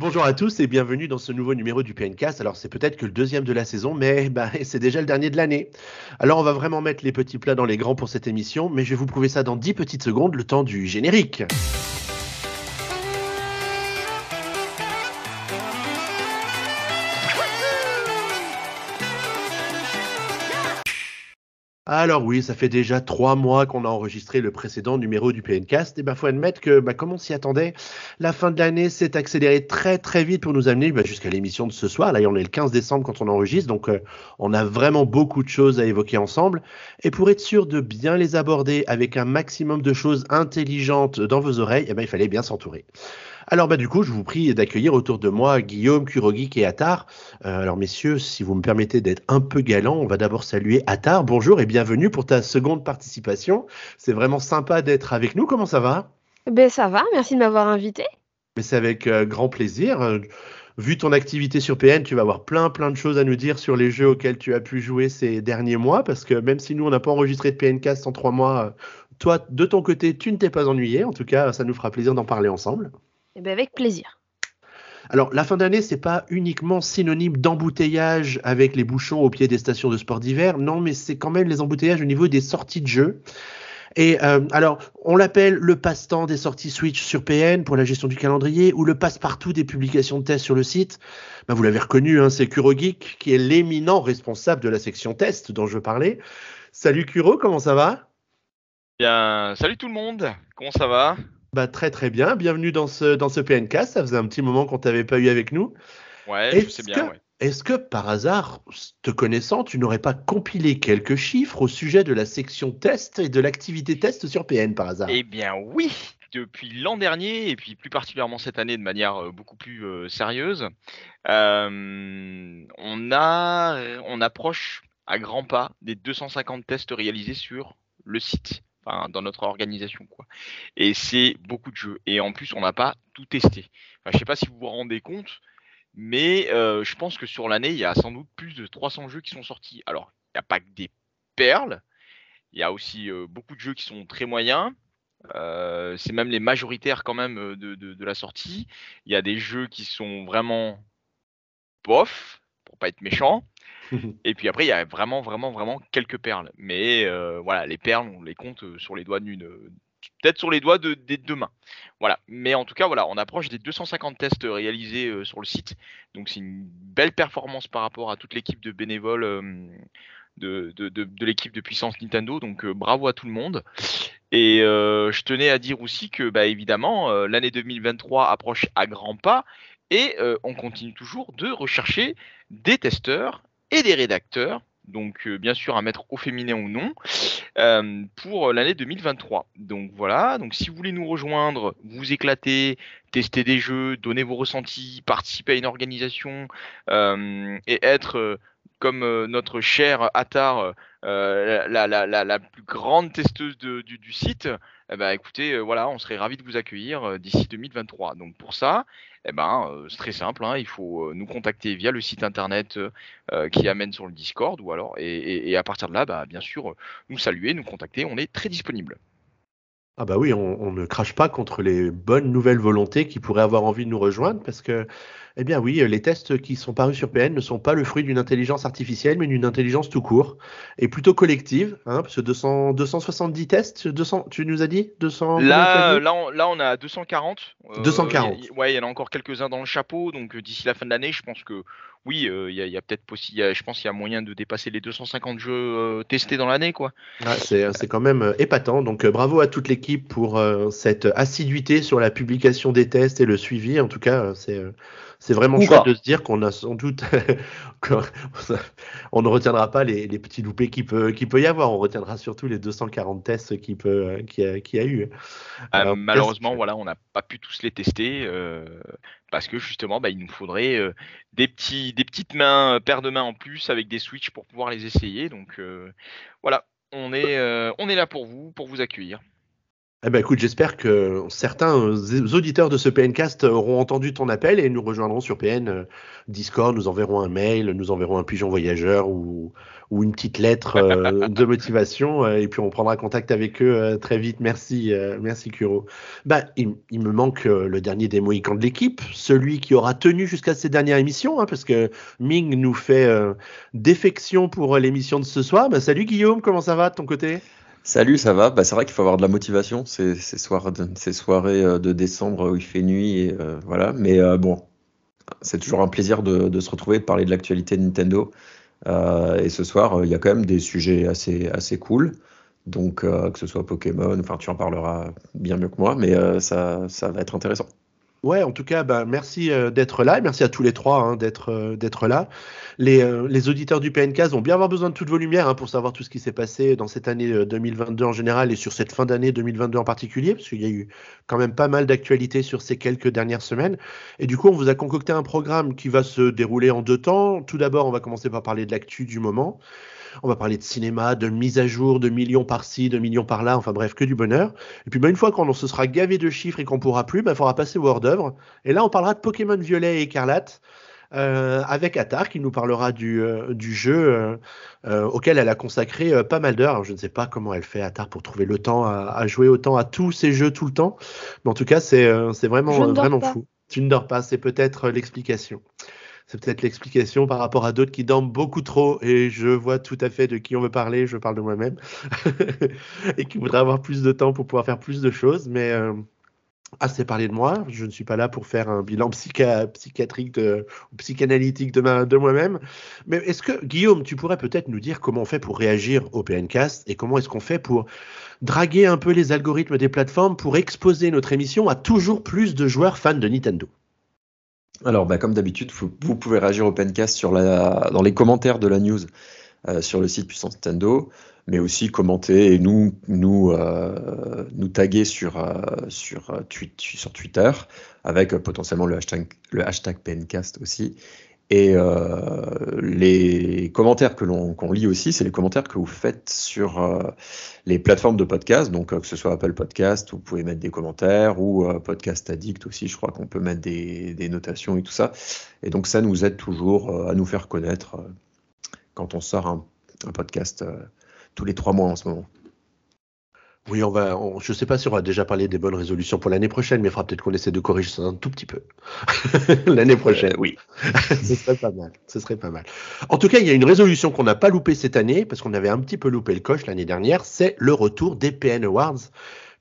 Bonjour à tous et bienvenue dans ce nouveau numéro du PNcast. Alors c'est peut-être que le deuxième de la saison, mais bah, c'est déjà le dernier de l'année. Alors on va vraiment mettre les petits plats dans les grands pour cette émission, mais je vais vous prouver ça dans 10 petites secondes, le temps du générique. Alors oui, ça fait déjà trois mois qu'on a enregistré le précédent numéro du PNcast. Et ben faut admettre que, bah, comme on s'y attendait, la fin de l'année s'est accélérée très très vite pour nous amener bah, jusqu'à l'émission de ce soir. Là, on est le 15 décembre quand on enregistre, donc euh, on a vraiment beaucoup de choses à évoquer ensemble. Et pour être sûr de bien les aborder avec un maximum de choses intelligentes dans vos oreilles, eh ben, il fallait bien s'entourer. Alors, bah, du coup, je vous prie d'accueillir autour de moi Guillaume, Kurogeek et Attar. Euh, alors, messieurs, si vous me permettez d'être un peu galant, on va d'abord saluer Attar. Bonjour et bienvenue pour ta seconde participation. C'est vraiment sympa d'être avec nous. Comment ça va? Ben, ça va, merci de m'avoir invité. Mais c'est avec euh, grand plaisir. Euh, vu ton activité sur PN, tu vas avoir plein plein de choses à nous dire sur les jeux auxquels tu as pu jouer ces derniers mois, parce que même si nous on n'a pas enregistré de PNcast en trois mois, toi de ton côté tu ne t'es pas ennuyé. En tout cas, ça nous fera plaisir d'en parler ensemble. Eh ben, avec plaisir. Alors, la fin d'année, c'est pas uniquement synonyme d'embouteillage avec les bouchons au pied des stations de sport d'hiver. Non, mais c'est quand même les embouteillages au niveau des sorties de jeux. Et euh, alors, on l'appelle le passe-temps des sorties Switch sur PN pour la gestion du calendrier ou le passe-partout des publications de tests sur le site. Ben, vous l'avez reconnu, hein, c'est Kurogeek qui est l'éminent responsable de la section test dont je parlais. Salut Kuro, comment ça va? Bien, salut tout le monde, comment ça va? Bah, très très bien. Bienvenue dans ce, dans ce PNK. Ça faisait un petit moment qu'on t'avait pas eu avec nous. Ouais, je sais bien. Est-ce que par hasard, te connaissant, tu n'aurais pas compilé quelques chiffres au sujet de la section test et de l'activité test sur PN par hasard? Eh bien oui, depuis l'an dernier et puis plus particulièrement cette année de manière euh, beaucoup plus euh, sérieuse, euh, on, a, on approche à grands pas des 250 tests réalisés sur le site dans notre organisation. Quoi. Et c'est beaucoup de jeux. Et en plus, on n'a pas tout testé. Je ne sais pas si vous vous rendez compte, mais euh, je pense que sur l'année, il y a sans doute plus de 300 jeux qui sont sortis. Alors, il n'y a pas que des perles, il y a aussi euh, beaucoup de jeux qui sont très moyens. Euh, c'est même les majoritaires quand même de, de, la sortie. Il y a des jeux qui sont vraiment bof, pour pas être méchant. et puis après, il y a vraiment, vraiment, vraiment quelques perles. Mais euh, voilà, les perles, on les compte euh, sur les doigts d'une. Peut-être sur les doigts de, des deux mains. Voilà. Mais en tout cas, voilà, on approche des 250 tests réalisés euh, sur le site. Donc c'est une belle performance par rapport à toute l'équipe de bénévoles de, de, de, l'équipe de puissance Nintendo. Donc bravo à tout le monde. Et je tenais à dire aussi que, bah, évidemment, l'année 2023 approche à grands pas. Et on continue toujours de rechercher des testeurs et des rédacteurs, donc euh, bien sûr à mettre au féminin ou non, euh, pour l'année 2023. Donc voilà, donc si vous voulez nous rejoindre, vous éclater, tester des jeux, donner vos ressentis, participer à une organisation euh, et être comme notre cher Attar, la, la, plus grande testeuse du, du, site, eh ben, écoutez, voilà, on serait ravis de vous accueillir d'ici 2023. Donc pour ça, eh ben, euh, c'est très simple, hein, il faut euh, nous contacter via le site internet euh, qui amène sur le Discord, ou alors, et, à partir de là, bah, bien sûr, nous saluer, nous contacter, on est très disponible. Ah bah oui, on, ne crache pas contre les bonnes nouvelles volontés qui pourraient avoir envie de nous rejoindre parce que, eh bien oui, les tests qui sont parus sur PN ne sont pas le fruit d'une intelligence artificielle mais d'une intelligence tout court et plutôt collective, hein, parce que 200, 270 tests, 200, tu nous as dit 200 Là, là, on, là, on a 240. 240. ouais, il y en a encore quelques-uns dans le chapeau, donc d'ici la fin de l'année, je pense que oui, il y a, peut-être possible, je pense qu'il y a moyen de dépasser les 250 jeux testés dans l'année, quoi. c'est quand même épatant. Donc bravo à toute l'équipe pour cette assiduité sur la publication des tests et le suivi. En tout cas, c'est c'est vraiment chouette de se dire qu'on a sans doute, on ne retiendra pas les, petits loupés qu'il peut, peut y avoir. On retiendra surtout les 240 tests qu'il peut, qui a, a, eu. Euh, malheureusement, voilà, on n'a pas pu tous les tester euh, parce que justement, bah, il nous faudrait euh, des petits, des petites mains, paires de mains en plus avec des switches pour pouvoir les essayer. Donc voilà, on est, on est là pour vous, pour vous accueillir. Eh ben écoute, j'espère que certains auditeurs de ce PNcast auront entendu ton appel et nous rejoindront sur PN euh, Discord, nous enverront un mail, nous enverront un pigeon voyageur ou, ou une petite lettre euh, de motivation euh, et puis on prendra contact avec eux très vite. Merci, merci Kuro. Bah, il, me manque le dernier des Mohicans de l'équipe, celui qui aura tenu jusqu'à ces dernières émissions, hein, parce que Ming nous fait défection pour l'émission de ce soir. Bah, salut Guillaume, comment ça va de ton côté? Salut, ça va? Bah, c'est vrai qu'il faut avoir de la motivation ces, soirées euh, de décembre où il fait nuit euh, voilà. Mais euh, bon, c'est toujours un plaisir de, se retrouver, de parler de l'actualité de Nintendo. et ce soir, il y a quand même des sujets assez, cool. Donc, que ce soit Pokémon, enfin, tu en parleras bien mieux que moi, mais ça va être intéressant. Ouais, en tout cas, bah, merci euh, d'être là et merci à tous les trois hein, d'être euh, d'être là. Les, euh, auditeurs du PNK vont bien avoir besoin de toutes vos lumières hein, pour savoir tout ce qui s'est passé dans cette année 2022 en général et sur cette fin d'année 2022 en particulier, parce qu'il y a eu quand même pas mal d'actualités sur ces quelques dernières semaines. Et du coup, on vous a concocté un programme qui va se dérouler en deux temps. Tout d'abord, on va commencer par parler de l'actu du moment. On va parler de cinéma, de mise à jour, de millions par-ci, de millions par-là, enfin bref, que du bonheur. Et puis bah, une fois qu'on se sera gavé de chiffres et qu'on pourra plus, il bah, faudra passer au hors d'œuvre. Et là, on parlera de Pokémon Violet et Écarlate. Euh, avec Atar qui nous parlera du, euh, du jeu euh, auquel elle a consacré pas mal d'heures. Je ne sais pas comment elle fait Atar pour trouver le temps à, jouer autant à tous ces jeux tout le temps, mais en tout cas c'est vraiment, vraiment fou. Tu ne dors pas, c'est peut-être l'explication. C'est peut-être l'explication par rapport à d'autres qui dorment beaucoup trop et je vois tout à fait de qui on veut parler, je parle de moi-même et qui voudraient avoir plus de temps pour pouvoir faire plus de choses. Mais euh, assez parlé de moi, je ne suis pas là pour faire un bilan psychiatrique ou psychanalytique de, de moi-même. Mais est-ce que, Guillaume, tu pourrais peut-être nous dire comment on fait pour réagir au PNcast et comment est-ce qu'on fait pour draguer un peu les algorithmes des plateformes pour exposer notre émission à toujours plus de joueurs fans de Nintendo? Alors, bah, comme d'habitude, vous pouvez réagir au Pencast dans les commentaires de la news euh, sur le site Puissance Nintendo, mais aussi commenter et nous, euh, taguer sur, euh, sur Twitter avec potentiellement le hashtag, le hashtag Pencast aussi. Et euh, les commentaires que l'on qu'on lit aussi, c'est les commentaires que vous faites sur euh, les plateformes de podcast, donc euh, que ce soit Apple Podcast, vous pouvez mettre des commentaires, ou Podcast Addict aussi, je crois qu'on peut mettre des, des, notations et tout ça. Et donc ça nous aide toujours à nous faire connaître quand on sort un podcast tous les trois mois en ce moment. Oui, on va. je ne sais pas si on va déjà parler des bonnes résolutions pour l'année prochaine, mais il faudra peut-être qu'on essaie de corriger ça un tout petit peu. l'année prochaine, oui. ce serait pas mal. Ce serait pas mal. En tout cas, il y a une résolution qu'on n'a pas loupée cette année, parce qu'on avait un petit peu loupé le coche l'année dernière, c'est le retour des PN Awards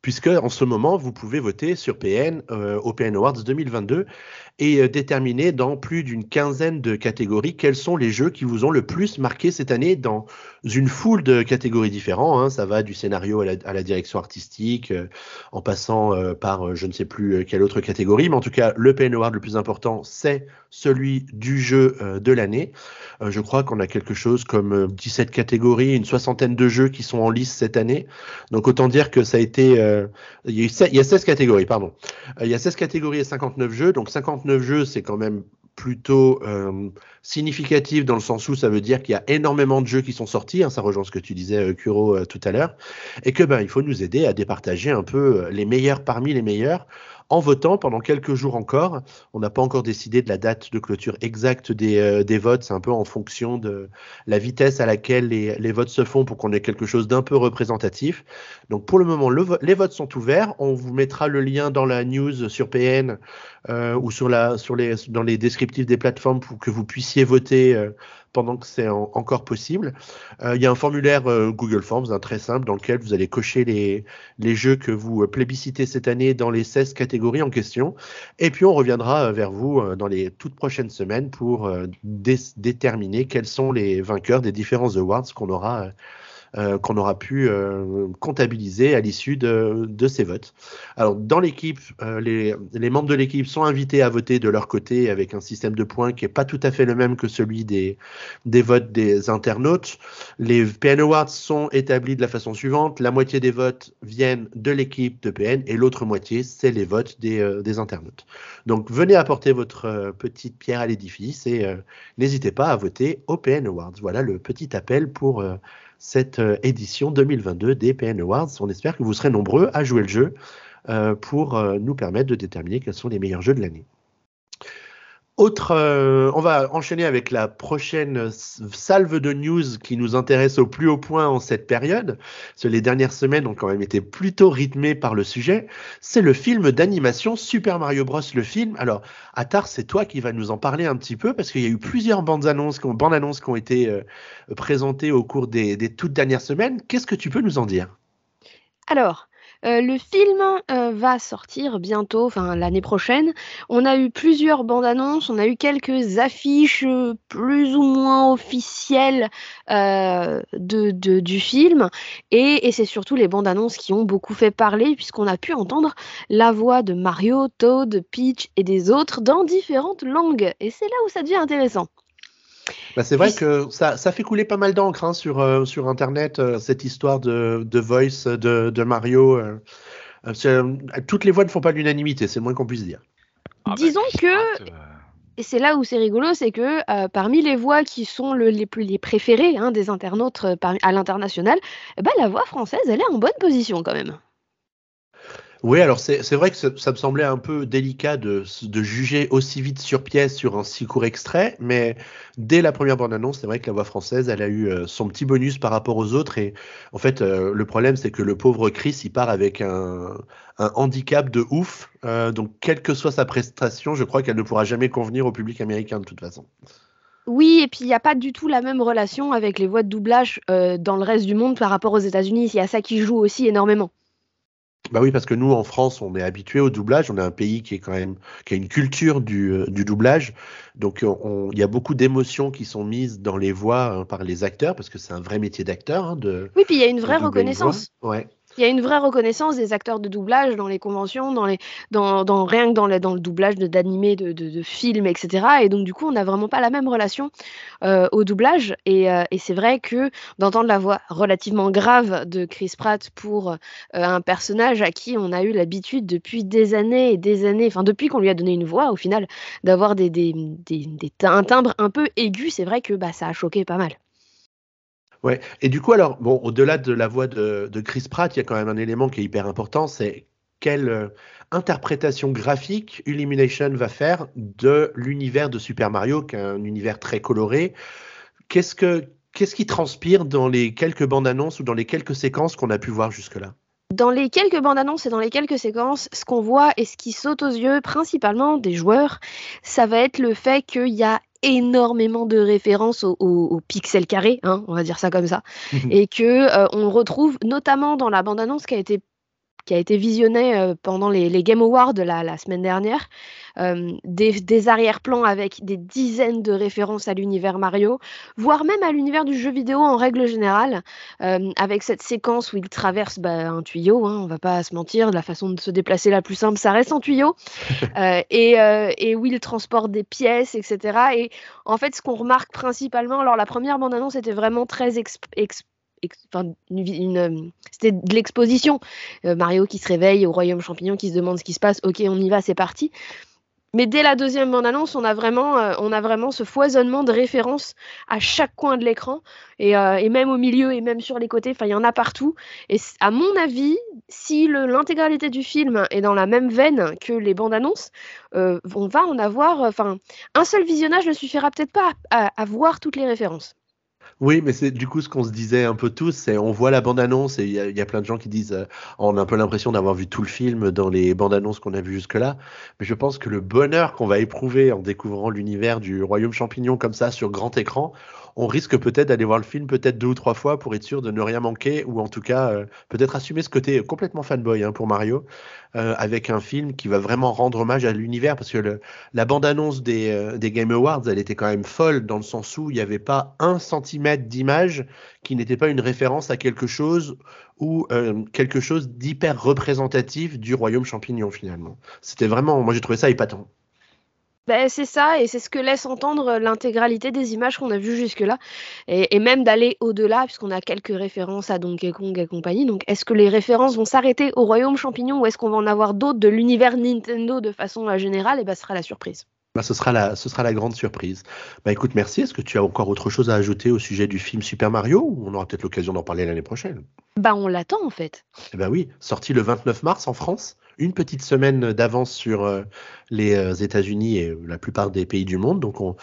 puisque en ce moment, vous pouvez voter sur PN euh, au PN Awards 2022 et euh, déterminer dans plus d'une quinzaine de catégories quels sont les jeux qui vous ont le plus marqué cette année dans une foule de catégories différentes. Hein. Ça va du scénario à la, direction artistique, euh, en passant euh, par je ne sais plus quelle autre catégorie, mais en tout cas, le PN Award le plus important, c'est celui du jeu de l'année. je crois qu'on a quelque chose comme 17 catégories, une soixantaine de jeux qui sont en lice cette année. Donc autant dire que ça a été... il, y a il y a 16 catégories, pardon. il y a 16 catégories et 59 jeux, donc 59 jeux, c'est quand même plutôt euh, significatif dans le sens où ça veut dire qu'il y a énormément de jeux qui sont sortis, hein, ça rejoint ce que tu disais euh, Kuro euh, tout à l'heure, et que ben il faut nous aider à départager un peu les meilleurs parmi les meilleurs en votant pendant quelques jours encore. On n'a pas encore décidé de la date de clôture exacte des, euh, votes. C'est un peu en fonction de la vitesse à laquelle les, votes se font pour qu'on ait quelque chose d'un peu représentatif. Donc pour le moment, les votes sont ouverts. On vous mettra le lien dans la news sur PN euh, ou sur dans les descriptifs des plateformes pour que vous puissiez voter euh, pendant que c'est encore possible. Euh, il y a un formulaire euh, Google Forms hein, très simple dans lequel vous allez cocher les, les jeux que vous euh, plébiscitez cette année dans les 16 catégories en question. Et puis on reviendra vers vous dans les toutes prochaines semaines pour déterminer quels sont les vainqueurs des différents awards qu'on aura euh, qu'on aura pu euh, comptabiliser à l'issue de, ces votes. Alors, dans l'équipe, euh, les, membres de l'équipe sont invités à voter de leur côté avec un système de points qui n'est pas tout à fait le même que celui des, votes des internautes. Les PN Awards sont établis de la façon suivante. La moitié des votes viennent de l'équipe de PN et l'autre moitié, c'est les votes des, des, internautes. Donc, venez apporter votre petite pierre à l'édifice et n'hésitez pas à voter au PN Awards. Voilà le petit appel pour cette euh, édition 2022 des PN Awards. On espère que vous serez nombreux à jouer le jeu euh, pour euh, nous permettre de déterminer quels sont les meilleurs jeux de l'année. Autre, euh, on va enchaîner avec la prochaine salve de news qui nous intéresse au plus haut point en cette période. Parce que les dernières semaines ont quand même été plutôt rythmées par le sujet. C'est le film d'animation Super Mario Bros. Le film. Alors, Attar, c'est toi qui vas nous en parler un petit peu parce qu'il y a eu plusieurs bandes annonces, bandes annonces qui ont été euh, présentées au cours des toutes dernières semaines. Qu'est-ce que tu peux nous en dire? Alors, euh, le film euh, va sortir bientôt, enfin l'année prochaine. On a eu plusieurs bandes annonces, on a eu quelques affiches euh, plus ou moins officielles du film. Et, et c'est surtout les bandes annonces qui ont beaucoup fait parler, puisqu'on a pu entendre la voix de Mario, Toad, Peach et des autres dans différentes langues. Et c'est là où ça devient intéressant. Bah, c'est vrai Puis- que ça, ça fait couler pas mal d'encre hein, sur, euh, sur Internet, euh, cette histoire de, de voice de, de Mario. euh. Toutes les voix ne font pas l'unanimité, c'est le moins qu'on puisse dire. Ah bah, Disons que- Et c'est là où c'est rigolo, c'est que euh, parmi les voix qui sont le- les plus les préférées hein, des internautes euh, parmi- à l'international, eh ben, la voix française, elle est en bonne position quand même. Oui, alors c'est vrai que ça, me semblait un peu délicat de, juger aussi vite sur pièce sur un si court extrait, mais dès la première bande-annonce, c'est vrai que la voix française, elle a eu euh, son petit bonus par rapport aux autres. Et en fait, euh, le problème, c'est que le pauvre Chris, il part avec un, handicap de ouf. Euh, donc, quelle que soit sa prestation, je crois qu'elle ne pourra jamais convenir au public américain de toute façon. Oui, et puis il n'y a pas du tout la même relation avec les voix de doublage dans le reste du monde par rapport aux États-Unis. Il y a ça qui joue aussi énormément. Bah oui, parce que nous, en France, on est habitué au doublage. On est un pays qui est quand même, qui a une culture du, euh, du doublage. Donc, on- on- il y a beaucoup d'émotions qui sont mises dans les voix hein, par les acteurs, parce que c'est un vrai métier d'acteur. hein, de, Oui, puis il y a une vraie une reconnaissance. Ouais. Il y a une vraie reconnaissance des acteurs de doublage dans les conventions, dans rien que dans, le- doublage d'animés, de, de, de films, etc. Et donc du coup, on n'a vraiment pas la même relation euh, au doublage. Et, euh, et c'est vrai que d'entendre la voix relativement grave de Chris Pratt pour euh, un personnage à qui on a eu l'habitude depuis des années et des années, enfin depuis qu'on lui a donné une voix, au final, d'avoir des- un timbre un peu aigu, c'est vrai que bah, ça a choqué pas mal. Ouais. Et du coup, alors, bon, au-delà de la voix de, Chris Pratt, il y a quand même un élément qui est hyper important, c'est quelle euh, interprétation graphique Illumination va faire de l'univers de Super Mario, qui est un univers très coloré. Qu'est-ce que qu'est-ce qui transpire dans les quelques bandes annonces ou dans les quelques séquences qu'on a pu voir jusque-là? Dans les quelques bandes annonces et dans les quelques séquences, ce qu'on voit et ce qui saute aux yeux, principalement des joueurs, ça va être le fait qu'il y a énormément de références au, au- au pixel carré, hein, on va dire ça comme ça, et que euh, on retrouve notamment dans la bande annonce qui a été qui a été visionnée euh, pendant les, les Game Awards de la, la semaine dernière, euh, des, des arrière-plans avec des dizaines de références à l'univers Mario, voire même à l'univers du jeu vidéo en règle générale, euh, avec cette séquence où il traverse bah, un tuyau, hein, on va pas se mentir, la façon de se déplacer la plus simple, ça reste un tuyau, euh, et, et où il transporte des pièces, etc. Et en fait, ce qu'on remarque principalement, alors la première bande-annonce était vraiment très exp- exp- ex- euh, c'était de l'exposition. Euh, Mario qui se réveille au royaume champignon, qui se demande ce qui se passe. Ok, on y va, c'est parti. Mais dès la deuxième bande-annonce, on a vraiment, euh, on a vraiment ce foisonnement de références à chaque coin de l'écran et, même au milieu et même sur les côtés. Il y en a partout. Et à mon avis, si l'intégralité du film est dans la même veine que les bandes annonces, euh, on va en avoir. Enfin, un seul visionnage ne suffira peut-être pas à voir toutes les références. Oui, mais c'est du coup ce qu'on se disait un peu tous, c'est on voit la bande-annonce et il y, a- plein de gens qui disent euh, on a un peu l'impression d'avoir vu tout le film dans les bandes-annonces qu'on a vues jusque-là, mais je pense que le bonheur qu'on va éprouver en découvrant l'univers du Royaume Champignon comme ça sur grand écran, on risque peut-être d'aller voir le film peut-être deux ou trois fois pour être sûr de ne rien manquer ou en tout cas euh, peut-être assumer ce côté complètement fanboy hein, pour Mario euh, avec un film qui va vraiment rendre hommage à l'univers parce que la bande-annonce des, euh, des Game Awards, elle était quand même folle dans le sens où il n'y avait pas un centimètre d'image qui n'était pas une référence à quelque chose ou quelque chose d'hyper représentatif du royaume champignon finalement. C'était vraiment, moi j'ai trouvé ça épatant. Ben, c'est ça, et c'est ce que laisse entendre l'intégralité des images qu'on a vues jusque-là, et, et même d'aller au-delà, puisqu'on a quelques références à Donkey Kong et compagnie. Donc, est-ce que les références vont s'arrêter au Royaume Champignon, ou est-ce qu'on va en avoir d'autres de l'univers Nintendo de façon euh, générale? Et ben, ce sera la surprise. Bah, ce, sera la, ce sera la grande surprise. Bah écoute, merci. Est-ce que tu as encore autre chose à ajouter au sujet du film Super Mario? Ou on aura peut-être l'occasion d'en parler l'année prochaine Bah on l'attend en fait. Eh ben oui, sorti le 29 mars en France, une petite semaine d'avance sur euh, les euh, États-Unis et la plupart des pays du monde. Donc on,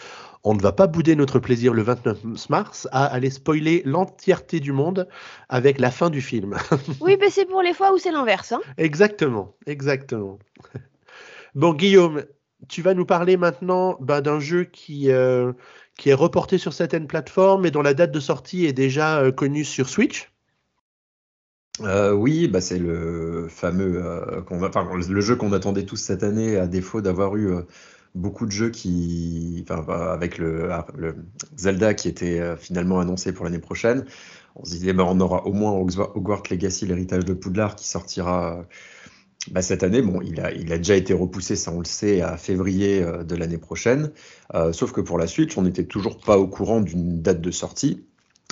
on ne va pas bouder notre plaisir le 29 mars à aller spoiler l'entièreté du monde avec la fin du film. Oui, mais c'est pour les fois où c'est l'inverse. Hein. exactement, exactement. Bon, Guillaume, tu vas nous parler maintenant bah, d'un jeu qui, euh, qui est reporté sur certaines plateformes et dont la date de sortie est déjà euh, connue sur Switch. Euh, oui, bah c'est le fameux euh, le jeu qu'on attendait tous cette année, à défaut d'avoir eu euh, beaucoup de jeux qui, bah, avec le, ah, le Zelda qui était finalement annoncé pour l'année prochaine, on se disait bah, on aura au moins Hogwarts Legacy, l'héritage de Poudlard, qui sortira bah, cette année. Bon, il a, il a déjà été repoussé, ça on le sait, à février de l'année prochaine. Sauf que pour la Switch, on n'était toujours pas au courant d'une date de sortie,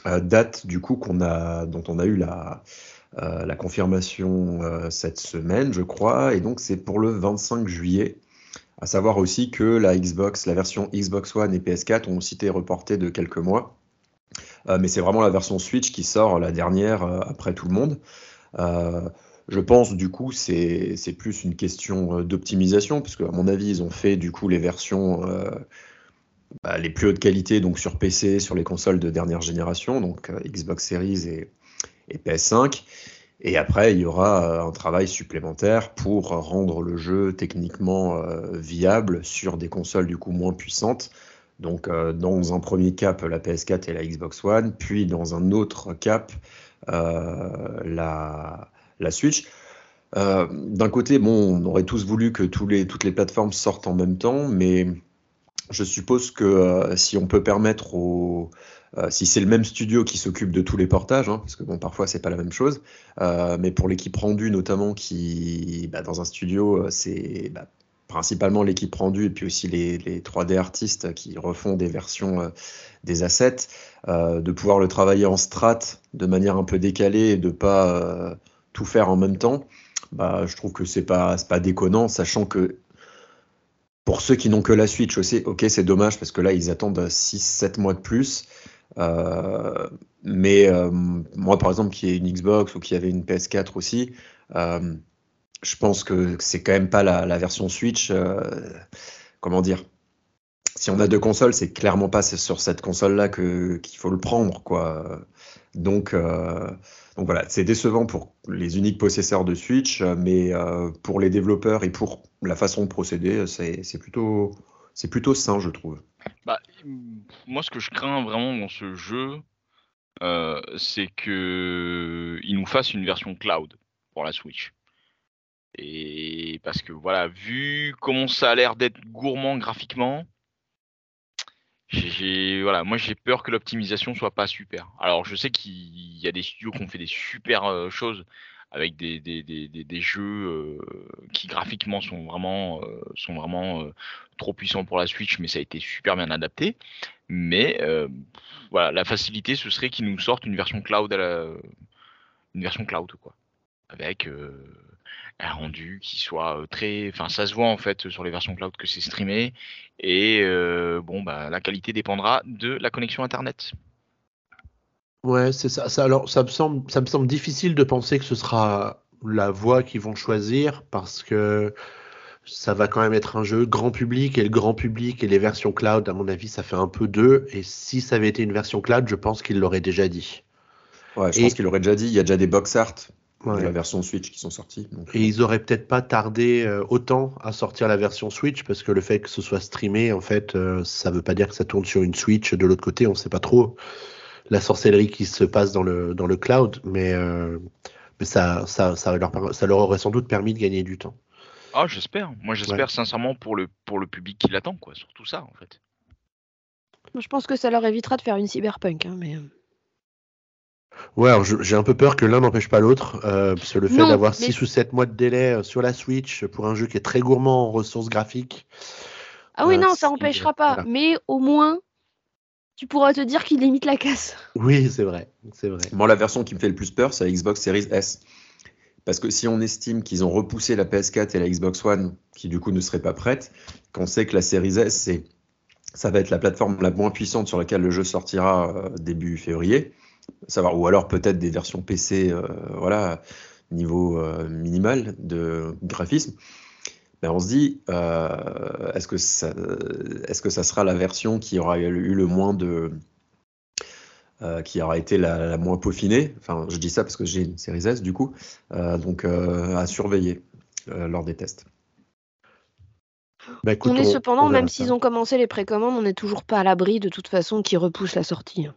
date du coup qu'on a, dont on a eu la euh, la confirmation euh, cette semaine, je crois, et donc c'est pour le 25 juillet. À savoir aussi que la Xbox, la version Xbox One et PS4 ont aussi été reportées de quelques mois. Euh, mais c'est vraiment la version Switch qui sort la dernière après tout le monde. Je pense du coup c'est plus une question d'optimisation, parce qu'à mon avis ils ont fait du coup les versions bah, les plus hautes qualités donc sur PC, sur les consoles de dernière génération, donc Xbox Series et, et PS5. Et après, il y aura euh, un travail supplémentaire pour rendre le jeu techniquement euh, viable sur des consoles du coup moins puissantes. Donc, euh, dans un premier cap, la PS4 et la Xbox One, puis dans un autre cap, la, la Switch. D'un côté, bon, on aurait tous voulu que toutes les plateformes sortent en même temps, mais je suppose que si on peut permettre aux, euh, si c'est le même studio qui s'occupe de tous les portages, hein, parce que bon, parfois c'est pas la même chose, euh, mais pour l'équipe rendue notamment, qui bah, dans un studio, euh, c'est bah, principalement l'équipe rendue et puis aussi les, les 3D artistes qui refont des versions des assets, de pouvoir le travailler en strat de manière un peu décalée et de pas tout faire en même temps, bah, je trouve que c'est pas, pas déconnant, sachant que pour ceux qui n'ont que la Switch aussi, ok, c'est dommage parce que là, ils attendent 6-7 mois de plus. Euh, mais euh, moi, par exemple, qui ai une Xbox ou qui avait une PS4 aussi, euh, je pense que c'est quand même pas la, version Switch. comment dire? Si on a deux consoles, c'est clairement pas sur cette console-là qu'il faut le prendre, quoi. Donc, donc voilà, c'est décevant pour les uniques possesseurs de Switch, mais pour les développeurs et pour la façon de procéder, c'est plutôt, c'est plutôt sain, je trouve. Bah, moi, ce que je crains vraiment dans ce jeu, euh, c'est que il nous fasse une version cloud pour la Switch. Et parce que voilà, vu comment ça a l'air d'être gourmand graphiquement, voilà, moi j'ai peur que l'optimisation soit pas super. Alors je sais qu'il y a des studios qui ont fait des super euh, choses avec des, des, des, des, jeux qui graphiquement sont vraiment sont vraiment trop puissants pour la Switch, mais ça a été super bien adapté. Mais voilà, la facilité ce serait qu'ils nous sortent une version cloud à la, une version cloud quoi, avec un rendu qui soit très, enfin ça se voit en fait sur les versions cloud que c'est streamé et bon bah la qualité dépendra de la connexion internet. Ouais, c'est ça. ça. Alors, ça me semble, ça me semble difficile de penser que ce sera la voie qu'ils vont choisir parce que ça va quand même être un jeu grand public et le grand public et les versions cloud, à mon avis, ça fait un peu deux. Et si ça avait été une version cloud, je pense qu'ils l'auraient déjà dit. Ouais, je Et- pense qu'il aurait déjà dit, il y a déjà des box art Ouais. de la version Switch qui sont sortis. donc, Et ils auraient peut-être pas tardé euh, autant à sortir la version Switch parce que le fait que ce soit streamé, en fait, euh, ça veut pas dire que ça tourne sur une Switch. De l'autre côté, on sait pas trop la sorcellerie qui se passe dans le, dans le cloud, mais, euh, mais ça, ça, ça, leur, per- ça leur aurait sans doute permis de gagner du temps. Ah j'espère, moi j'espère sincèrement pour le pour le public qui l'attend quoi, surtout ça en fait. Moi, Je pense que ça leur évitera de faire une cyberpunk. hein, mais... Ouais, alors je- j'ai un peu peur que l'un n'empêche pas l'autre, euh, parce que le fait d'avoir mais- 6 ou 7 mois de délai euh, sur la Switch pour un jeu qui est très gourmand en ressources graphiques, Ah oui, Euh, non, ça empêchera pas. voilà. Mais au moins, tu pourras te dire qu'il limite la casse. oui, c'est vrai, c'est vrai. Moi, la version qui me fait le plus peur, c'est la Xbox Series S. Parce que si on estime qu'ils ont repoussé la PS4 et la Xbox One, qui du coup ne seraient pas prêtes, qu'on sait que la Series S, c'est, ça va être la plateforme la moins puissante sur laquelle le jeu sortira euh, début février, savoir, ou alors peut-être des versions PC, euh, voilà, niveau euh, minimal de graphisme. Ben on se dit, euh, est-ce que, ça, est-ce que ça sera la version qui aura eu le moins de, euh, qui aura été la, la, moins peaufinée? Enfin, je dis ça parce que j'ai une série S du coup, euh, donc euh, à surveiller lors des tests. Bah, écoute, on est on, cependant, on même s'ils ont commencé les précommandes, on n'est toujours pas à l'abri de toute façon qui repousse la sortie.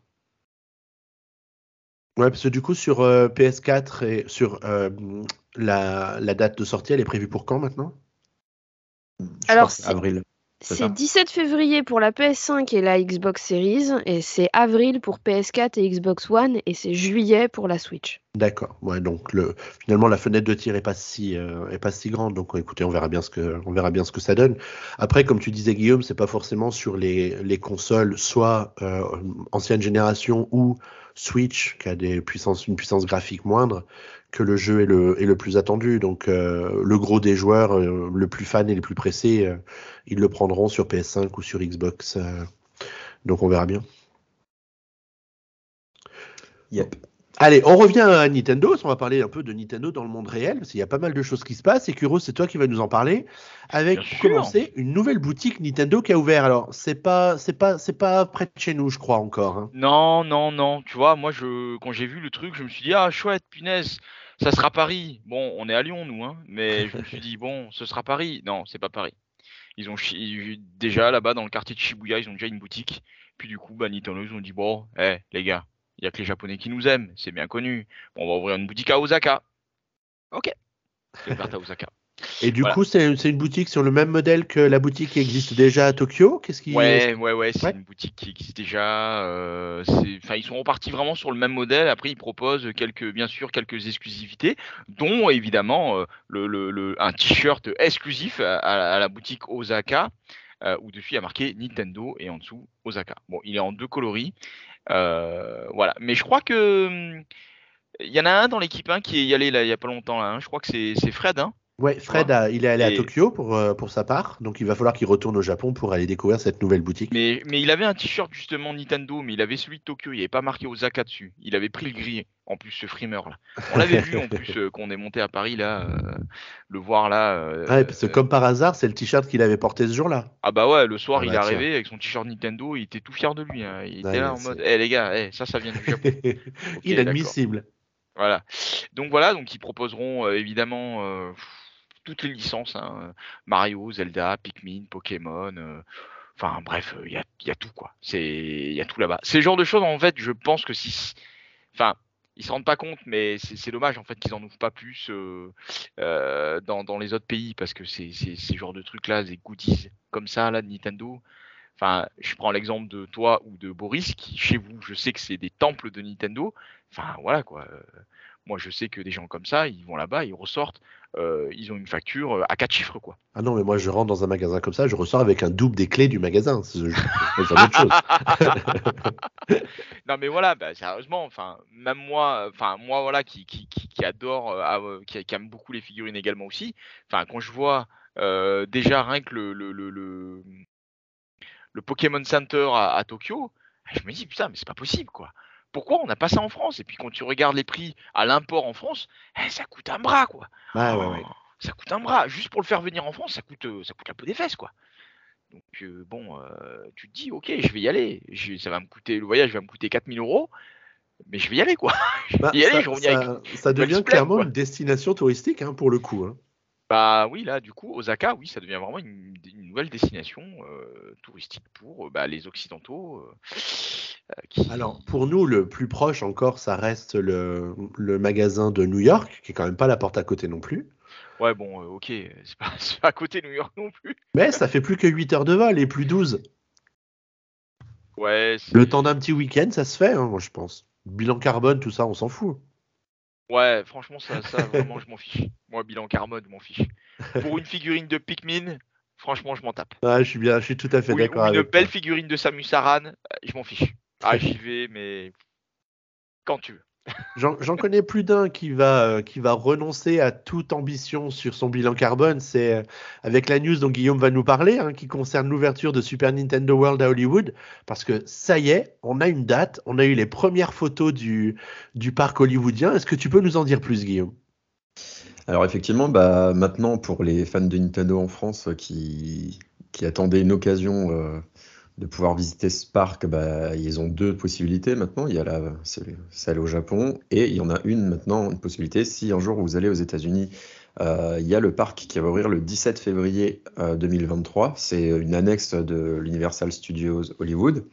Ouais, parce que du coup, sur euh, PS4 et sur euh, la, la, date de sortie, elle est prévue pour quand maintenant? Je Alors, avril. C'est 17 février pour la PS5 et la Xbox Series, et c'est avril pour PS4 et Xbox One, et c'est juillet pour la Switch. D'accord. Ouais, donc le, finalement la fenêtre de tir est pas si euh, est pas si grande. Donc écoutez, on verra bien ce que on verra bien ce que ça donne. Après, comme tu disais Guillaume, c'est pas forcément sur les, les consoles soit euh, ancienne génération ou Switch qui a des puissances une puissance graphique moindre que le jeu est le, est le plus attendu. Donc euh, le gros des joueurs, euh, le plus fan et les plus pressés, euh, ils le prendront sur PS5 ou sur Xbox. euh. donc on verra bien. Yep. Allez, on revient à Nintendo. On va parler un peu de Nintendo dans le monde réel, parce qu'il y a pas mal de choses qui se passent. Et Kuro, c'est toi qui vas nous en parler. Avec, pour commencer, une nouvelle boutique Nintendo qui a ouvert. Alors, c'est pas, c'est pas, c'est pas près de chez nous, je crois encore. hein. Non, non, non. Tu vois, moi, je, quand j'ai vu le truc, je me suis dit, ah, chouette, punaise, ça sera Paris. Bon, on est à Lyon, nous, hein, mais je me suis dit, bon, ce sera Paris. Non, c'est pas Paris. Ils ont chi- déjà là-bas dans le quartier de Shibuya, ils ont déjà une boutique. Puis du coup, bah, Nintendo, ils ont dit, bon, eh, les gars, il y a que les Japonais qui nous aiment, c'est bien connu. Bon, on va ouvrir une boutique à Osaka. Ok. C'est ouverte à Osaka. Et du Voilà. coup, c'est une boutique sur le même modèle que la boutique qui existe déjà à Tokyo? Qu'est-ce qui Ouais, ouais, ouais, c'est Ouais. une boutique qui existe déjà. euh, ils sont repartis vraiment sur le même modèle. Après, ils proposent quelques, bien sûr, quelques exclusivités, dont évidemment euh, le, le- le- un t-shirt exclusif à, à- à la boutique Osaka, euh, où dessus il y a marqué Nintendo et en dessous Osaka. Bon, il est en deux coloris. Euh, voilà. Mais je crois que hum, il y en a un dans l'équipe 1 qui est y allé là, il y a pas longtemps. Là, hein. Je crois que c'est c'est Fred. Hein. Ouais, Fred, a- il est allé à Tokyo pour, euh, pour sa part. Donc, il va falloir qu'il retourne au Japon pour aller découvrir cette nouvelle boutique. Mais, mais il avait un t-shirt justement Nintendo, mais il avait celui de Tokyo, il n'y avait pas marqué Osaka dessus. Il avait pris le gris, en plus ce frimeur là. On l'avait vu en plus euh, quand on est monté à Paris là, euh, le voir là. euh, Ouais, parce que comme par hasard, c'est le t-shirt qu'il avait porté ce jour-là. Ah bah ouais, le soir Ah il bah est tiens. arrivé avec son t-shirt Nintendo, il était tout fier de lui. hein. Il était là en mode, c'est- eh les gars, eh, ça ça vient du Japon. Inadmissible. Voilà. Donc voilà, donc ils proposeront euh, évidemment euh, toutes les licences, hein, Mario, Zelda, Pikmin, Pokémon. euh, Enfin bref, il y a, tout quoi. C'est il y a tout là-bas. C'est le genre de choses en fait, je pense que si, enfin, ils se rendent pas compte, mais c'est dommage en fait qu'ils en ouvrent pas plus euh, euh, dans, dans les autres pays parce que c'est ces genres de trucs là, des goodies comme ça là de Nintendo. Enfin, je prends l'exemple de toi ou de Boris qui chez vous, je sais que c'est des temples de Nintendo. Enfin voilà quoi. Euh, Moi je sais que des gens comme ça, ils vont là-bas, ils ressortent, euh, ils ont une facture euh, à quatre chiffres quoi. Ah non, mais moi, je rentre dans un magasin comme ça, je ressors avec un double des clés du magasin. C'est autre chose. non mais voilà, bah, sérieusement, enfin même moi, enfin moi voilà qui qui, qui, qui adore, euh, qui, qui aime beaucoup les figurines également aussi. Enfin quand je vois euh, déjà rien que le le, le, le, le Pokémon Center à, à Tokyo, je me dis putain mais c'est pas possible quoi. Pourquoi on n'a pas ça en France? Et puis quand tu regardes les prix à l'import en France, eh, ça coûte un bras quoi. Ouais, ouais, ouais. Oh, Ça coûte un bras. Juste pour le faire venir en France, ça coûte, euh, ça coûte la peau des fesses, quoi. Donc, euh, bon, euh, tu te dis, ok, je vais y aller. Je- ça va me coûter, le voyage va me coûter 4000 euros, mais je vais y aller, quoi. Je vais Bah, y aller, ça, je reviens avec- ça- ça devient clairement quoi. une destination touristique hein, pour le coup. hein. Bah oui, là, du coup, Osaka, oui, ça devient vraiment une, une nouvelle destination euh, touristique pour euh, bah, les Occidentaux. euh, qui... Alors, pour nous, le plus proche encore, ça reste le, le magasin de New York, qui est quand même pas la porte à côté non plus. Ouais, bon, ok, c'est pas, à côté de New York non plus. Mais ça fait plus que 8 heures de vol et plus 12. Ouais, Le temps d'un petit week-end, ça se fait, hein, moi je pense. Bilan carbone, tout ça, on s'en fout. Ouais, franchement, ça, ça vraiment, je m'en fiche. Moi, bilan carbone, je m'en fiche. Pour une figurine de Pikmin, franchement, je m'en tape. Ah, je suis bien, je suis tout à fait d'accord une belle toi. figurine de Samus Aran, euh, je m'en fiche. Ah, j'y vais, mais quand tu veux. J'en connais plus d'un qui va, euh, qui renoncer à toute ambition sur son bilan carbone. C'est euh, avec la news dont Guillaume va nous parler, hein, qui concerne l'ouverture de Super Nintendo World à Hollywood. Parce que ça y est, on a une date, on a eu les premières photos du, parc hollywoodien. Est-ce que tu peux nous en dire plus, Guillaume? Alors effectivement, bah, maintenant pour les fans de Nintendo en France qui, qui attendaient une occasion euh, de pouvoir visiter ce parc, bah, ils ont deux possibilités maintenant. Il y a la, celle au Japon et il y en a une maintenant, une possibilité. Si un jour vous allez aux États-Unis, euh, il y a le parc qui va ouvrir le 17 février 2023. Euh, C'est une annexe de l'Universal Studios Hollywood.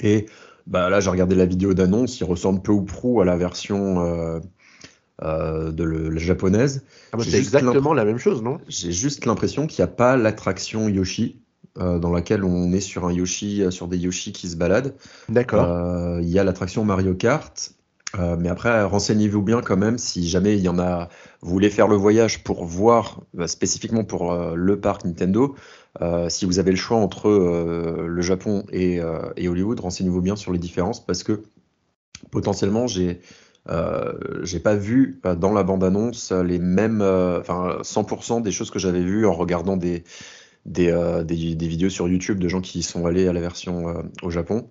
Et bah, là, j'ai regardé la vidéo d'annonce. Il ressemble peu ou prou à la version euh, de la japonaise. Ah bah, c'est exactement la même chose, non? J'ai juste l'impression qu'il n'y a pas l'attraction Yoshi. Euh, dans laquelle on est sur un Yoshi, euh, sur des Yoshi qui se baladent. D'accord. Euh, il y a l'attraction Mario Kart. mais après, renseignez-vous bien quand même si jamais il y en a, vous voulez faire le voyage pour voir bah, spécifiquement pour le parc Nintendo. si vous avez le choix entre le Japon et, et Hollywood, renseignez-vous bien sur les différences parce que potentiellement j'ai j'ai pas vu dans la bande-annonce les mêmes, enfin 100% des choses que j'avais vues en regardant des, euh, des, vidéos sur YouTube de gens qui sont allés à la version euh, au Japon.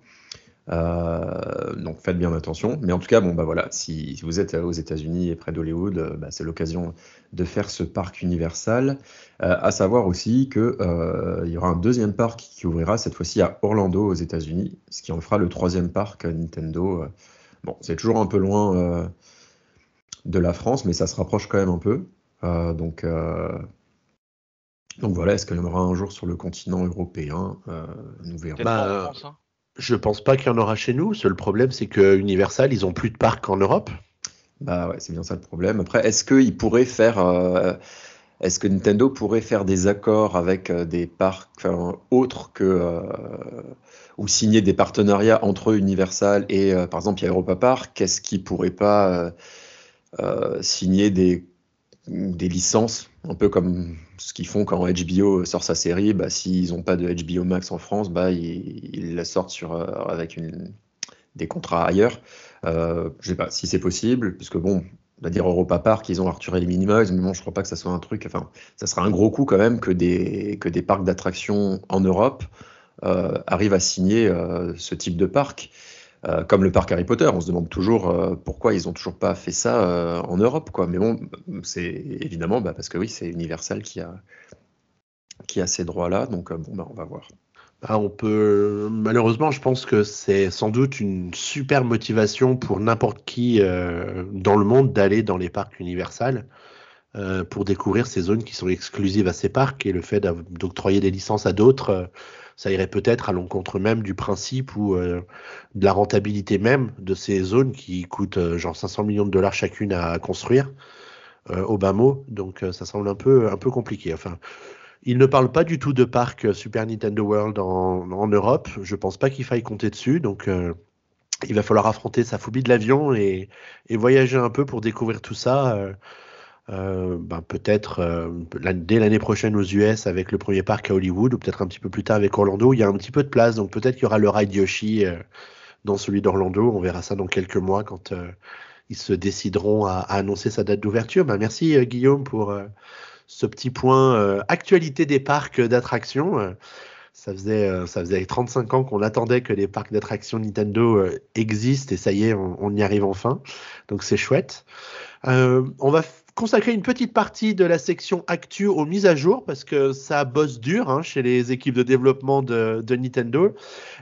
Euh, donc faites bien attention. Mais en tout cas, bon bah voilà, si, vous êtes aux États-Unis et près d'Hollywood, bah, c'est l'occasion de faire ce parc Universal. à savoir aussi que il y aura un deuxième parc qui ouvrira cette fois-ci à Orlando aux États-Unis, ce qui en fera le troisième parc Nintendo. Bon, c'est toujours un peu loin de la France, mais ça se rapproche quand même un peu. donc donc voilà, est-ce qu'il y en aura un jour sur le continent européen euh, Nous verrons. Bah, hein. je pense pas qu'il y en aura chez nous. Le problème, c'est que Universal, ils ont plus de parcs en Europe. Bah ouais, c'est bien ça le problème. Après, est-ce qu'ils pourraient faire. Euh, est-ce que Nintendo pourrait faire des accords avec euh, des parcs autres que. ou signer des partenariats entre Universal et, par exemple, il y a Europa Park? Est-ce qu'ils pourraient pas signer des des licences, un peu comme ce qu'ils font quand HBO sort sa série. Bah, S'ils n'ont pas de HBO Max en France, bah, ils, la sortent sur, euh, avec des contrats ailleurs. Euh, je sais pas si c'est possible, parce que bon, on va dire Europa Park, ils ont Arthur et les Minimoys, mais je crois pas que ça soit un truc. Enfin, ça sera un gros coup quand même que des, que des parcs d'attractions en Europe euh, arrivent à signer ce type de parc. Euh, comme le parc Harry Potter, on se demande toujours euh, pourquoi ils n'ont toujours pas fait ça euh, en Europe, quoi. Mais bon, c'est évidemment bah, parce que oui, c'est Universal qui a qui a ces droits-là, donc bon, bah, on va voir. Bah, on peut malheureusement, je pense que c'est sans doute une super motivation pour n'importe qui dans le monde d'aller dans les parcs Universal. pour découvrir ces zones qui sont exclusives à ces parcs et le fait d'octroyer des licences à d'autres, ça irait peut-être à l'encontre même du principe ou euh, de la rentabilité même de ces zones qui coûtent euh, genre 500 millions de dollars chacune à, construire euh, au bas mot. Donc ça semble un peu, un peu compliqué. Enfin, il ne parle pas du tout de parc Super Nintendo World en, Europe. Je pense pas qu'il faille compter dessus. Donc il va falloir affronter sa phobie de l'avion et, voyager un peu pour découvrir tout ça. Euh, ben peut-être euh, dès l'année prochaine aux US avec le premier parc à Hollywood ou peut-être un petit peu plus tard avec Orlando. Il y a un petit peu de place, donc peut-être qu'il y aura le ride Yoshi euh, dans celui d'Orlando. On verra ça dans quelques mois quand ils se décideront à, annoncer sa date d'ouverture. Ben, merci Guillaume pour ce petit point actualité des parcs d'attractions. Ça faisait, ça faisait 35 ans qu'on attendait que les parcs d'attractions Nintendo existent et ça y est, on y arrive enfin. Donc c'est chouette. On va consacrer une petite partie de la section actu aux mises à jour parce que ça bosse dur hein, chez les équipes de développement de, Nintendo.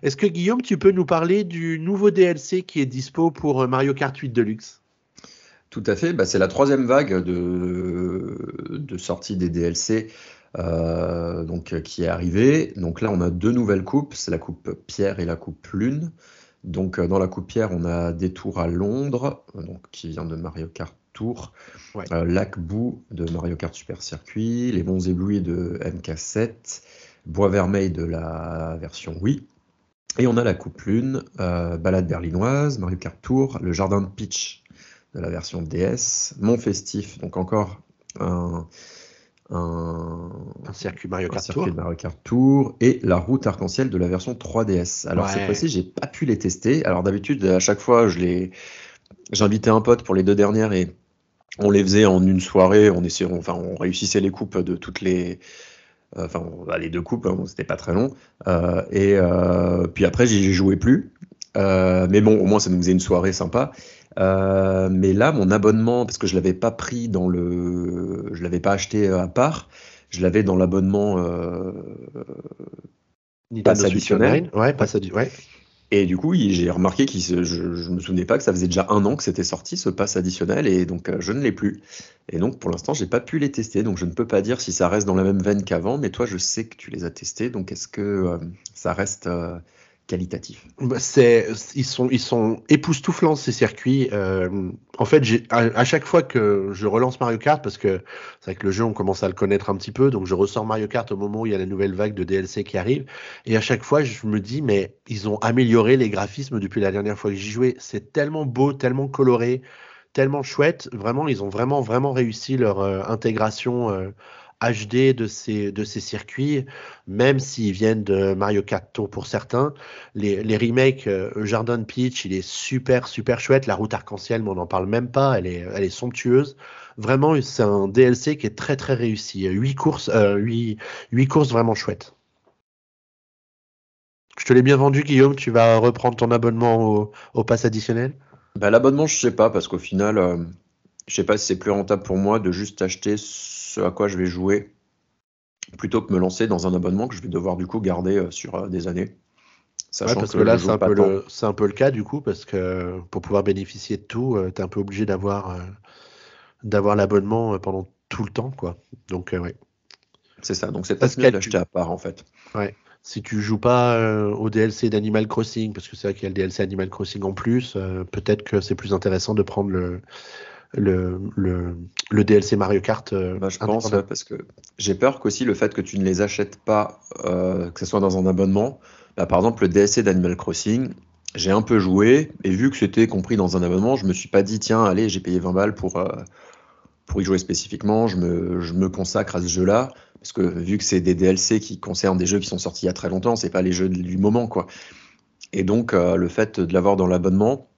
Est-ce que Guillaume, tu peux nous parler du nouveau DLC qui est dispo pour Mario Kart 8 Deluxe? Tout à fait, bah, c'est la troisième vague de, sortie des DLC. Euh, donc, qui est arrivée. Donc là, on a deux nouvelles coupes, c'est la coupe Pierre et la coupe Lune. Donc euh, dans la coupe Pierre, on a des tours à Londres, donc, qui vient de Mario Kart Tour, euh, Lac Bou de Mario Kart Super Circuit, Les Monts Éblouis de MK7, Bois Vermeil de la version Wii. Et on a la Coupe Lune, euh, Balade berlinoise, Mario Kart Tour, le Jardin de Pitch de la version DS, Mont Festif, donc encore un, circuit Mario Kart, Tour. Mario Kart Tour et la route arc-en-ciel de la version 3DS. Alors cette fois-ci, j'ai pas pu les tester. Alors d'habitude, à chaque fois, je les j'invitais un pote pour les deux dernières et on les faisait en une soirée. On essayait, enfin, on réussissait les coupes de toutes les, enfin, bah, les deux coupes, hein, c'était pas très long. et puis après, j'y jouais plus. mais bon, au moins, ça nous faisait une soirée sympa. mais là, mon abonnement, parce que je l'avais pas pris dans le, je l'avais pas acheté à part, je l'avais dans l'abonnement euh, passe additionnel. Ouais, passe ouais. Et du coup, j'ai remarqué que je, je me souvenais pas que ça faisait déjà un an que c'était sorti ce pass additionnel et donc euh, je ne l'ai plus. Et donc pour l'instant, j'ai pas pu les tester, donc je ne peux pas dire si ça reste dans la même veine qu'avant. Mais toi, je sais que tu les as testés, donc est-ce que euh, ça reste euh, bah, c'est, ils, sont, ils sont époustouflants ces circuits. Euh, en fait, à, chaque fois que je relance Mario Kart, parce que c'est vrai que le jeu, on commence à le connaître un petit peu, donc je ressors Mario Kart au moment où il y a la nouvelle vague de DLC qui arrive, et à chaque fois, je me dis, mais ils ont amélioré les graphismes depuis la dernière fois que j'y jouais. C'est tellement beau, tellement coloré, tellement chouette. Vraiment, ils ont vraiment, vraiment réussi leur euh, intégration. Euh, HD de ces, de ces circuits, même s'ils viennent de Mario Kart Tour pour certains. Les, les remakes, euh, Jardin Peach, il est super, super chouette. La route arc-en-ciel, on n'en parle même pas, elle est, elle est somptueuse. Vraiment, c'est un DLC qui est très, très réussi. Huit courses, euh, courses vraiment chouettes. Je te l'ai bien vendu, Guillaume. Tu vas reprendre ton abonnement au, au pass additionnel? Bah, L'abonnement, je sais pas, parce qu'au final, euh, je sais pas si c'est plus rentable pour moi de juste acheter ce à quoi je vais jouer plutôt que me lancer dans un abonnement que je vais devoir du coup garder euh, sur euh, des années. Sachant parce que, là, c'est un, peu le, un peu le cas du coup, parce que pour pouvoir bénéficier de tout, euh, tu es un peu obligé d'avoir d'avoir l'abonnement pendant tout le temps. quoi. Donc, ouais. C'est ça, donc c'est pas mieux d'acheter à part en fait. Ouais. Si tu joues pas au DLC d'Animal Crossing, parce que c'est vrai qu'il y a le DLC Animal Crossing en plus, peut-être que c'est plus intéressant de prendre le, le, le, le DLC Mario Kart. Euh, bah, je pense, parce que j'ai peur qu'aussi le fait que tu ne les achètes pas, euh, que ce soit dans un abonnement, bah, par exemple le DLC d'Animal Crossing, j'ai un peu joué, et vu que c'était compris dans un abonnement, je me suis pas dit, tiens, allez, j'ai payé 20 balles pour, euh, pour y jouer spécifiquement, je me, je me consacre à ce jeu-là, parce que vu que c'est des DLC qui concernent des jeux qui sont sortis il y a très longtemps, c'est pas les jeux du moment, quoi. Et donc, le fait de l'avoir dans l'abonnement,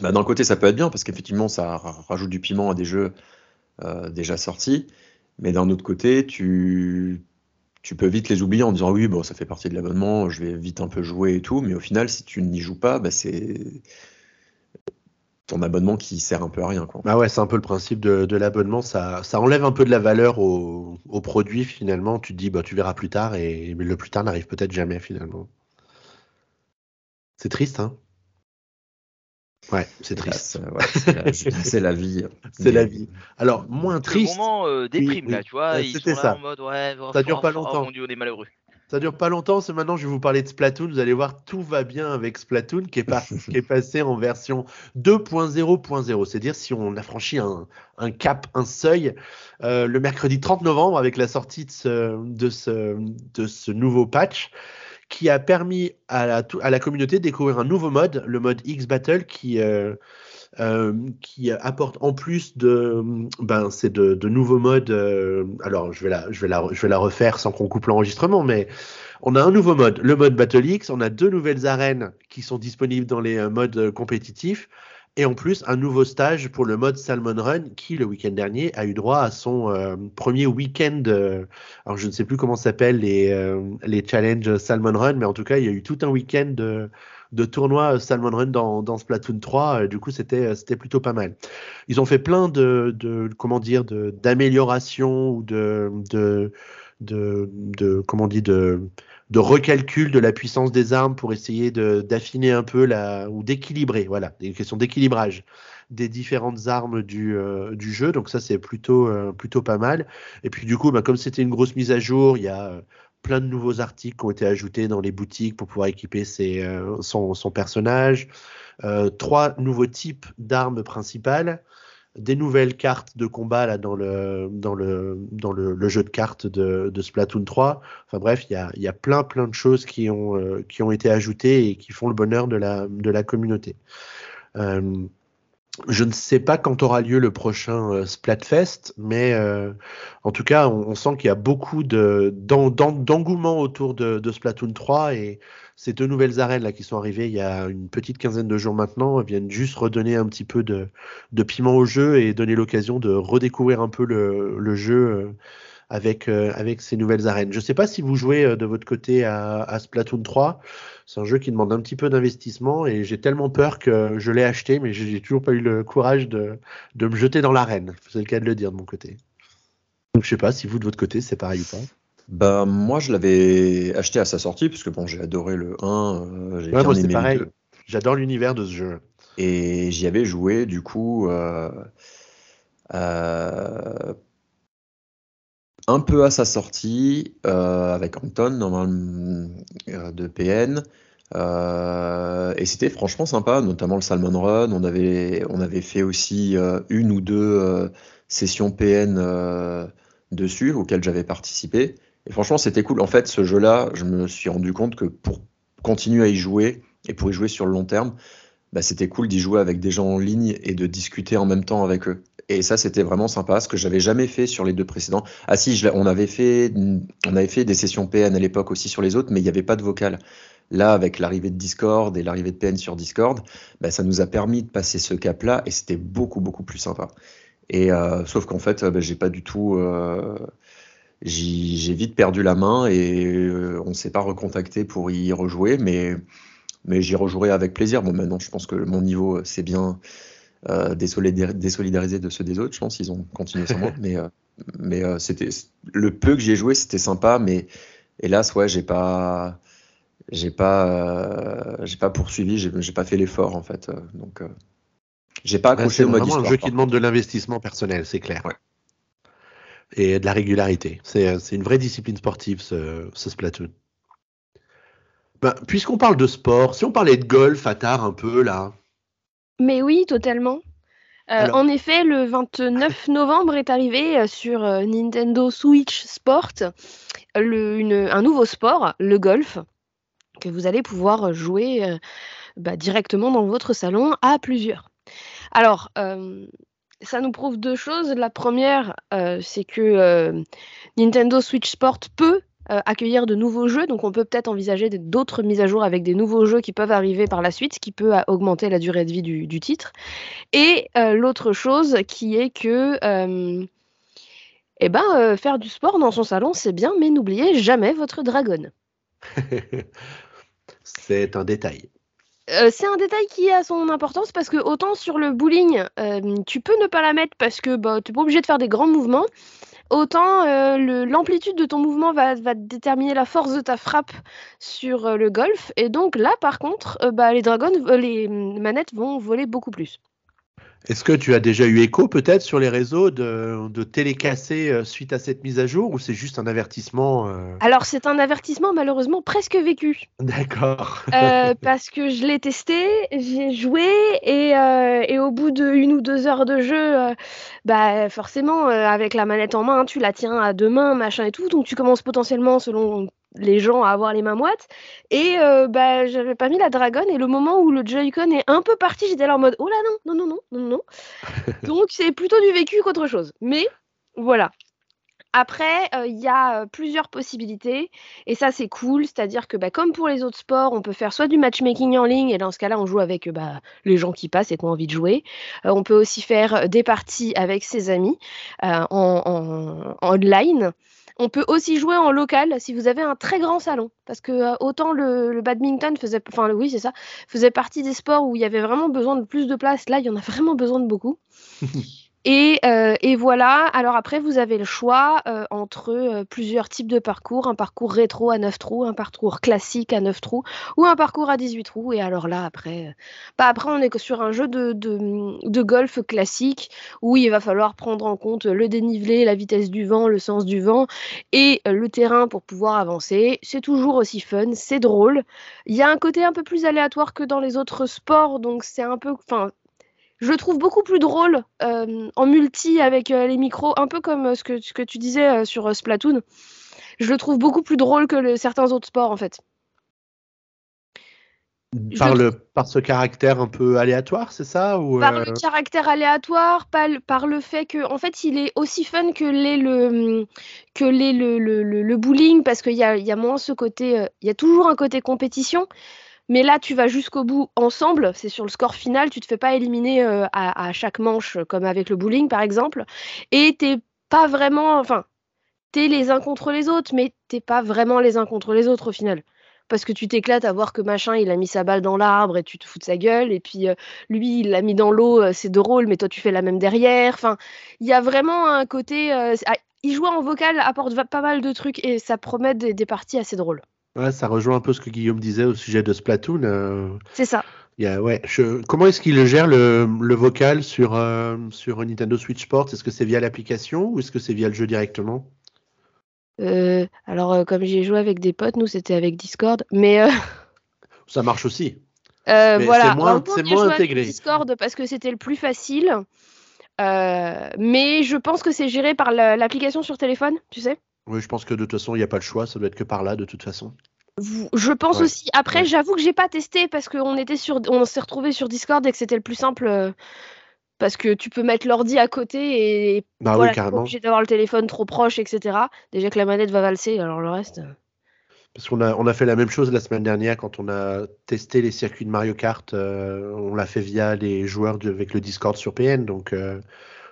bah, d'un côté, ça peut être bien parce qu'effectivement, ça rajoute du piment à des jeux euh, déjà sortis. Mais d'un autre côté, tu, peux vite les oublier en disant oui, bon, ça fait partie de l'abonnement, je vais vite un peu jouer et tout. Mais au final, si tu n'y joues pas, bah, c'est ton abonnement qui sert un peu à rien. Quoi. Bah ouais, c'est un peu le principe de, l'abonnement. Ça, enlève un peu de la valeur au, produit finalement. Tu te dis, bah, tu verras plus tard et le plus tard n'arrive peut-être jamais finalement. C'est triste, hein Ouais, c'est triste. c'est la, vie. C'est la vie. Alors, moins triste. moment euh, déprime, là, tu vois. C'était ça. En mode, ouais, ça dure pas longtemps. Oh, mon Dieu, on est malheureux. Ça dure pas longtemps, c'est maintenant je vais vous parler de Splatoon. Vous allez voir, tout va bien avec Splatoon qui est, qui est passé en version 2.0.0. C'est-à-dire si on a franchi un, un cap, un seuil, euh, le mercredi 30 novembre avec la sortie de ce, de ce, de ce nouveau patch qui a permis à la, communauté de découvrir un nouveau mode, le mode X Battle, qui, euh, euh, apporte en plus de, ben, c'est de, nouveaux modes. Euh, alors, je vais la refaire sans qu'on coupe l'enregistrement, mais on a un nouveau mode, le mode Battle X. On a deux nouvelles arènes qui sont disponibles dans les modes compétitifs. Et en plus, un nouveau stage pour le mode Salmon Run qui, le week-end dernier, a eu droit à son euh, premier week-end. Euh, alors, je ne sais plus comment s'appellent les, euh, les challenges Salmon Run, mais en tout cas, il y a eu tout un week-end de, de tournoi Salmon Run dans, dans Splatoon 3. du coup, c'était c'était plutôt pas mal. Ils ont fait plein de, de comment dire d'améliorations ou de, de, de, comment on de de recalcul de la puissance des armes pour essayer d'affiner un peu la ou d'équilibrer, voilà, des questions d'équilibrage des différentes armes du, euh, jeu. Donc ça c'est plutôt euh, plutôt pas mal. Et puis du coup, bah, comme c'était une grosse mise à jour, il y a euh, plein de nouveaux articles qui ont été ajoutés dans les boutiques pour pouvoir équiper son, son, personnage. trois nouveaux types d'armes principales des nouvelles cartes de combat là dans le dans le dans le, jeu de cartes de, de, Splatoon 3. Enfin bref, il y a, y a plein plein de choses qui ont euh, qui ont été ajoutées et qui font le bonheur de la de la communauté. Euh, Je ne sais pas quand aura lieu le prochain euh, Splatfest, mais en tout cas, on, sent qu'il y a beaucoup d'engouement autour de, de, Splatoon 3 et ces deux nouvelles arènes là qui sont arrivées il y a une petite quinzaine de jours maintenant viennent juste redonner un petit peu de, piment au jeu et donner l'occasion de redécouvrir un peu le, jeu euh, avec, avec ces nouvelles arènes. Je ne sais pas si vous jouez de votre côté à, Splatoon 3. C'est un jeu qui demande un petit peu d'investissement et j'ai tellement peur que je l'ai acheté, mais j'ai toujours pas eu le courage de, de me jeter dans l'arène. C'est le cas de le dire de mon côté. Donc je sais pas si vous de votre côté c'est pareil ou pas. Bah moi je l'avais acheté à sa sortie parce que bon j'ai adoré le 1, euh, j'ai ouais, pareil. J'adore l'univers de ce jeu. Et j'y avais joué du coup euh, euh, un peu à sa sortie euh, avec Anton normalement de PN. Et c'était franchement sympa, notamment le Salmon Run. On avait, on avait fait aussi une ou deux sessions PN dessus auxquelles j'avais participé. Et franchement, c'était cool. En fait, ce jeu-là, je me suis rendu compte que pour continuer à y jouer et pour y jouer sur le long terme, bah, c'était cool d'y jouer avec des gens en ligne et de discuter en même temps avec eux. Et ça, c'était vraiment sympa, ce que j'avais jamais fait sur les deux précédents. Ah si, on, avait fait, on avait fait des sessions PN à l'époque aussi sur les autres, mais il n'y avait pas de vocal. Là, avec l'arrivée de Discord et l'arrivée de PN sur Discord, bah, ça nous a permis de passer ce cap-là et c'était beaucoup, beaucoup plus sympa. Et euh, sauf qu'en fait, bah, j'ai pas du tout. Euh, j'ai vite perdu la main et euh, on ne s'est pas recontacté pour y rejouer, mais, mais j'y rejouerai avec plaisir. Bon, maintenant, je pense que mon niveau, c'est bien euh, désolidariser de ceux des autres. Je pense qu'ils ont continué sans moi. Mais, euh, mais euh, c'était le peu que j'ai joué, c'était sympa. Mais hélas, ouais, j'ai pas, j'ai pas, j'ai pas poursuivi, j'ai pas fait l'effort en fait. donc, j'ai pas accroché au mode C'est un jeu qui demande de l'investissement personnel, c'est clair. Et de la régularité. C'est une vraie discipline sportive, ce, ce Splatoon. Ben, Puisqu'on parle de sport, si on parlait de golf à tard un peu là, mais oui, totalement. Euh, en effet, le 29 novembre est arrivé euh, sur euh, Nintendo Switch Sport un nouveau sport, le golf, que vous allez pouvoir jouer bah, directement dans votre salon à plusieurs. Alors, ça nous prouve deux choses. La première, c'est que Nintendo Switch Sport peut euh, accueillir de nouveaux jeux. Donc on peut peut-être envisager d'autres mises à jour avec des nouveaux jeux qui peuvent arriver par la suite, ce qui peut euh, augmenter la durée de vie du, titre. Et euh, l'autre chose qui est que eh ben, faire du sport dans son salon, c'est bien, mais n'oubliez jamais votre dragon. c'est un détail. C'est un détail qui a son importance parce que autant sur le bowling, tu peux ne pas la mettre parce que bah, tu n'es pas obligé de faire des grands mouvements autant euh, l'amplitude de ton mouvement va, déterminer la force de ta frappe sur euh, le golf. Et donc là, par contre, euh, bah, les dragons, les manettes vont voler beaucoup plus. Est-ce que tu as déjà eu écho peut-être sur les réseaux de, de télécasser euh, suite à cette mise à jour ou c'est juste un avertissement euh Alors c'est un avertissement malheureusement presque vécu. D'accord. Euh, parce que je l'ai testé, j'ai joué et, et, au bout de une ou deux heures de jeu, bah forcément avec la manette en main, tu la tiens à deux mains, machin et tout, donc tu commences potentiellement selon les gens à avoir les mains moites. Et euh, bah, j'avais pas mis la dragonne. Et le moment où le Joy-Con est un peu parti, j'étais là en mode Oh là non, non, non, non, non, non. Donc c'est plutôt du vécu qu'autre chose. Mais voilà. Après, euh, il y a euh, plusieurs possibilités et ça c'est cool, c'est-à-dire que bah, comme pour les autres sports, on peut faire soit du matchmaking en ligne et dans ce cas-là on joue avec bah, les gens qui passent et qui ont envie de jouer. on peut aussi faire des parties avec ses amis en, en, online. On peut aussi jouer en local si vous avez un très grand salon, parce que euh, autant le, badminton faisait, enfin oui c'est ça, faisait partie des sports où il y avait vraiment besoin de plus de place. Là, il y en a vraiment besoin de beaucoup. Euh, et, voilà, alors après, vous avez le choix euh, entre euh, plusieurs types de parcours, un parcours rétro à 9 trous, un parcours classique à 9 trous, ou un parcours à 18 trous. Et alors là, après, bah après on est sur un jeu de, de, golf classique, où il va falloir prendre en compte le dénivelé, la vitesse du vent, le sens du vent, et le terrain pour pouvoir avancer. C'est toujours aussi fun, c'est drôle. Il y a un côté un peu plus aléatoire que dans les autres sports, donc c'est un peu... je le trouve beaucoup plus drôle euh, en multi avec euh, les micros, un peu comme euh, ce, que, ce que tu disais sur Splatoon. Je le trouve beaucoup plus drôle que certains autres sports en fait. Par, le, par ce caractère un peu aléatoire, c'est ça ou Par le caractère aléatoire, par le, par le fait que, en fait, il est aussi fun que l'est le, que l'est le, le, le, bowling, parce qu'il y a, y a moins ce côté. Il y a toujours un côté compétition. Mais là, tu vas jusqu'au bout ensemble, c'est sur le score final, tu te fais pas éliminer à, à, chaque manche, comme avec le bowling par exemple, et t'es pas vraiment, enfin, t'es les uns contre les autres, mais t'es pas vraiment les uns contre les autres au final parce que tu t'éclates à voir que machin, il a mis sa balle dans l'arbre et tu te fous de sa gueule, et puis euh, lui, il l'a mis dans l'eau, euh, c'est drôle, mais toi, tu fais la même derrière. Enfin, il y a vraiment un côté. Euh, ah, il joue en vocal apporte pas mal de trucs et ça promet des, parties assez drôles. Ouais, ça rejoint un peu ce que Guillaume disait au sujet de Splatoon. C'est ça. Ouais, Comment est-ce qu'il gère le, le vocal sur, sur Nintendo Switch Sports? Est-ce que c'est via l'application ou est-ce que c'est via le jeu directement? Euh, alors, euh, comme j'ai joué avec des potes, nous, c'était avec Discord, mais... Euh, Ça marche aussi. voilà, c'est moins, c'est moins intégré. Discord parce que c'était le plus facile. mais je pense que c'est géré par l'application sur téléphone, tu sais? Oui, je pense que de toute façon, il n'y a pas le choix, ça doit être que par là, de toute façon. Je pense aussi. Après, j'avoue que j'ai pas testé parce qu'on était sur, on s'est retrouvé sur Discord et que c'était le plus simple parce que tu peux mettre l'ordi à côté et bah voilà, oui, carrément. obligé d'avoir le téléphone trop proche, etc. Déjà que la manette va valser, alors le reste. Euh. Parce qu'on a, on a fait la même chose la semaine dernière quand on a testé les circuits de Mario Kart. Euh, on l'a fait via les joueurs avec le Discord sur PN, donc euh,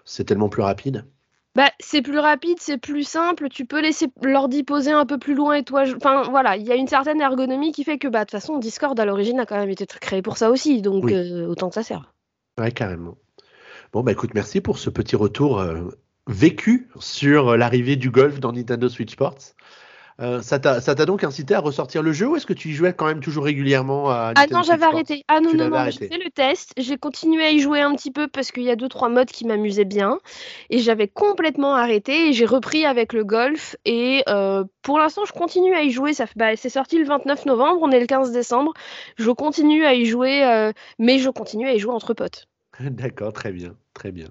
c'est tellement plus rapide. Bah, c'est plus rapide, c'est plus simple. Tu peux laisser l'ordi poser un peu plus loin et toi. Enfin, voilà, il y a une certaine ergonomie qui fait que, bah, de toute façon, Discord à l'origine a quand même été créé pour ça aussi, donc autant que ça sert. Ouais, carrément. Bon, bah écoute, merci pour ce petit retour euh, vécu sur euh, l'arrivée du golf dans Nintendo Switch Sports. Euh, ça t'a donc incité à ressortir le jeu ou est-ce que tu y jouais quand même toujours régulièrement à Ah non, j'avais arrêté. Ah non, non, non, j'ai fait le test. J'ai continué à y jouer un petit peu parce qu'il y a deux, trois modes qui m'amusaient bien. Et j'avais complètement arrêté et j'ai repris avec le golf. Et pour l'instant, je continue à y jouer. Ça, bah, c'est sorti le 29 novembre, on est le 15 décembre. Je continue à y jouer, mais je continue à y jouer entre potes. D'accord, très bien, très bien.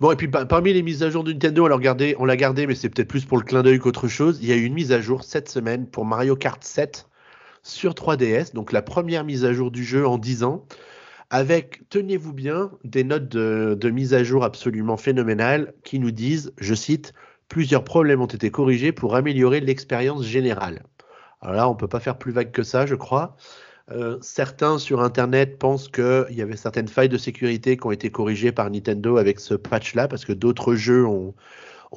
Bon, et puis parmi les mises à jour de Nintendo, on l'a on l'a gardé, mais c'est peut-être plus pour le clin d'œil qu'autre chose. Il y a eu une mise à jour cette semaine pour Mario Kart 7 sur 3DS, donc la première mise à jour du jeu en 10 ans, avec, tenez-vous bien, des notes de, mise à jour absolument phénoménales qui nous disent, je cite, plusieurs problèmes ont été corrigés pour améliorer l'expérience générale. Alors là, on ne peut pas faire plus vague que ça, je crois. Euh, certains sur Internet pensent qu'il y avait certaines failles de sécurité qui ont été corrigées par Nintendo avec ce patch-là, parce que d'autres jeux ont,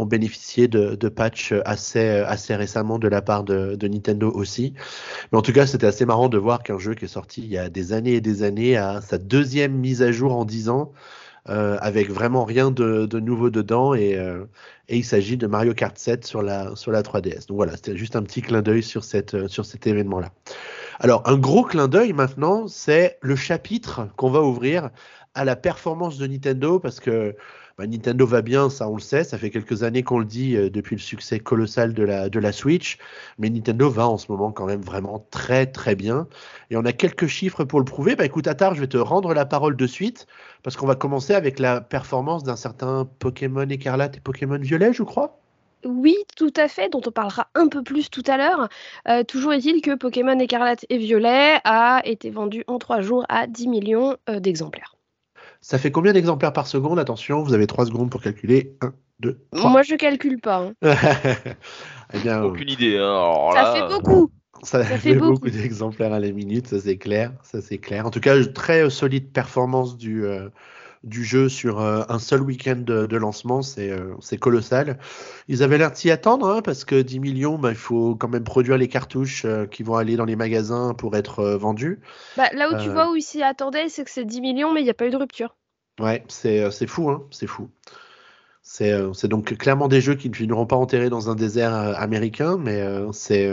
bénéficié de, de patchs assez, assez récemment de la part de, Nintendo aussi. Mais en tout cas, c'était assez marrant de voir qu'un jeu qui est sorti il y a des années et des années a sa deuxième mise à jour en 10 ans. Euh, avec vraiment rien de, nouveau dedans et, euh, et il s'agit de Mario Kart 7 sur la, sur la 3DS. Donc voilà, c'était juste un petit clin d'œil sur, cette, sur cet événement-là. Alors, un gros clin d'œil maintenant, c'est le chapitre qu'on va ouvrir à la performance de Nintendo parce que bah, Nintendo va bien, ça on le sait, ça fait quelques années qu'on le dit euh, depuis le succès colossal de la, Switch, mais Nintendo va en ce moment quand même vraiment très très bien. Et on a quelques chiffres pour le prouver. Bah écoute, Attar, je vais te rendre la parole de suite parce qu'on va commencer avec la performance d'un certain Pokémon écarlate et Pokémon violet, je crois. Oui, tout à fait, dont on parlera un peu plus tout à l'heure. Euh, toujours est-il que Pokémon Écarlate et Violet a été vendu en trois jours à 10 millions euh, d'exemplaires. Ça fait combien d'exemplaires par seconde? Attention, vous avez trois secondes pour calculer. 1, 2, 3. Moi, je calcule pas. Hein. eh Aucune idée. Hein. ça fait beaucoup. Ça, fait, beaucoup, d'exemplaires à la minute, ça c'est clair, ça c'est clair. En tout cas, très solide performance du, euh, du jeu sur euh, un seul week-end de, lancement, euh, c'est colossal. Ils avaient l'air d'y attendre, hein, parce que 10 millions, bah, il faut quand même produire les cartouches euh, qui vont aller dans les magasins pour être vendus. Bah, là où tu vois où ils s'y attendaient, c'est que c'est 10 millions, mais il n'y a pas eu de rupture. Ouais, c'est fou, hein, c'est fou. C'est donc clairement des jeux qui ne finiront pas enterrés dans un désert américain, mais c'est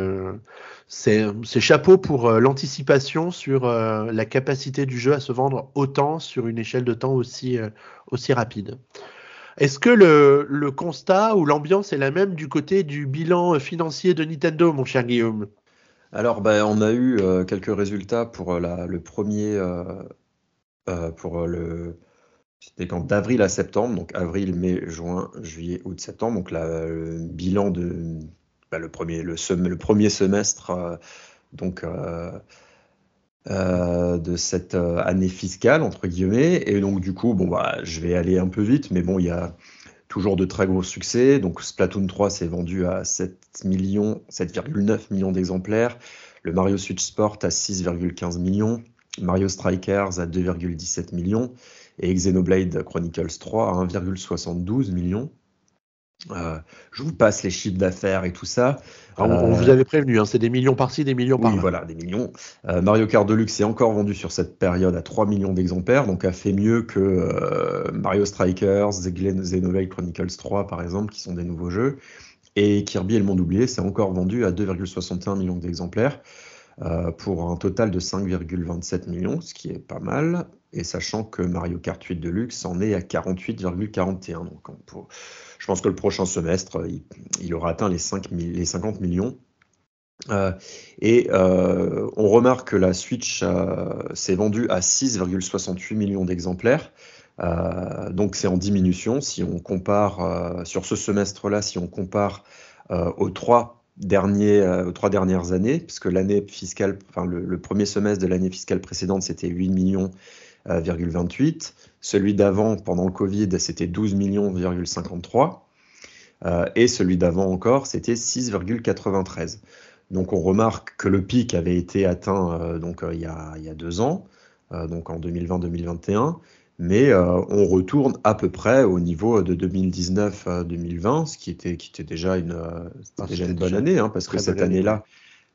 c'est chapeau pour euh, l'anticipation sur euh, la capacité du jeu à se vendre autant sur une échelle de temps aussi, euh, rapide. Est-ce que le, constat ou l'ambiance est la même du côté du bilan financier de Nintendo, mon cher Guillaume? Alors, ben, on a eu quelques résultats pour le premier, pour le, c'était quand? D'avril à septembre, donc avril, mai, juin, juillet, août, septembre, donc le bilan de le, premier, le, premier semestre, euh, donc, euh, de cette année fiscale, entre guillemets. Et donc, du coup, bon, bah, je vais aller un peu vite, mais bon, il y a toujours de très gros succès. Donc, Splatoon 3 s'est vendu à 7 millions, 7,9 millions d'exemplaires. Le Mario Switch Sport à 6,15 millions. Mario Strikers à 2,17 millions et Xenoblade Chronicles 3 à 1,72 millions. Euh, je vous passe les chiffres d'affaires et tout ça. on, euh, vous avait prévenu, hein, c'est des millions par-ci, des millions par-là. Oui, voilà, des millions. Euh, Mario Kart Deluxe est encore vendu sur cette période à 3 millions d'exemplaires, donc a fait mieux que Mario Strikers, Xenoblade Chronicles 3 par exemple, qui sont des nouveaux jeux. Et Kirby et le Monde Oublié, c'est encore vendu à 2,61 millions d'exemplaires. Euh, pour un total de 5,27 millions, ce qui est pas mal. Et sachant que Mario Kart 8 Deluxe en est à 48,41. Donc je pense que le prochain semestre, il, aura atteint les, 5 les 50 millions. Euh, et euh, on remarque que la Switch s'est vendue à 6,68 millions d'exemplaires. donc c'est en diminution. Si on compare sur ce semestre-là, si on compare aux trois derniers, euh, aux trois dernières années, puisque l'année fiscale, enfin le, premier semestre de l'année fiscale précédente, c'était 8 millions. Euh, celui d'avant, pendant le Covid, c'était 12 millions, euh, et celui d'avant encore, c'était 6,93. Donc on remarque que le pic avait été atteint donc, il, y a, il, y a, deux ans, donc en 2020-2021, mais euh, on retourne à peu près au niveau de 2019-2020, ce qui était, qui était déjà une, euh, ah, déjà une bonne année, hein, parce que cette année-là,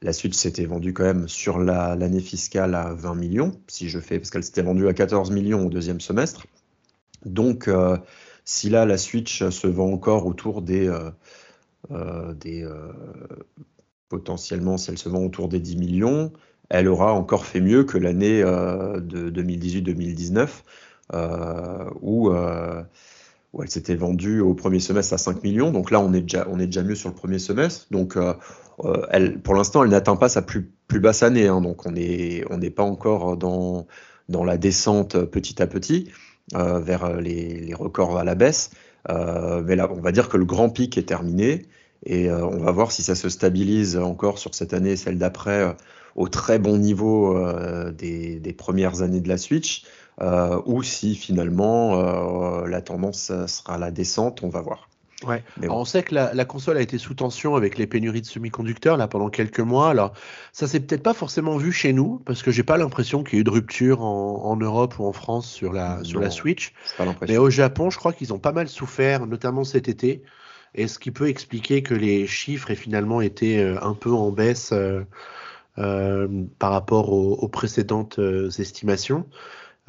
la suite s'était vendue quand même sur l'année fiscale à 20 millions, si je fais, parce qu'elle s'était vendue à 14 millions au deuxième semestre. Donc, euh, si là, la Switch se vend encore autour des, des potentiellement, si elle se vend autour des 10 millions, elle aura encore fait mieux que l'année de 2018-2019 euh, où, euh, où, elle s'était vendue au premier semestre à 5 millions. Donc là, on est déjà, on est déjà mieux sur le premier semestre. Donc euh, elle, pour l'instant, elle n'atteint pas sa plus, basse année. Hein. donc on n'est pas encore dans, la descente petit à petit vers les, records à la baisse. mais là, on va dire que le grand pic est terminé. Et on va voir si ça se stabilise encore sur cette année et celle d'après au très bon niveau des, des, premières années de la Switch. Euh, ou si finalement euh, la tendance sera la descente, on va voir. Ouais. On sait que la, console a été sous tension avec les pénuries de semi-conducteurs là pendant quelques mois. Alors ça s'est peut-être pas forcément vu chez nous parce que j'ai pas l'impression qu'il y ait eu de rupture en, Europe ou en France sur la sur la Switch. Mais au Japon, je crois qu'ils ont pas mal souffert, notamment cet été. Et ce qui peut expliquer que les chiffres aient finalement été euh, un peu en baisse par rapport aux précédentes estimations.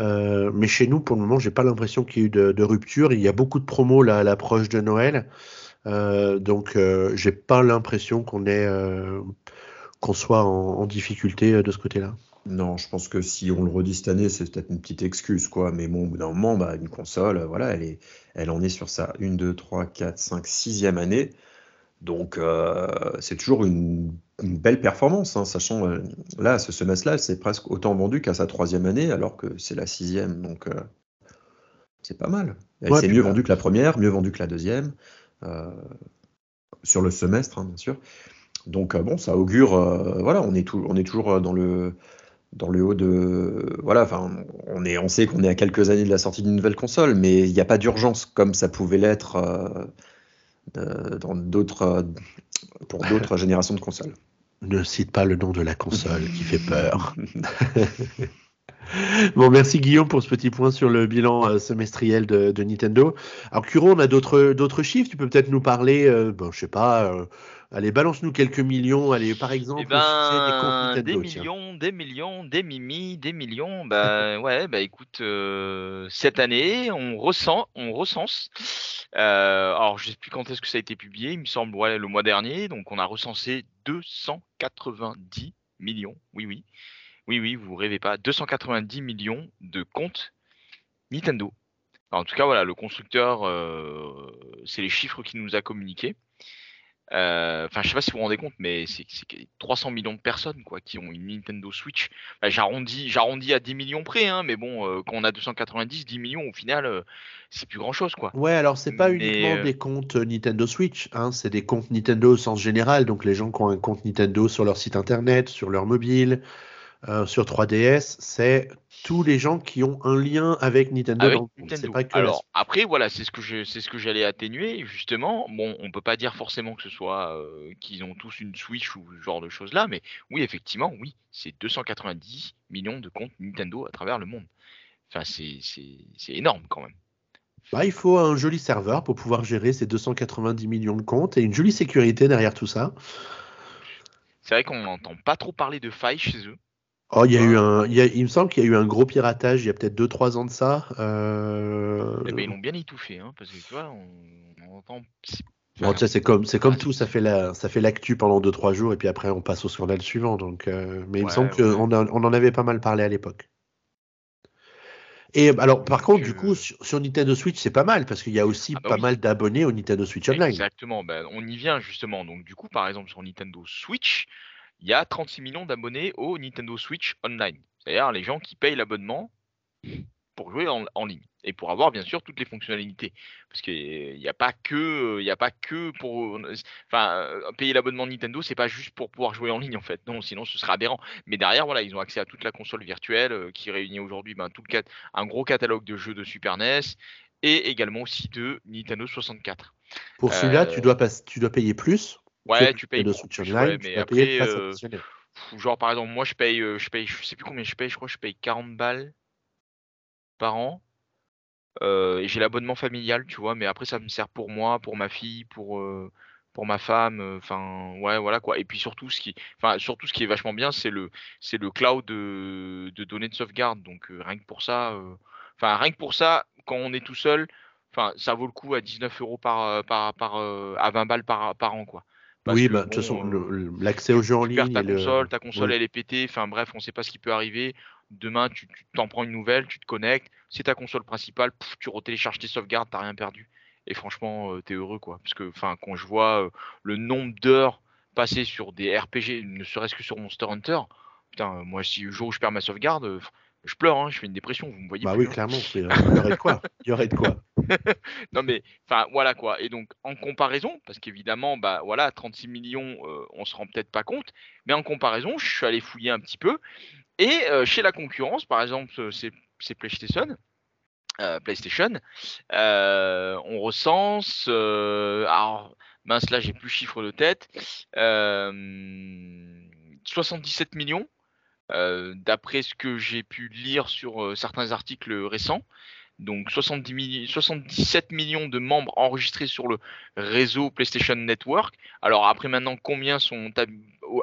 Euh, mais chez nous, pour le moment, j'ai pas l'impression qu'il y ait eu de, rupture. Il y a beaucoup de promos là, à l'approche de Noël. Euh, donc, euh, j'ai pas l'impression qu'on qu'on soit en, difficulté de ce côté-là. Non, je pense que si on le redit cette année, c'est peut-être une petite excuse, quoi. Mais bon, au bout d'un moment, bah, une console, voilà, elle, elle en est sur sa 1, 2, 3, 4, 5, 6e année. Donc, c'est toujours une une belle performance, hein, sachant euh, là, ce semestre-là, c'est presque autant vendu qu'à sa troisième année, alors que c'est la sixième, donc euh, c'est pas mal. c'est mieux vendu que la première, mieux vendu que la deuxième, euh, sur le semestre, hein, bien sûr. Donc bon, ça augure, voilà, on est, on est toujours dans le, dans le haut de, voilà, enfin, on est, on sait qu'on est à quelques années de la sortie d'une nouvelle console, mais il n'y a pas d'urgence comme ça pouvait l'être dans d'autres, pour d'autres générations de consoles. Ne cite pas le nom de la console qui fait peur. Bon, merci Guillaume pour ce petit point sur le bilan euh, semestriel de, Nintendo. Alors, Curo, on a d'autres chiffres. Tu peux peut-être nous parler, euh, bon, je sais pas, euh, allez, balance-nous quelques millions. Allez, par exemple, eh ben, des, millions, des millions, des mimi, des millions. Bah, ouais, bah écoute, cette année, on ressent, on recense. alors, je sais plus quand est-ce que ça a été publié. Il me semble, ouais, le mois dernier. Donc, on a recensé 290 millions. Oui, oui. Oui, oui, vous rêvez pas. 290 millions de comptes Nintendo. en tout cas, voilà, le constructeur, euh, c'est les chiffres qu'il nous a communiqués. Euh, enfin, je sais pas si vous vous rendez compte, mais c'est 300 millions de personnes quoi, qui ont une Nintendo Switch. Bah, j'arrondis, à 10 millions près, hein, mais bon, euh, quand on a 290, 10 millions, au final, c'est plus grand chose. Quoi. Ouais, alors c'est pas uniquement des comptes Nintendo Switch, hein, c'est des comptes Nintendo au sens général. Donc les gens qui ont un compte Nintendo sur leur site internet, sur leur mobile, euh, sur 3DS, c'est tous les gens qui ont un lien avec Nintendo. Avec pas que la Alors après voilà, c'est ce que je, c'est ce que j'allais atténuer justement. Bon, on peut pas dire forcément que ce soit euh, qu'ils ont tous une Switch ou ce genre de choses là, mais oui effectivement, oui, c'est 290 millions de comptes Nintendo à travers le monde. Enfin, c'est énorme quand même. Bah, il faut un joli serveur pour pouvoir gérer ces 290 millions de comptes et une jolie sécurité derrière tout ça. C'est vrai qu'on n'entend pas trop parler de failles chez eux. Oh, il y a eu un, il, y a- il me semble qu'il y a eu un gros piratage il y a peut-être 2-3 ans de ça. Euh, Eh ben, ils l'ont bien étouffé, hein, parce que tu vois, on, on entend. c'est- bon, comme, c'est comme Ah, tout, ça fait la, ça fait l'actu pendant 2-3 jours et puis après on passe au scandale suivant. Donc, euh, mais il me semble ouais. qu'on on en avait pas mal parlé à l'époque. Et alors, par contre, du euh, coup, sur, sur Nintendo Switch, c'est pas mal parce qu'il y a aussi Ah bah pas oui. mal d'abonnés au Nintendo Switch Online. Exactement, ben, on y vient justement. Donc du coup, par exemple, sur Nintendo Switch, il y a 36 millions d'abonnés au Nintendo Switch Online. C'est-à-dire les gens qui payent l'abonnement pour jouer en, en ligne et pour avoir bien sûr toutes les fonctionnalités. Parce qu'il n'y a pas que, il y a pas que pour, enfin, euh, payer l'abonnement Nintendo, c'est pas juste pour pouvoir jouer en ligne en fait. Non, sinon ce serait aberrant. Mais derrière, voilà, ils ont accès à toute la console virtuelle euh, qui réunit aujourd'hui ben, tout le un gros catalogue de jeux de Super NES et également aussi de Nintendo 64. Pour celui-là, Euh, tu dois, pas, tu dois payer plus. Ouais, tu payes plus, ouais, tu mais après, euh, Genre par exemple, moi je paye, euh, je paye, je sais plus combien je paye, je crois que je paye 40 balles par an. Euh, et j'ai l'abonnement familial, tu vois, mais après ça me sert pour moi, pour ma fille, pour euh, pour ma femme, enfin ouais voilà quoi. Et puis surtout ce qui, enfin surtout ce qui est vachement bien, c'est le c'est le cloud de, de données de sauvegarde. Donc rien que pour ça, enfin rien que pour ça, quand on est tout seul, enfin ça vaut le coup à 19 euros par par par à 20 balles par par an quoi. Parce Oui, bah, de toute façon, euh, l'accès aux jeux en tu perds ligne. ta le- console, ta console oui. elle est pétée, enfin bref, on sait pas ce qui peut arriver. Demain, tu t'en prends une nouvelle, tu te connectes, c'est ta console principale, pouf, tu retélécharges tes sauvegardes, t'as rien perdu. Et franchement, euh, t'es heureux quoi. Parce que enfin, quand je vois euh, le nombre d'heures passées sur des RPG, ne serait-ce que sur Monster Hunter, putain, moi si le jour où je perds ma sauvegarde, je pleure, hein, je fais une dépression, vous me voyez Bah plus, oui, hein. clairement, c'est- il y aurait de quoi. Il y aurait de quoi. Non mais enfin voilà quoi. Et donc en comparaison, parce qu'évidemment bah voilà 36 millions, euh, on se rend peut-être pas compte, mais en comparaison, je suis allé fouiller un petit peu et euh, chez la concurrence, par exemple, euh, c'est PlayStation. euh, PlayStation, euh, on recense, euh, alors mince là j'ai plus le chiffre de tête, euh, 77 millions euh, d'après ce que j'ai pu lire sur euh, certains articles récents. Donc 70 milli- 77 millions de membres enregistrés sur le réseau PlayStation Network. Alors après maintenant, combien sont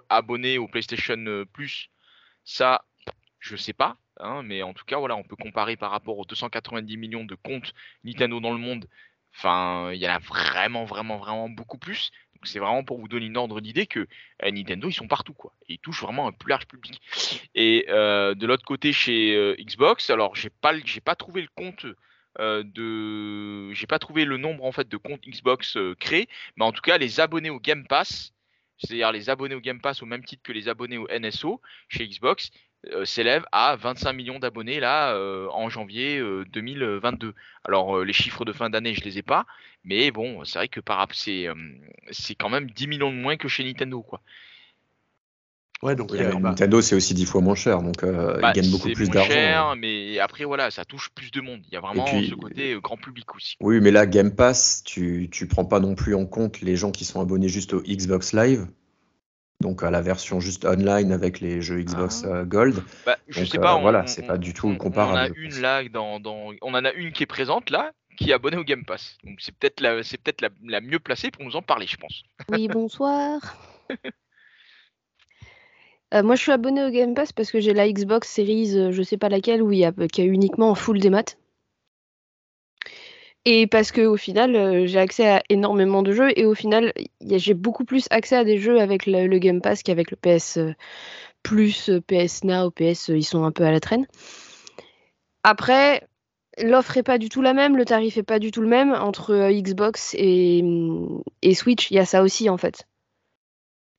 abonnés au PlayStation euh, Plus? Ça, je sais pas. hein, mais en tout cas, voilà, on peut comparer par rapport aux 290 millions de comptes Nintendo dans le monde. Enfin, il y en a vraiment, vraiment, vraiment beaucoup plus. C'est vraiment pour vous donner une ordre d'idée que euh, Nintendo, ils sont partout, quoi. Ils touchent vraiment un plus large public. Et euh, de l'autre côté, chez euh, Xbox, alors j'ai pas, pas trouvé le compte de, j'ai pas trouvé le nombre en fait de comptes Xbox créés, mais en tout cas les abonnés au Game Pass, c'est-à-dire les abonnés au Game Pass au même titre que les abonnés au NSO chez Xbox, euh, s'élèvent à 25 millions d'abonnés là euh, en janvier euh, 2022. Alors euh, les chiffres de fin d'année, je les ai pas, mais bon, c'est vrai que par c'est euh, c'est quand même 10 millions de moins que chez Nintendo quoi. Ouais, donc Oui, bah, Nintendo, c'est aussi 10 fois moins cher, donc euh, Bah, ils gagnent beaucoup c'est plus moins d'argent. cher, hein. mais après voilà, ça touche plus de monde. Il y a vraiment puis- ce côté euh, grand public aussi. Oui, mais là, Game Pass, tu, tu prends pas non plus en compte les gens qui sont abonnés juste au Xbox Live, donc à la version juste online avec les jeux Xbox Ah. euh, Gold. Bah, je Donc, sais euh, pas, on, voilà, c'est pas du tout on- comparable, On en a une pense. là dans, dans, on en a une qui est présente là, qui est abonnée au Game Pass. Donc c'est peut-être la, c'est peut-être la, la mieux placée pour nous en parler, je pense. Oui, bonsoir. Euh, moi, je suis abonnée au Game Pass parce que j'ai la Xbox Series, euh, je sais pas laquelle, où il y a, qui a uniquement en full des maths. Et parce que au final, euh, j'ai accès à énormément de jeux et au final, j'ai beaucoup plus accès à des jeux avec le, Game Pass qu'avec le PS euh, Plus, euh, PS Now, PS, ils sont un peu à la traîne. Après, l'offre est pas du tout la même, le tarif est pas du tout le même entre Xbox et, et Switch. Il y a ça aussi en fait.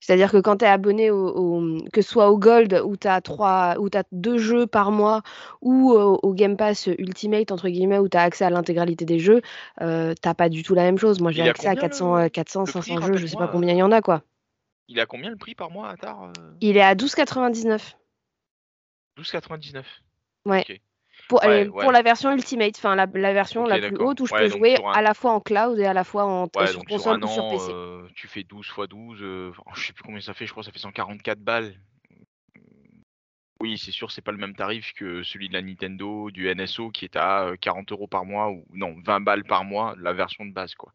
C'est-à-dire que quand tu es abonné au, au- que ce soit au Gold où tu as trois où tu deux jeux par mois ou au, au Game Pass Ultimate entre guillemets où tu as accès à l'intégralité des jeux, euh, t'as pas du tout la même chose. Moi j'ai accès à combien, 400 le- euh, 400 le 500 prix, jeux, je sais pas combien il y en a quoi. Il a combien le prix par mois, Atar euh? Il est à 12,99. 12,99. Ouais. Pour, Ouais, euh, ouais. pour la version Ultimate, enfin la, la version la plus haute où je Ouais, peux jouer un- à la fois en cloud et à la fois en, Ouais, sur console ou sur PC. euh, tu fais 12 x 12, euh, enfin, je sais plus combien ça fait, je crois que ça fait 144 balles. Oui, c'est sûr, c'est pas le même tarif que celui de la Nintendo, du NSO qui est à euh, 40 euros par mois, ou non, 20 balles par mois, la version de base, quoi.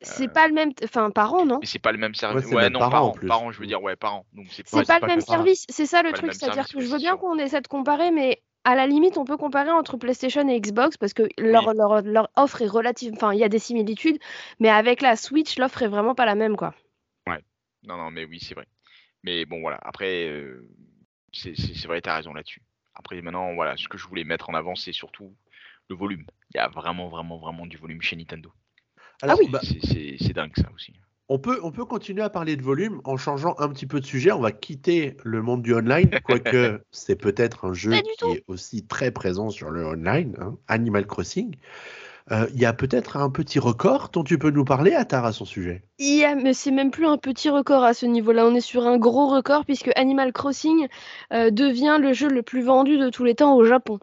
C'est pas le même, enfin par an non? Mais c'est pas le même service. Ouais, c'est Ouais, même non, par an, par an, je veux dire, ouais, par an. Donc c'est pas le même service, c'est ça le truc, c'est-à-dire que je veux bien qu'on essaie de comparer, mais à la limite on peut comparer entre PlayStation et Xbox parce que leur, leur, leur offre est relative, enfin il y a des similitudes, mais avec la Switch l'offre est vraiment pas la même quoi. Non, non, mais oui, c'est vrai. Mais bon, voilà. Après, euh, c'est vrai, t'as raison là-dessus. Après, maintenant, voilà, ce que je voulais mettre en avant, c'est surtout le volume. Il y a vraiment, vraiment, vraiment du volume chez Nintendo. Alors, oui. bah, c'est dingue ça aussi. On, peut, on peut continuer à parler de volume en changeant un petit peu de sujet. On va quitter le monde du online, quoique c'est peut-être un jeu qui tout. est aussi très présent sur le online, hein, Animal Crossing. Euh, Il y a peut-être un petit record dont tu peux nous parler, Attar, à son sujet? Il y a- mais c'est même plus un petit record à ce niveau-là, on est sur un gros record puisque Animal Crossing euh, devient le jeu le plus vendu de tous les temps au Japon.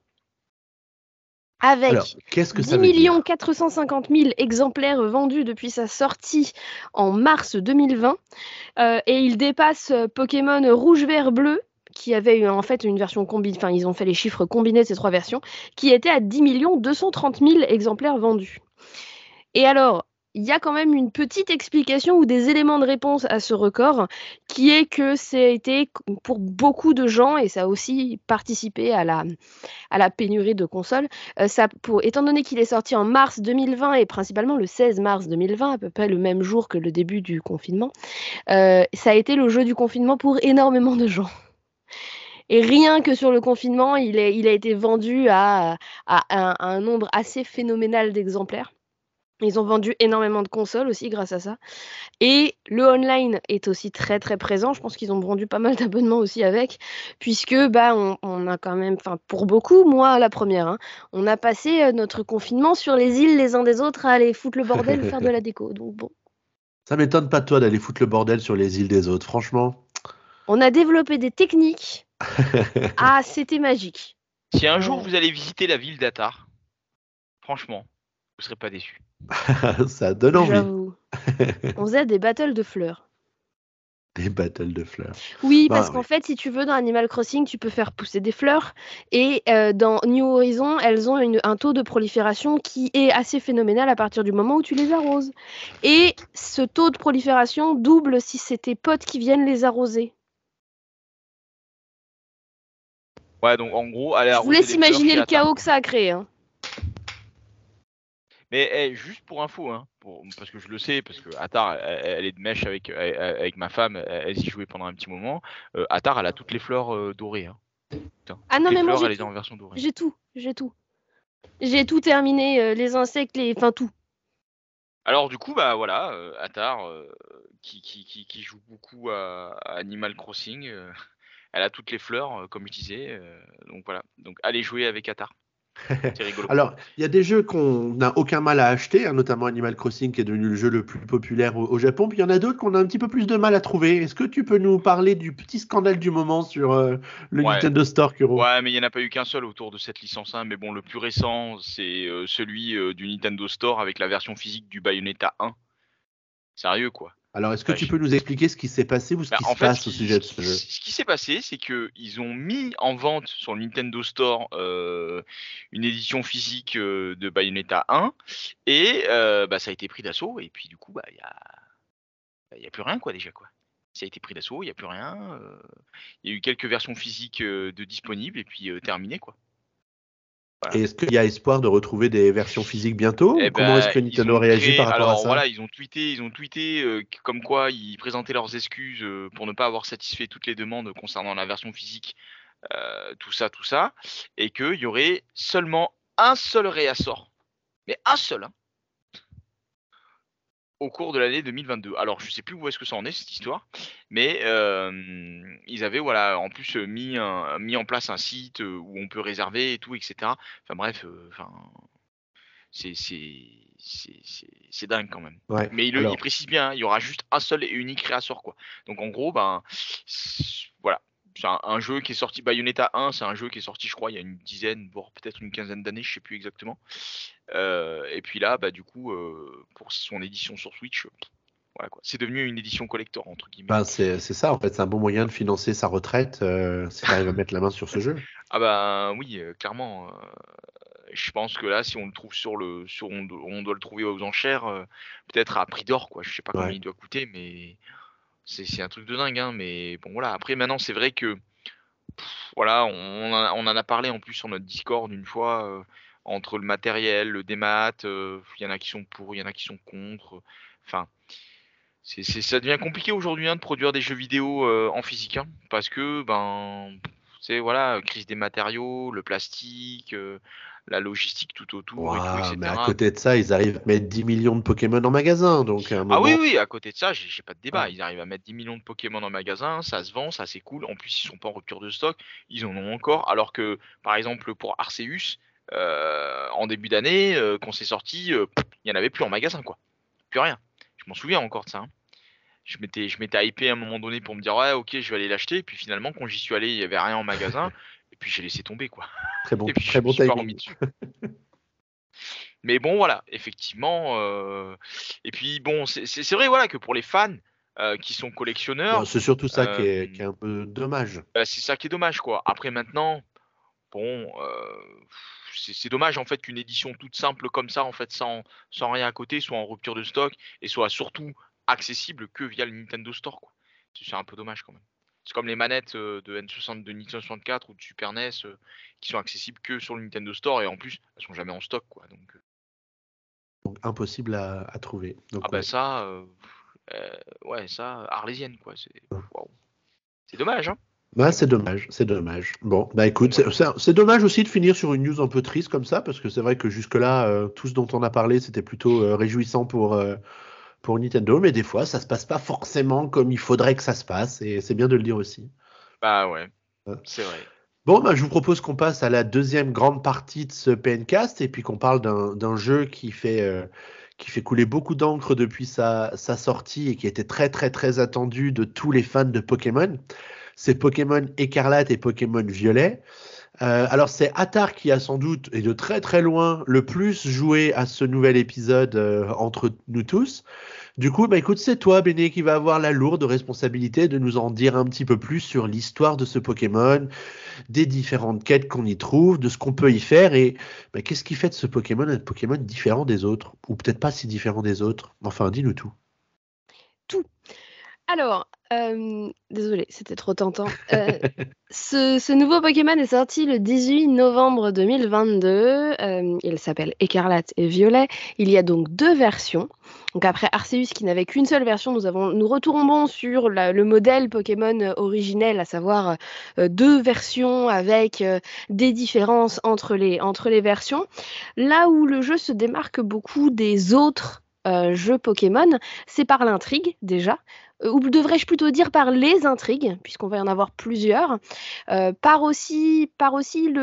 Avec Alors, qu'est-ce que 10 ça veut dire 450 000 exemplaires vendus depuis sa sortie en mars 2020. Euh, et il dépasse euh, Pokémon Rouge, Vert, Bleu, qui avait eu en fait une version combinée, enfin ils ont fait les chiffres combinés de ces trois versions, qui était à 10 230 000 exemplaires vendus. Et alors, il y a quand même une petite explication ou des éléments de réponse à ce record, qui est que c'était pour beaucoup de gens, et ça a aussi participé à la, pénurie de consoles, euh, ça, pour, étant donné qu'il est sorti en mars 2020 et principalement le 16 mars 2020, à peu près le même jour que le début du confinement, euh, ça a été le jeu du confinement pour énormément de gens. Et rien que sur le confinement, il, a été vendu à un nombre assez phénoménal d'exemplaires. Ils ont vendu énormément de consoles aussi grâce à ça. Et le online est aussi très très présent. Je pense qu'ils ont vendu pas mal d'abonnements aussi avec, puisque bah on, on a quand même, enfin pour beaucoup, moi la première, hein, on a passé euh, notre confinement sur les îles les uns des autres à aller foutre le bordel, faire de la déco. Donc bon, Ça m'étonne pas de toi d'aller foutre le bordel sur les îles des autres, franchement. on a développé des techniques. Ah, c'était magique. Si un jour Ouais. vous allez visiter la ville d'Atar, franchement, vous serez pas déçus. ça donne envie. J'avoue. On faisait des battles de fleurs. Des battles de fleurs. Oui, Bah, parce qu'en fait, si tu veux, dans Animal Crossing, tu peux faire pousser des fleurs. Et euh, dans New Horizon, elles ont une- un taux de prolifération qui est assez phénoménal à partir du moment où tu les arroses. Et ce taux de prolifération double si c'est tes potes qui viennent les arroser. Ouais, donc en gros, allez Je vous laisse imaginer le chaos que ça a créé. hein. Mais eh, juste pour info, hein, pour- parce que je le sais, parce que Atar, elle, elle est de mèche avec, ma femme, elle, elle s'y jouait pendant un petit moment. Euh, Atar, elle a toutes les fleurs euh, dorées. Hein. Putain, Ah non, mais moi, fleurs, j'ai elle est tout. en version dorée. J'ai tout, j'ai tout. J'ai tout terminé, euh, les insectes, les... enfin tout. Alors du coup, bah voilà, euh, Atar, euh, qui, qui, qui, qui joue beaucoup à, à Animal Crossing, euh, elle a toutes les fleurs, euh, comme je disais. euh, donc voilà, donc allez jouer avec Atar. C'est rigolo. Alors, il y a des jeux qu'on n'a aucun mal à acheter, hein, notamment Animal Crossing qui est devenu le jeu le plus populaire au, au Japon. Puis il y en a d'autres qu'on a un petit peu plus de mal à trouver. Est-ce que tu peux nous parler du petit scandale du moment sur euh, le Ouais. Nintendo Store, Kuro? Ouais, mais il n'y en a pas eu qu'un seul autour de cette licence 1. Mais bon, le plus récent, c'est euh, celui euh, du Nintendo Store avec la version physique du Bayonetta 1. Sérieux, quoi. Alors, est-ce que Ouais, tu peux nous expliquer ce qui s'est passé ou ce Bah, qui se fait, passe au sujet de ce jeu? Ce qui s'est passé, c'est que ils ont mis en vente sur le Nintendo Store euh, une édition physique euh, de Bayonetta 1 et euh, bah, ça a été pris d'assaut et puis du coup, bah, il y a, bah, il y a plus rien quoi déjà quoi. Ça a été pris d'assaut, il n'y a plus rien. Il y a eu quelques versions physiques de disponibles et puis terminé quoi. Est-ce qu'il y a espoir de retrouver des versions physiques bientôt Eh Comment ben, est-ce que ils Nintendo réagit par rapport alors, à ça voilà, ils ont tweeté, ils ont tweeté euh, que- comme quoi ils présentaient leurs excuses euh, pour ne pas avoir satisfait toutes les demandes concernant la version physique, euh, tout ça, tout ça, et qu'il y aurait seulement un seul réassort, mais un seul, hein, au cours de l'année 2022. Alors je sais plus où est-ce que ça en est cette histoire, mais euh, ils avaient voilà en plus euh, mis un, mis en place un site euh, où on peut réserver et tout, etc. Enfin bref, euh, enfin c'est c'est dingue quand même. Ouais. Mais il, Alors- il précise bien, hein, il y aura juste un seul et unique quoi. Donc en gros, ben voilà, c'est un, jeu qui est sorti, Bayonetta 1, c'est un jeu qui est sorti, je crois, il y a une dizaine, voire peut-être une quinzaine d'années, je sais plus exactement. et puis là, bah, du coup, pour son édition sur Switch, c'est devenu une édition collector, entre guillemets. Bah, c'est ça, en fait, c'est un bon moyen de financer sa retraite euh, si tu arrives à mettre la main sur ce jeu. Ah bah oui, euh, clairement. Euh, je pense que là, si on le trouve sur le. Sur, on, doit le trouver aux enchères, peut-être à prix d'or, quoi. Je sais pas combien il doit coûter, mais c'est un truc de dingue. Hein, mais bon, voilà. Après, maintenant, c'est vrai que. voilà, on, en a parlé en plus sur notre Discord une fois. entre le matériel, le démat, il y en a qui sont pour, il y en a qui sont contre. Enfin, c'est, ça devient compliqué aujourd'hui hein, de produire des jeux vidéo euh, en physique, hein, parce que ben, c'est voilà, crise des matériaux, le plastique, euh, la logistique tout autour, etc. Mais à côté de ça, ils arrivent à mettre 10 millions de Pokémon en magasin, donc Ah oui, oui, à côté de ça, j'ai, pas de débat. Ils arrivent à mettre 10 millions de Pokémon en magasin, ça se vend, ça c'est cool. En plus, ils sont pas en rupture de stock, ils en ont encore. Alors que, par exemple, pour Arceus, euh, en début d'année, quand c'est sorti, il y en avait plus en magasin, quoi. Plus rien. Je m'en souviens encore de ça. Hein je m'étais, je m'étais hypé à un moment donné pour me dire ouais ok je vais aller l'acheter et puis finalement quand j'y suis allé il y avait rien en magasin et puis j'ai laissé tomber quoi. Très bon, très bon timing. Mais bon voilà effectivement euh, et puis bon c'est, vrai voilà que pour les fans euh, qui sont collectionneurs c'est surtout ça qui, est, qui, est, un peu dommage. Bah, c'est ça qui est dommage quoi. Après maintenant bon euh, c'est dommage en fait qu'une édition toute simple comme ça en fait sans, sans rien à côté soit en rupture de stock et soit surtout accessible que via le Nintendo Store. C'est un peu dommage quand même. C'est comme les manettes euh, de N60 de Nintendo 64 ou de Super NES euh, qui sont accessibles que sur le Nintendo Store et en plus elles sont jamais en stock quoi. Donc, euh. impossible à, trouver. ah bah ça, ouais ça arlésienne quoi. C'est dommage hein. Bah, c'est dommage, c'est dommage. Bon, bah écoute, c'est dommage aussi de finir sur une news un peu triste comme ça, parce que c'est vrai que jusque-là, tout ce dont on a parlé, c'était plutôt réjouissant pour, pour Nintendo, mais des fois, ça se passe pas forcément comme il faudrait que ça se passe, et c'est bien de le dire aussi. Bah ouais, c'est vrai. Bon, bah, je vous propose qu'on passe à la deuxième grande partie de ce PNcast, et puis qu'on parle d'un jeu qui fait, euh, qui fait couler beaucoup d'encre depuis sa, sa, sortie et qui était très très très attendu de tous les fans de Pokémon. C'est Pokémon Écarlate et Pokémon Violet. Euh, alors c'est Attar qui a sans doute et de très très loin le plus joué à ce nouvel épisode euh, entre nous tous. Du coup, bah écoute, c'est toi, Béné, qui va avoir la lourde responsabilité de nous en dire un petit peu plus sur l'histoire de ce Pokémon, des différentes quêtes qu'on y trouve, de ce qu'on peut y faire et bah, qu'est-ce qui fait de ce Pokémon un Pokémon différent des autres, ou peut-être pas si différent des autres? Enfin, dis-nous tout. Tout. Alors, euh, désolé, c'était trop tentant. Euh, ce, nouveau Pokémon est sorti le 18 novembre 2022. Euh, il s'appelle Écarlate et Violet. Il y a donc deux versions. Donc après Arceus qui n'avait qu'une seule version, nous, avons, nous retournons sur le modèle Pokémon originel, à savoir deux versions avec des différences entre les, entre les versions. Là où le jeu se démarque beaucoup des autres jeux Pokémon, c'est par l'intrigue déjà. Euh, ou devrais-je plutôt dire par les intrigues, puisqu'on va y en avoir plusieurs, euh, par aussi, par aussi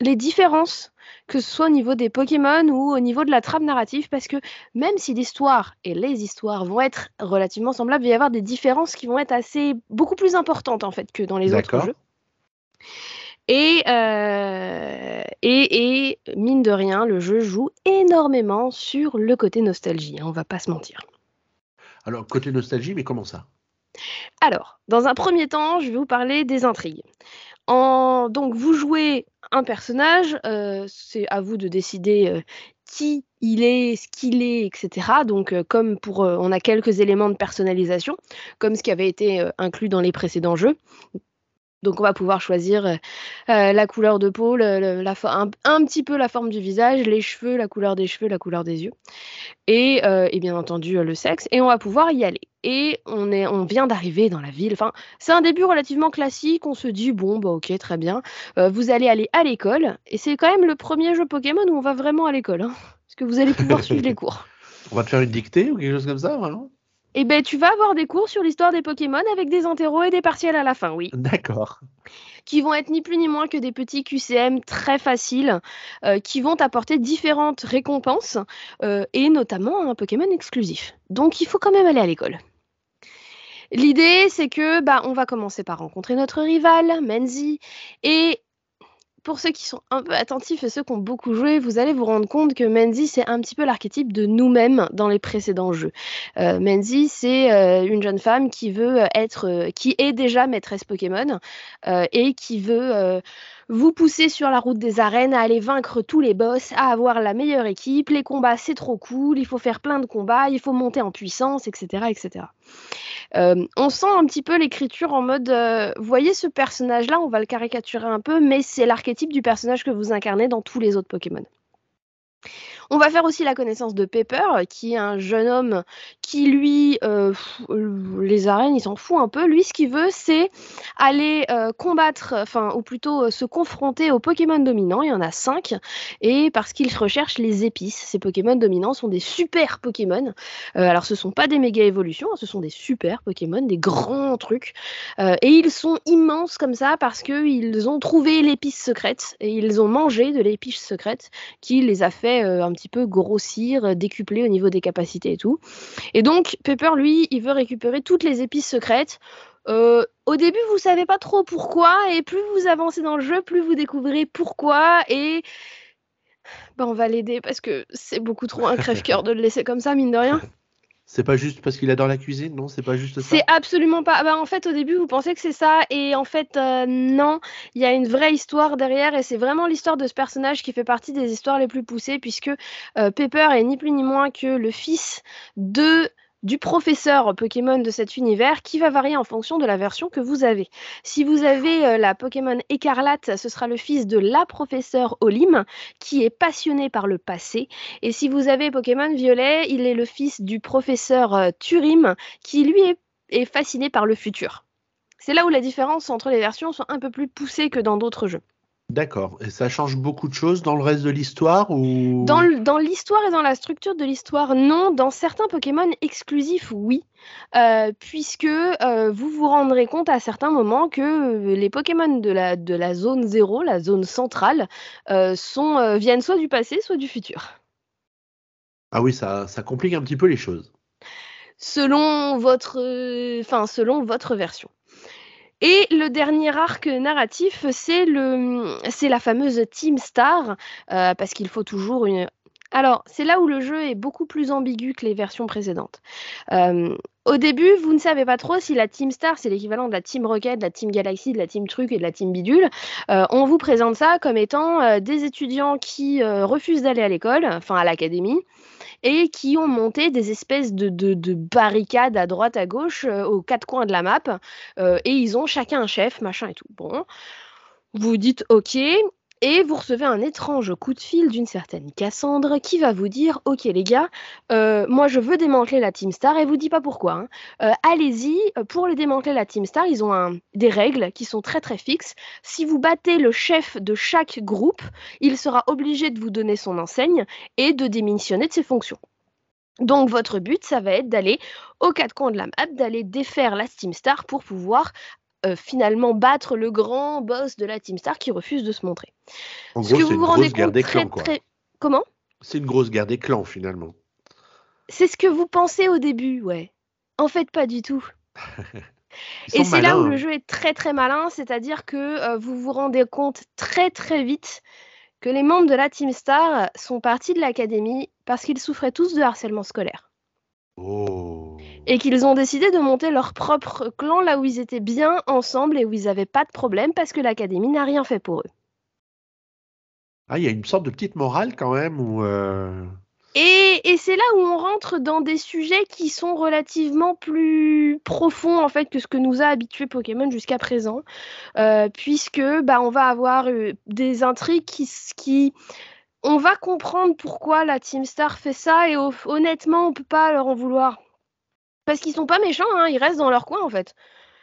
les différences, que ce soit au niveau des Pokémon ou au niveau de la trame narrative, parce que même si l'histoire et les histoires vont être relativement semblables, il va y avoir des différences qui vont être assez beaucoup plus importantes en fait que dans les autres jeux. Et, euh, et, et, mine de rien, le jeu joue énormément sur le côté nostalgie, hein, on va pas se mentir. Alors, côté nostalgie, mais comment ça? Alors, dans un premier temps, je vais vous parler des intrigues. Donc, vous jouez un personnage, euh, c'est à vous de décider euh, qui il est, ce qu'il est, etc. Donc, euh, comme pour, on a quelques éléments de personnalisation, comme ce qui avait été inclus dans les précédents jeux. Donc on va pouvoir choisir euh, euh, la couleur de peau, la un, petit peu la forme du visage, les cheveux, la couleur des cheveux, la couleur des yeux, et, euh, bien entendu le sexe. Et on va pouvoir y aller. Et on, est, on vient d'arriver dans la ville. Enfin, c'est un début relativement classique. On se dit bon, bah ok, très bien. vous allez aller à l'école. Et c'est quand même le premier jeu Pokémon où on va vraiment à l'école, hein, parce que vous allez pouvoir suivre les cours. On va te faire une dictée ou quelque chose comme ça, vraiment? Eh ben, tu vas avoir des cours sur l'histoire des Pokémon avec des interros et des partiels à la fin, oui. D'accord. Qui vont être ni plus ni moins que des petits QCM très faciles, euh, qui vont apporter différentes récompenses, euh, et notamment un Pokémon exclusif. Donc il faut quand même aller à l'école. L'idée, c'est que bah, on va commencer par rencontrer notre rival, Menzi, et pour ceux qui sont un peu attentifs et ceux qui ont beaucoup joué, vous allez vous rendre compte que Menzi, c'est un petit peu l'archétype de nous-mêmes dans les précédents jeux. Euh, Menzi, c'est euh, une jeune femme qui veut être, euh, qui est déjà maîtresse Pokémon euh, et qui veut euh, vous pousser sur la route des arènes à aller vaincre tous les boss, à avoir la meilleure équipe. Les combats, c'est trop cool, il faut faire plein de combats, il faut monter en puissance, etc. etc. Euh, on sent un petit peu l'écriture en mode, euh, voyez ce personnage-là, on va le caricaturer un peu, mais c'est l'archétype du personnage que vous incarnez dans tous les autres Pokémon. On va faire aussi la connaissance de Pepper, qui est un jeune homme qui, lui, euh, les arènes, il s'en fout un peu. Lui, ce qu'il veut, c'est aller euh, combattre, enfin, ou plutôt euh, se confronter aux Pokémon dominants. Il y en a cinq, et parce qu'il recherche les épices. Ces Pokémon dominants sont des super Pokémon. alors, ce sont pas des méga évolutions, hein, ce sont des super Pokémon, des grands trucs. et ils sont immenses comme ça parce qu'ils ont trouvé l'épice secrète et ils ont mangé de l'épice secrète qui les a fait un petit peu grossir, décupler au niveau des capacités et tout. Et donc, Pepper, lui, il veut récupérer toutes les épices secrètes. Euh, au début, vous savez pas trop pourquoi, et plus vous avancez dans le jeu, plus vous découvrez pourquoi, et ben, on va l'aider parce que c'est beaucoup trop un crève-cœur de le laisser comme ça, mine de rien. C'est pas juste parce qu'il adore la cuisine, non C'est pas juste ça C'est absolument pas. Bah, en fait, au début, vous pensez que c'est ça, et en fait, euh, non. Il y a une vraie histoire derrière, et c'est vraiment l'histoire de ce personnage qui fait partie des histoires les plus poussées, puisque euh, Pepper est ni plus ni moins que le fils de du professeur Pokémon de cet univers qui va varier en fonction de la version que vous avez. Si vous avez euh, la Pokémon écarlate, ce sera le fils de la professeure Olim qui est passionné par le passé. Et si vous avez Pokémon violet, il est le fils du professeur euh, Turim qui lui est, est fasciné par le futur. C'est là où la différence entre les versions sont un peu plus poussées que dans d'autres jeux. D'accord. Et ça change beaucoup de choses dans le reste de l'histoire ou? Dans, l'histoire et dans la structure de l'histoire, non. Dans certains Pokémon exclusifs, oui. Euh, puisque euh, vous vous rendrez compte à certains moments que euh, les Pokémon de la, de la zone 0, la zone centrale, euh, sont, viennent soit du passé, soit du futur. Ah oui, ça, ça complique un petit peu les choses. Selon votre, enfin, selon votre version. Et le dernier arc narratif, c'est le, c'est la fameuse Team Star, euh, parce qu'il faut toujours une. Alors, c'est là où le jeu est beaucoup plus ambigu que les versions précédentes. Euh, au début, vous ne savez pas trop si la Team Star, c'est l'équivalent de la Team Rocket, de la Team Galaxy, de la Team Truc et de la Team Bidule. Euh, on vous présente ça comme étant des étudiants qui refusent d'aller à l'école, enfin à l'académie, et qui ont monté des espèces de, de- de barricades à droite, à gauche, euh, aux quatre coins de la map, euh, et ils ont chacun un chef, machin et tout. Bon, vous vous dites OK, et vous recevez un étrange coup de fil d'une certaine Cassandre qui va vous dire OK les gars, euh, moi je veux démanteler la Team Star, et vous dit pas pourquoi. hein. Euh, Allez-y, euh, pour les démanteler la Team Star, ils ont des règles qui sont très très fixes. Si vous battez le chef de chaque groupe, il sera obligé de vous donner son enseigne et de démissionner de ses fonctions. Donc votre but, ça va être d'aller aux quatre coins de la map, d'aller défaire la Team Star pour pouvoir euh, finalement battre le grand boss de la Team Star qui refuse de se montrer. En gros, que c'est vous une vous rendez grosse guerre compte très, clans, quoi. très... Comment? C'est une grosse guerre des clans, finalement. C'est ce que vous pensez au début, ouais. En fait, pas du tout. Et c'est là où le hein. jeu est très très malin, c'est-à-dire que euh, vous vous rendez compte très très vite que les membres de la Team Star sont partis de l'académie parce qu'ils souffraient tous de harcèlement scolaire. Oh. Et qu'ils ont décidé de monter leur propre clan là où ils étaient bien ensemble et où ils n'avaient pas de problème parce que l'académie n'a rien fait pour eux. Ah, il y a une sorte de petite morale quand même où. euh, Et, et c'est là où on rentre dans des sujets qui sont relativement plus profonds en fait que ce que nous a habitué Pokémon jusqu'à présent, Euh, puisque bah, on va avoir euh, des intrigues qui, on va comprendre pourquoi la Team Star fait ça et honnêtement on peut pas leur en vouloir parce qu'ils sont pas méchants, hein, ils restent dans leur coin en fait.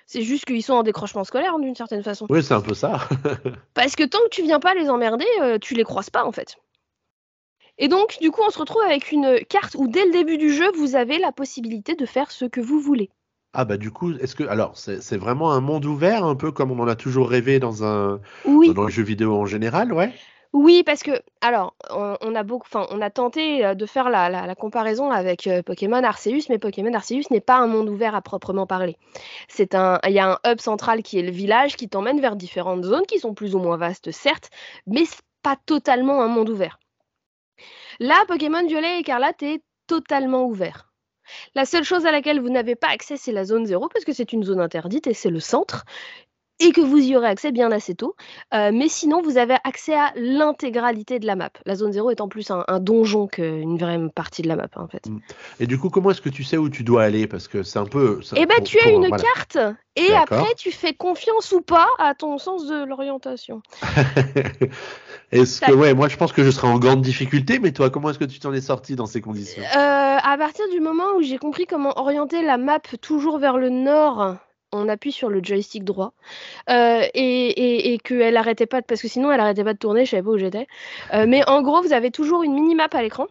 C'est juste qu'ils sont en décrochement scolaire d'une certaine façon. Oui, c'est un peu ça. Parce que tant que tu viens pas les emmerder, euh, tu les croises pas en fait. Et donc, du coup, on se retrouve avec une carte où dès le début du jeu, vous avez la possibilité de faire ce que vous voulez. Ah bah du coup, est-ce que alors c'est vraiment un monde ouvert, un peu comme on en a toujours rêvé dans un Oui, dans les jeux vidéo en général, ouais? Oui, parce que, alors, on, a tenté euh, de faire la, comparaison avec euh, Pokémon Arceus, mais Pokémon Arceus n'est pas un monde ouvert à proprement parler. Il y a un hub central qui est le village qui t'emmène vers différentes zones qui sont plus ou moins vastes, certes, mais pas totalement un monde ouvert. Là, Pokémon Violet et Écarlate est totalement ouvert. La seule chose à laquelle vous n'avez pas accès, c'est la zone 0, parce que c'est une zone interdite et c'est le centre et que vous y aurez accès bien assez tôt. Euh, mais sinon, vous avez accès à l'intégralité de la map. La zone 0 est en plus un, donjon qu'une vraie partie de la map, en fait. Mm. Et du coup, comment est-ce que tu sais où tu dois aller? Parce que c'est un peu. Eh ben, tu as une carte et après, tu fais confiance ou pas à ton sens de l'orientation. est-ce que, ouais, moi, je pense que je serai en grande difficulté, mais toi, comment est-ce que tu t'en es sorti dans ces conditions? Euh, À partir du moment où j'ai compris comment orienter la map toujours vers le nord on appuie sur le joystick droit euh, et, et, qu'elle arrêtait pas, parce que sinon elle arrêtait pas de tourner, je savais pas où j'étais. Euh, mais en gros, vous avez toujours une mini-map à l'écran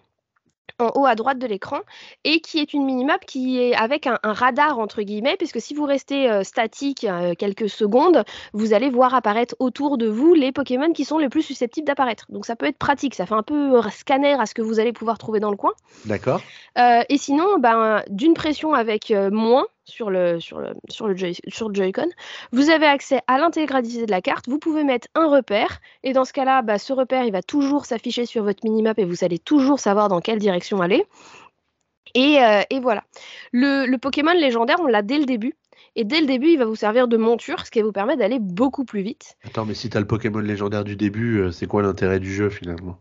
en haut à droite de l'écran et qui est une minimap qui est avec un, radar entre guillemets puisque si vous restez euh, statique quelques secondes vous allez voir apparaître autour de vous les Pokémon qui sont les plus susceptibles d'apparaître. Donc ça peut être pratique ça fait un peu scanner à ce que vous allez pouvoir trouver dans le coin. D'accord. Et sinon ben, d'une pression avec moins sur le, sur le, sur le, sur Joy-Con. Vous avez accès à l'intégralité de la carte. Vous pouvez mettre un repère. Et dans ce cas-là, bah, ce repère, il va toujours s'afficher sur votre minimap et vous allez toujours savoir dans quelle direction aller. Et, euh, et voilà. Le, le, Pokémon légendaire, on l'a dès le début. Et dès le début, il va vous servir de monture, ce qui vous permettre d'aller beaucoup plus vite. Attends, mais si tu as le Pokémon légendaire du début, euh, c'est quoi l'intérêt du jeu finalement?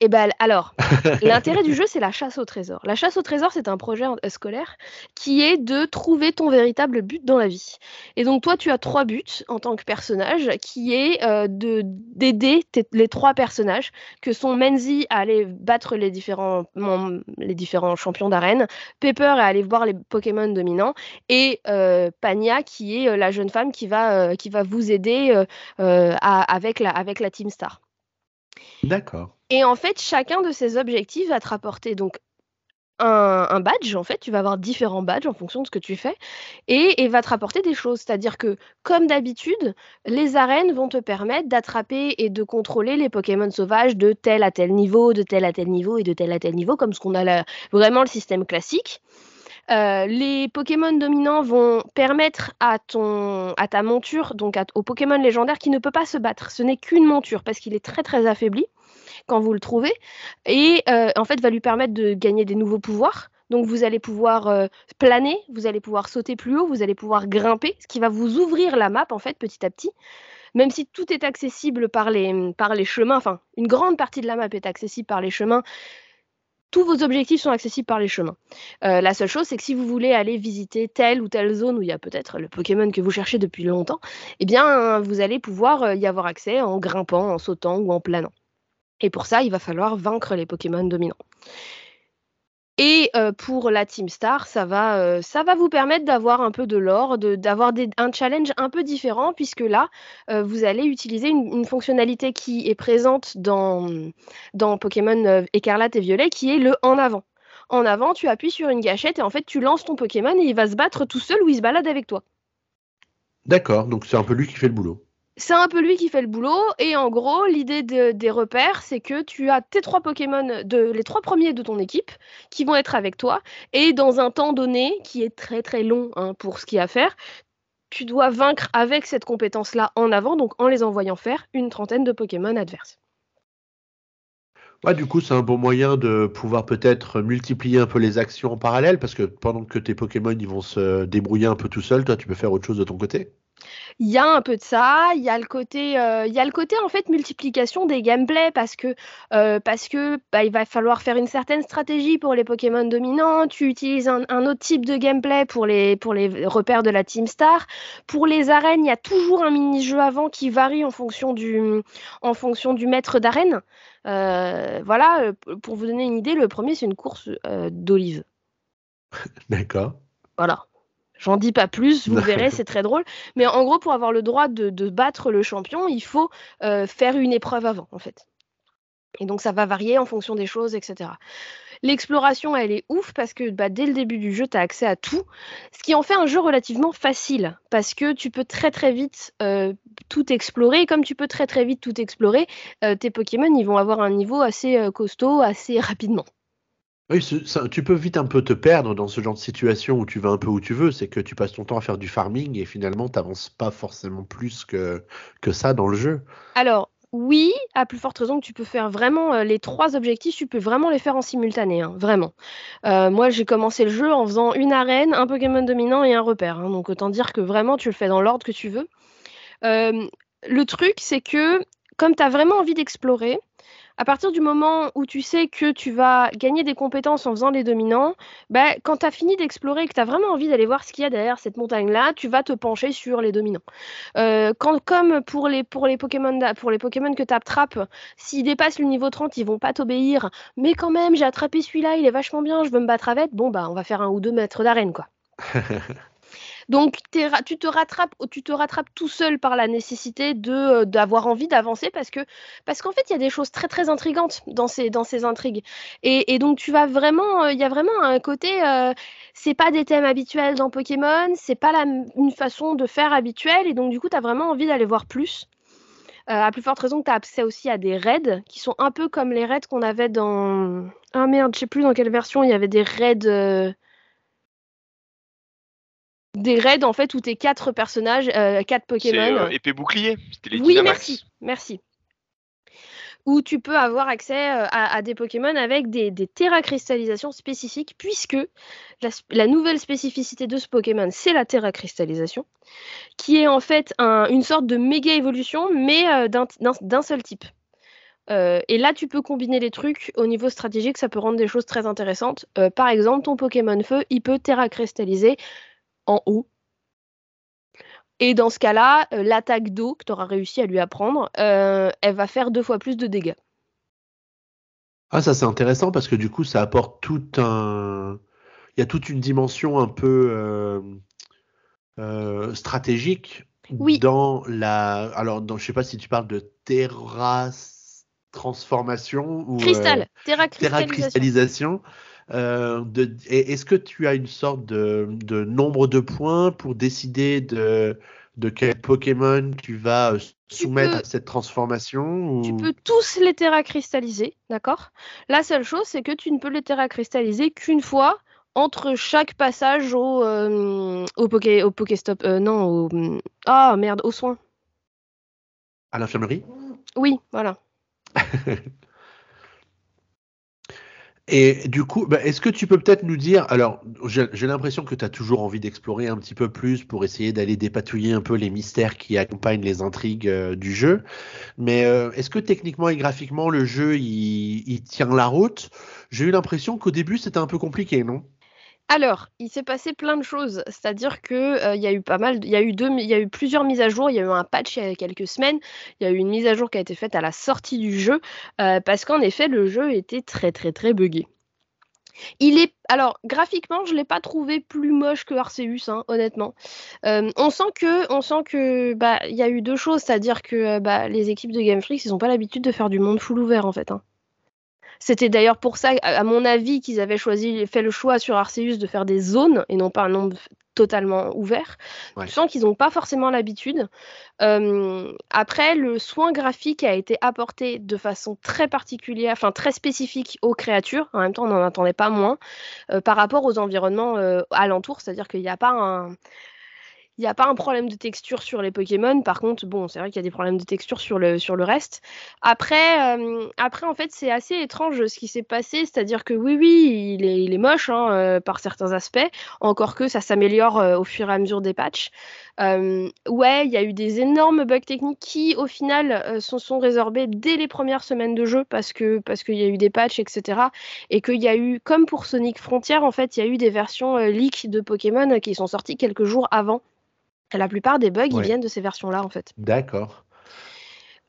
Et eh ben alors, l'intérêt du jeu, c'est la chasse au trésor. La chasse au trésor, c'est un projet euh, scolaire qui est de trouver ton véritable but dans la vie. Et donc toi, tu as trois buts en tant que personnage, qui est euh, de d'aider les trois personnages que sont Menzi à aller battre les différents les différents champions d'arène, Pepper à aller voir les Pokémon dominants, et euh, Pania qui est la jeune femme qui va qui va vous aider avec la avec la Team Star. D'accord. Et en fait, chacun de ces objectifs va te rapporter donc un, badge, en fait, tu vas avoir différents badges en fonction de ce que tu fais, et, va te rapporter des choses. C'est-à-dire que, comme d'habitude, les arènes vont te permettre d'attraper et de contrôler les Pokémon sauvages de tel à tel niveau, de tel à tel niveau et de tel à tel niveau, comme ce qu'on a vraiment le système classique. Euh, les Pokémon dominants vont permettre à, ton, à ta monture, donc au Pokémon légendaire qui ne peut pas se battre. Ce n'est qu'une monture parce qu'il est très très affaibli quand vous le trouvez et euh, en fait va lui permettre de gagner des nouveaux pouvoirs. Donc vous allez pouvoir euh, planer, vous allez pouvoir sauter plus haut, vous allez pouvoir grimper, ce qui va vous ouvrir la map en fait petit à petit. Même si tout est accessible par les, par les chemins, enfin une grande partie de la map est accessible par les chemins, tous vos objectifs sont accessibles par les chemins. Euh, la seule chose, c'est que si vous voulez aller visiter telle ou telle zone où il y a peut-être le Pokémon que vous cherchez depuis longtemps, eh bien, vous allez pouvoir euh, y avoir accès en grimpant, en sautant ou en planant. Et pour ça, il va falloir vaincre les Pokémon dominants. Et euh, pour la Team Star, ça va, euh, ça va vous permettre d'avoir un peu de l'or, d'avoir un challenge un peu différent, puisque là, euh, vous allez utiliser une, fonctionnalité qui est présente dans, dans Pokémon Écarlate et Violet, qui est le en avant. En avant, tu appuies sur une gâchette et en fait, tu lances ton Pokémon et il va se battre tout seul ou il se balade avec toi. D'accord, donc c'est un peu lui qui fait le boulot c'est un peu lui qui fait le boulot. Et en gros, l'idée des repères, c'est que tu as tes trois Pokémon, les trois premiers de ton équipe, qui vont être avec toi. Et dans un temps donné, qui est très très long hein, pour ce qu'il y a à faire, tu dois vaincre avec cette compétence-là en avant, donc en les envoyant faire une trentaine de Pokémon adverses. Ouais, du coup, c'est un bon moyen de pouvoir peut-être multiplier un peu les actions en parallèle, parce que pendant que tes Pokémon ils vont se débrouiller un peu tout seuls, toi, tu peux faire autre chose de ton côté. Il y a un peu de ça, il y a le côté, euh, il y a le côté en fait multiplication des gameplays parce que euh, parce que bah, il va falloir faire une certaine stratégie pour les Pokémon dominants. Tu utilises un, autre type de gameplay pour les pour les repères de la Team Star. Pour les arènes, il y a toujours un mini-jeu avant qui varie en fonction du en fonction du maître d'arène. Euh, voilà, pour vous donner une idée, le premier c'est une course d'olive. D'accord. Voilà. J'en dis pas plus, vous verrez, c'est très drôle. Mais en gros, pour avoir le droit de, battre le champion, il faut euh, faire une épreuve avant, en fait. Et donc ça va varier en fonction des choses, etc. L'exploration, elle est ouf parce que bah, dès le début du jeu, tu as accès à tout, ce qui en fait un jeu relativement facile parce que tu peux très très vite euh, tout explorer. Et comme tu peux très très vite tout explorer, euh, tes Pokémon, ils vont avoir un niveau assez costaud assez rapidement. Oui, tu peux vite un peu te perdre dans ce genre de situation où tu vas un peu où tu veux. C'est que tu passes ton temps à faire du farming et finalement, tu n'avances pas forcément plus que, que ça dans le jeu. Alors, oui, à plus forte raison que tu peux faire vraiment euh, les trois objectifs, tu peux vraiment les faire en simultané, hein, vraiment. Euh, moi, j'ai commencé le jeu en faisant une arène, un Pokémon dominant et un repère. Hein, donc autant dire que vraiment, tu le fais dans l'ordre que tu veux. Euh, le truc, c'est que comme tu as vraiment envie d'explorer, à partir du moment où tu sais que tu vas gagner des compétences en faisant les dominants, bah, quand tu as fini d'explorer et que tu as vraiment envie d'aller voir ce qu'il y a derrière cette montagne-là, tu vas te pencher sur les dominants. Euh, comme pour les, pour les Pokémon, pour les Pokémon que tu attrapes, s'ils dépassent le niveau 30, ils vont pas t'obéir. Mais quand même, j'ai attrapé celui-là, il est vachement bien, je veux me battre avec. Bon, bah, on va faire un ou deux mètres d'arène, quoi. Donc tu te rattrapes, tu te rattrapes tout seul par la nécessité euh, d'avoir envie d'avancer parce que qu'en fait il y a des choses très très intrigantes dans ces intrigues. Et, donc tu vas vraiment euh, il y a vraiment un côté euh, c'est pas des thèmes habituels dans Pokémon c'est pas une façon de faire habituelle et donc du coup tu as vraiment envie d'aller voir plus à plus forte raison que tu as accès aussi à des raids qui sont un peu comme les raids qu'on avait dans ah merde je sais plus dans quelle version il y avait des raids des raids en fait où t'es quatre personnages, euh, quatre Pokémon. Euh, épée bouclier, c'était les Oui, merci, merci. Où tu peux avoir accès euh, à, des Pokémon avec des, des terracristallisations spécifiques, puisque la, nouvelle spécificité de ce Pokémon, c'est la terracristallisation, qui est en fait une sorte de méga évolution, mais d'un seul type. et là, tu peux combiner les trucs au niveau stratégique, ça peut rendre des choses très intéressantes. par exemple, ton Pokémon Feu, il peut terracristalliser en haut. Et dans ce cas-là, euh, l'attaque d'eau que tu auras réussi à lui apprendre, euh, elle va faire deux fois plus de dégâts. Ah, ça c'est intéressant parce que du coup, ça apporte tout un. Il y a toute une dimension un peu euh, stratégique oui. dans la. Alors, dans... je sais pas si tu parles de terrasse transformation ou. Cristal, terracristallisation. Euh, est-ce que tu as une sorte de, nombre de points pour décider de, de quel Pokémon tu vas euh, soumettre à cette transformation Tu peux tous les terracristalliser, d'accord? La seule chose, c'est que tu ne peux les terracristalliser qu'une fois entre chaque passage au, euh, au, poké, au Pokéstop. non, au. Ah merde, au soin. À l'infirmerie? Oui, voilà. Et du coup, bah, est-ce que tu peux peut-être nous dire, alors j'ai l'impression que tu as toujours envie d'explorer un petit peu plus pour essayer d'aller dépatouiller un peu les mystères qui accompagnent les intrigues euh, du jeu, mais euh, est-ce que techniquement et graphiquement le jeu il, tient la route? J'ai eu l'impression qu'au début c'était un peu compliqué, non? Alors, il s'est passé plein de choses, c'est-à-dire que euh, il y a eu pas mal, il y a eu plusieurs mises à jour, il y a eu un patch il y a quelques semaines, il y a eu une mise à jour qui a été faite à la sortie du jeu, euh, parce qu'en effet le jeu était très très très buggé. Il est alors graphiquement, je l'ai pas trouvé plus moche que Arceus, hein, honnêtement. Euh, on sent que, on sent que, bah, il y a eu deux choses, c'est-à-dire que bah, les équipes de Game Freak, ils n'ont pas l'habitude de faire du monde full ouvert en fait. Hein. C'était d'ailleurs pour ça, à mon avis, qu'ils avaient choisi, fait le choix sur Arceus de faire des zones et non pas un nombre totalement ouvert. Je sens qu'ils n'ont pas forcément l'habitude. Euh, après, le soin graphique a été apporté de façon très particulière, enfin très spécifique aux créatures. En même temps, on n'en attendait pas moins euh, par rapport aux environnements euh, alentours, c'est-à-dire qu'il n'y a pas un il n'y a pas un problème de texture sur les Pokémon. Par contre, bon, c'est vrai qu'il y a des problèmes de texture sur le, reste. Après, euh, après en fait, c'est assez étrange ce qui s'est passé. C'est-à-dire que oui, oui, il est, moche hein, euh, par certains aspects. Encore que ça s'améliore euh, au fur et à mesure des patchs. ouais, il y a eu des énormes bugs techniques qui, au final, se sont résorbés dès les premières semaines de jeu parce que parce qu'il y a eu des patchs, etc. Et qu'il y a eu, comme pour Sonic Frontier, en fait, il y a eu des versions leak de Pokémon qui sont sorties quelques jours avant la plupart des bugs, ils viennent de ces versions-là, en fait. D'accord.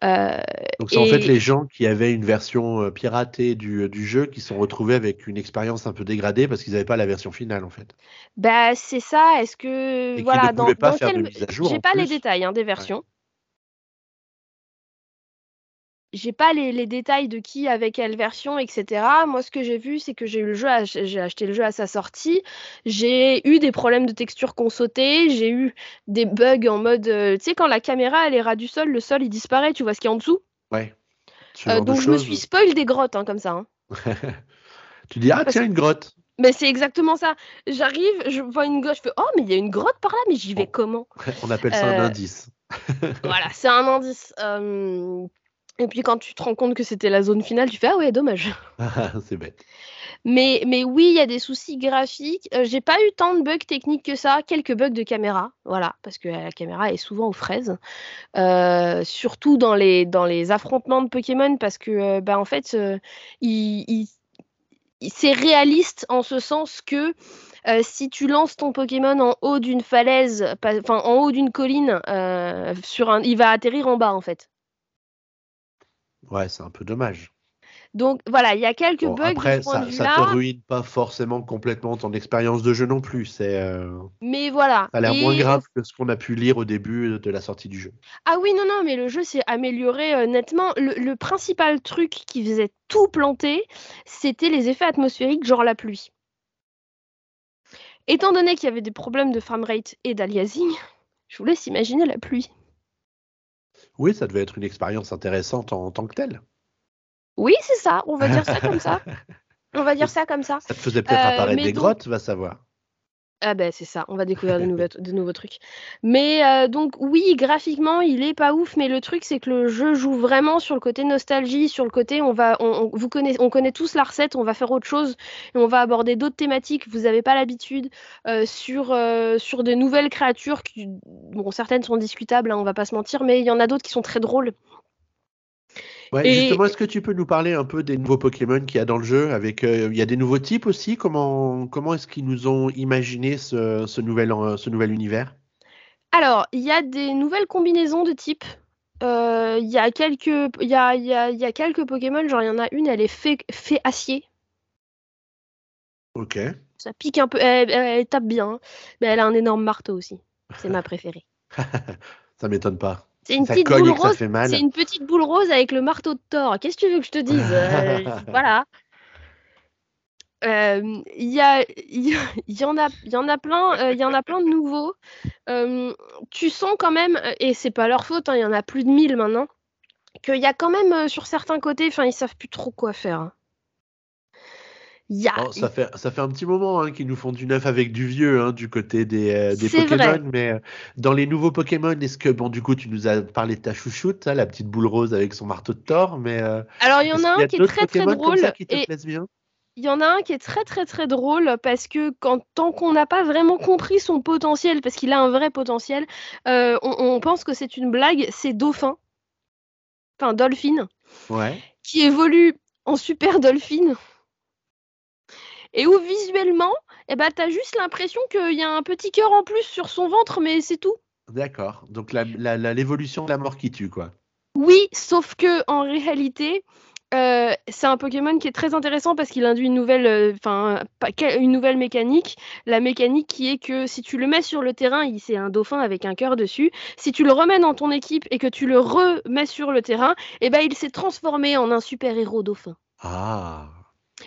Euh, Donc c'est en fait les gens qui avaient une version euh, piratée du, euh, du, jeu qui sont retrouvés avec une expérience un peu dégradée parce qu'ils n'avaient pas la version finale en fait. Bah c'est ça. Est-ce que voilà dans, pas J'ai pas les détails hein, des versions. J'ai pas les, les détails de qui avait quelle version, etc. Moi, ce que j'ai vu, c'est que j'ai eu le jeu, à- j'ai acheté le jeu à sa sortie. J'ai eu des problèmes de texture qu'on sautait. J'ai eu des bugs en mode, euh, tu sais, quand la caméra elle est ras du sol, le sol il disparaît. Tu vois ce qu'il y a en dessous? Ouais. Euh, de donc je me suis spoil des grottes hein, comme ça. hein. Tu dis, ah Parce tiens, une grotte. Mais c'est exactement ça. J'arrive, je vois une grotte, je fais oh mais il y a une grotte par là, mais j'y vais Bon. comment? On appelle ça un Euh, indice. Voilà, c'est un indice. Euh, Et puis quand tu te rends compte que c'était la zone finale, tu fais ah ouais dommage. c'est bête. Mais, mais oui, il y a des soucis graphiques. Euh, j'ai pas eu tant de bugs techniques que ça. Quelques bugs de caméra, voilà, parce que la caméra est souvent aux fraises. Euh, surtout dans les, dans les affrontements de Pokémon, parce que, euh, bah, en fait, euh, il- il- il- c'est réaliste en ce sens que euh, si tu lances ton Pokémon en haut d'une falaise, enfin en haut d'une colline, euh, sur un, il va atterrir en bas en fait. Ouais, c'est un peu dommage. Donc voilà, il y a quelques Bon, bugs après, de ce point ça, ça te ruine pas forcément complètement ton expérience de jeu non plus. C'est, euh, mais voilà. ça a l'air moins grave que ce qu'on a pu lire au début de la sortie du jeu. Ah oui, non, non, mais le jeu s'est amélioré euh, nettement. Le, le principal truc qui faisait tout planter, c'était les effets atmosphériques, genre la pluie. Étant donné qu'il y avait des problèmes de framerate et d'aliasing, je vous laisse imaginer la pluie. Oui, ça devait être une expérience intéressante en, tant que telle. Oui, c'est ça, on va dire ça comme ça. On va dire ça comme ça. Ça te faisait peut-être Euh, apparaître mais des donc- grottes, va savoir. Ah ben c'est ça, on va découvrir de, nouveaux trucs. Mais euh, donc oui, graphiquement, il est pas ouf, mais le truc c'est que le jeu joue vraiment sur le côté nostalgie, sur le côté on va, on, on- vous connaissez, on connaît tous la recette, on va faire autre chose et on va aborder d'autres thématiques. que Vous n'avez pas l'habitude euh, sur euh, sur de nouvelles créatures qui, bon certaines sont discutables, hein, on va pas se mentir, mais il y en a d'autres qui sont très drôles. Ouais, Et- Justement, est-ce que tu peux nous parler un peu des nouveaux Pokémon qu'il y a dans le jeu avec, euh, Il y a des nouveaux types aussi? Comment, comment est-ce qu'ils nous ont imaginé ce, ce nouvel, en- ce nouvel univers? Alors, il y a des nouvelles combinaisons de types. Euh, Il y a quelques, y a, y a- y a quelques Pokémon, genre il y en a une, elle est fait, fait acier. Ok. Ça pique un peu, elle, elle- elle tape bien, hein. mais elle a un énorme marteau aussi. C'est ma préférée. ça m'étonne pas. C'est une ça petite boule rose. fait mal. C'est une petite boule rose avec le marteau de Thor. Qu'est-ce que tu veux que je te dise Euh, Voilà. Euh, Il y, a, il y, a- il y en a, y en a plein, euh, il y en a plein de nouveaux. Tu sens quand même, et c'est pas leur faute, hein, il y en a plus de 1000 maintenant, qu'il y a quand même sur certains côtés, enfin ils savent plus trop quoi faire. Bon, ça, fait, ça fait un petit moment hein, qu'ils nous font du neuf avec du vieux hein, du côté des, euh, des Pokémon, vrai. mais euh, dans les nouveaux Pokémon, est-ce que, bon, du coup, tu nous as parlé de ta chouchoute, hein, la petite boule rose avec son marteau de Thor, mais euh, Alors il y en a un qui est très très Pokémon drôle ça qui te et plaisent bien? Il y en a un qui est très très très drôle parce que quand, tant qu'on n'a pas vraiment compris son potentiel, parce qu'il a un vrai potentiel, on, on pense que c'est une blague, c'est Dauphin, enfin Dolphin, Ouais. qui évolue en Super Dolphin. Et où visuellement, eh ben, tu as juste l'impression qu'il y a un petit cœur en plus sur son ventre, mais c'est tout. D'accord. Donc l'évolution de la mort qui tue, quoi. Oui, sauf que en réalité, euh, c'est un Pokémon qui est très intéressant parce qu'il induit une nouvelle, euh, enfin, une nouvelle mécanique. La mécanique qui est que si tu le mets sur le terrain, c'est un dauphin avec un cœur dessus. Si tu le remets dans ton équipe et que tu le remets sur le terrain, eh ben, il s'est transformé en un super-héros dauphin. Ah,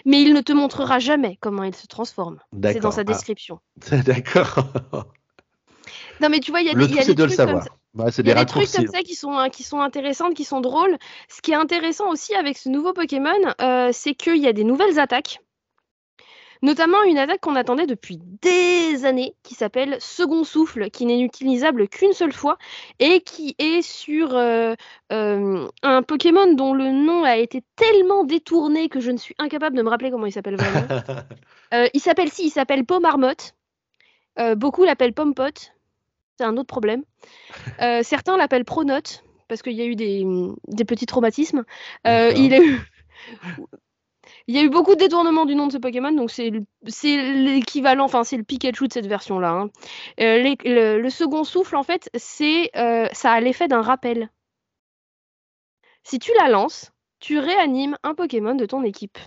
Mais il ne te montrera jamais comment il se transforme. C'est dans sa Ah, description. d'accord. Non, mais tu vois, il y a Le des, y a de trucs comme savoir. c'est y a des trucs comme ça qui sont, euh, qui sont intéressantes, qui sont drôles. Ce qui est intéressant aussi avec ce nouveau Pokémon, euh, c'est qu'il y a des nouvelles attaques. Notamment une attaque qu'on attendait depuis des années, qui s'appelle Second Souffle, qui n'est utilisable qu'une seule fois, et qui est sur euh, euh, un Pokémon dont le nom a été tellement détourné que je ne suis incapable de me rappeler comment il s'appelle vraiment. Euh, il s'appelle si, il s'appelle Pomme Marmotte. Euh, beaucoup l'appellent Pomme Pote. C'est un autre problème. Certains l'appellent Pronote parce qu'il y a eu des, des petits traumatismes. Il. Il y a eu beaucoup de détournements du nom de ce Pokémon, donc c'est le- c'est l'équivalent, enfin c'est le Pikachu de cette version-là. hein. Euh, les- le, le second souffle, en fait, c'est euh, ça a l'effet d'un rappel. Si tu la lances, tu réanimes un Pokémon de ton équipe.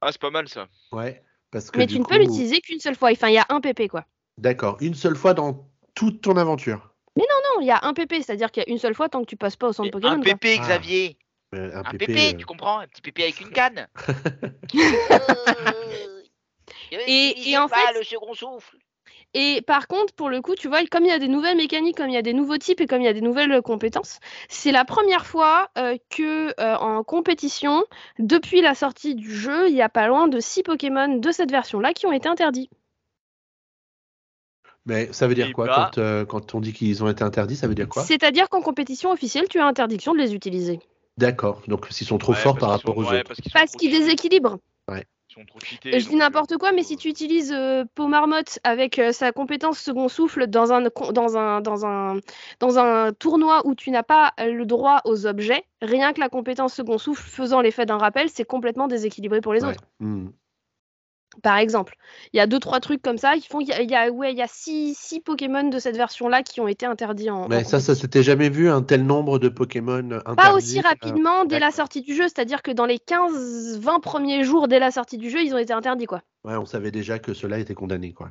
Ah, c'est pas mal ça. Ouais, parce que Mais tu ne coup, peux l'utiliser qu'une seule fois. Enfin, il y a un PP, quoi. d'accord, une seule fois dans toute ton aventure. Non, il y a un PP, c'est-à-dire qu'il y a une seule fois tant que tu passes pas au centre Pokémon. un quoi. Ah. Xavier. Euh, Un pépé, pépé, euh, tu comprends? Un petit pépé avec une canne. Et- et en fait- le second souffle. Et par contre, pour le coup, tu vois, comme il y a des nouvelles mécaniques, comme il y a des nouveaux types et comme il y a des nouvelles euh, compétences, c'est la première fois euh, que euh, en compétition, depuis la sortie du jeu, il y a pas loin de 6 Pokémon de cette version-là qui ont été interdits. Mais ça veut dire Et quoi bah- quand, euh, quand on dit qu'ils ont été interdits Ça veut dire quoi? C'est-à-dire qu'en compétition officielle, tu as interdiction de les utiliser. D'accord. Donc s'ils sont trop Ouais, forts par rapport sont- aux ouais, autres. Parce qu'ils déséquilibrent. Trop Je dis n'importe quoi, mais si tu utilises euh, Peau Marmotte avec euh, sa compétence second souffle dans un, dans, un, dans, un, dans un tournoi où tu n'as pas le droit aux objets, rien que la compétence second souffle faisant l'effet d'un rappel, c'est complètement déséquilibré pour les Ouais. autres. Hmm. Par exemple, il y a deux trois trucs comme ça qui font qu'il y a, il y a- ouais, il y a six, six Pokémon de cette version-là qui ont été interdits en. en Mais ça, ça s'était jamais vu un tel nombre de Pokémon interdits. Pas aussi euh, rapidement dès la sortie du jeu, c'est-à-dire que dans les 15-20 premiers jours dès la sortie du jeu, ils ont été interdits quoi. Ouais, on savait déjà que cela était condamné, quoi.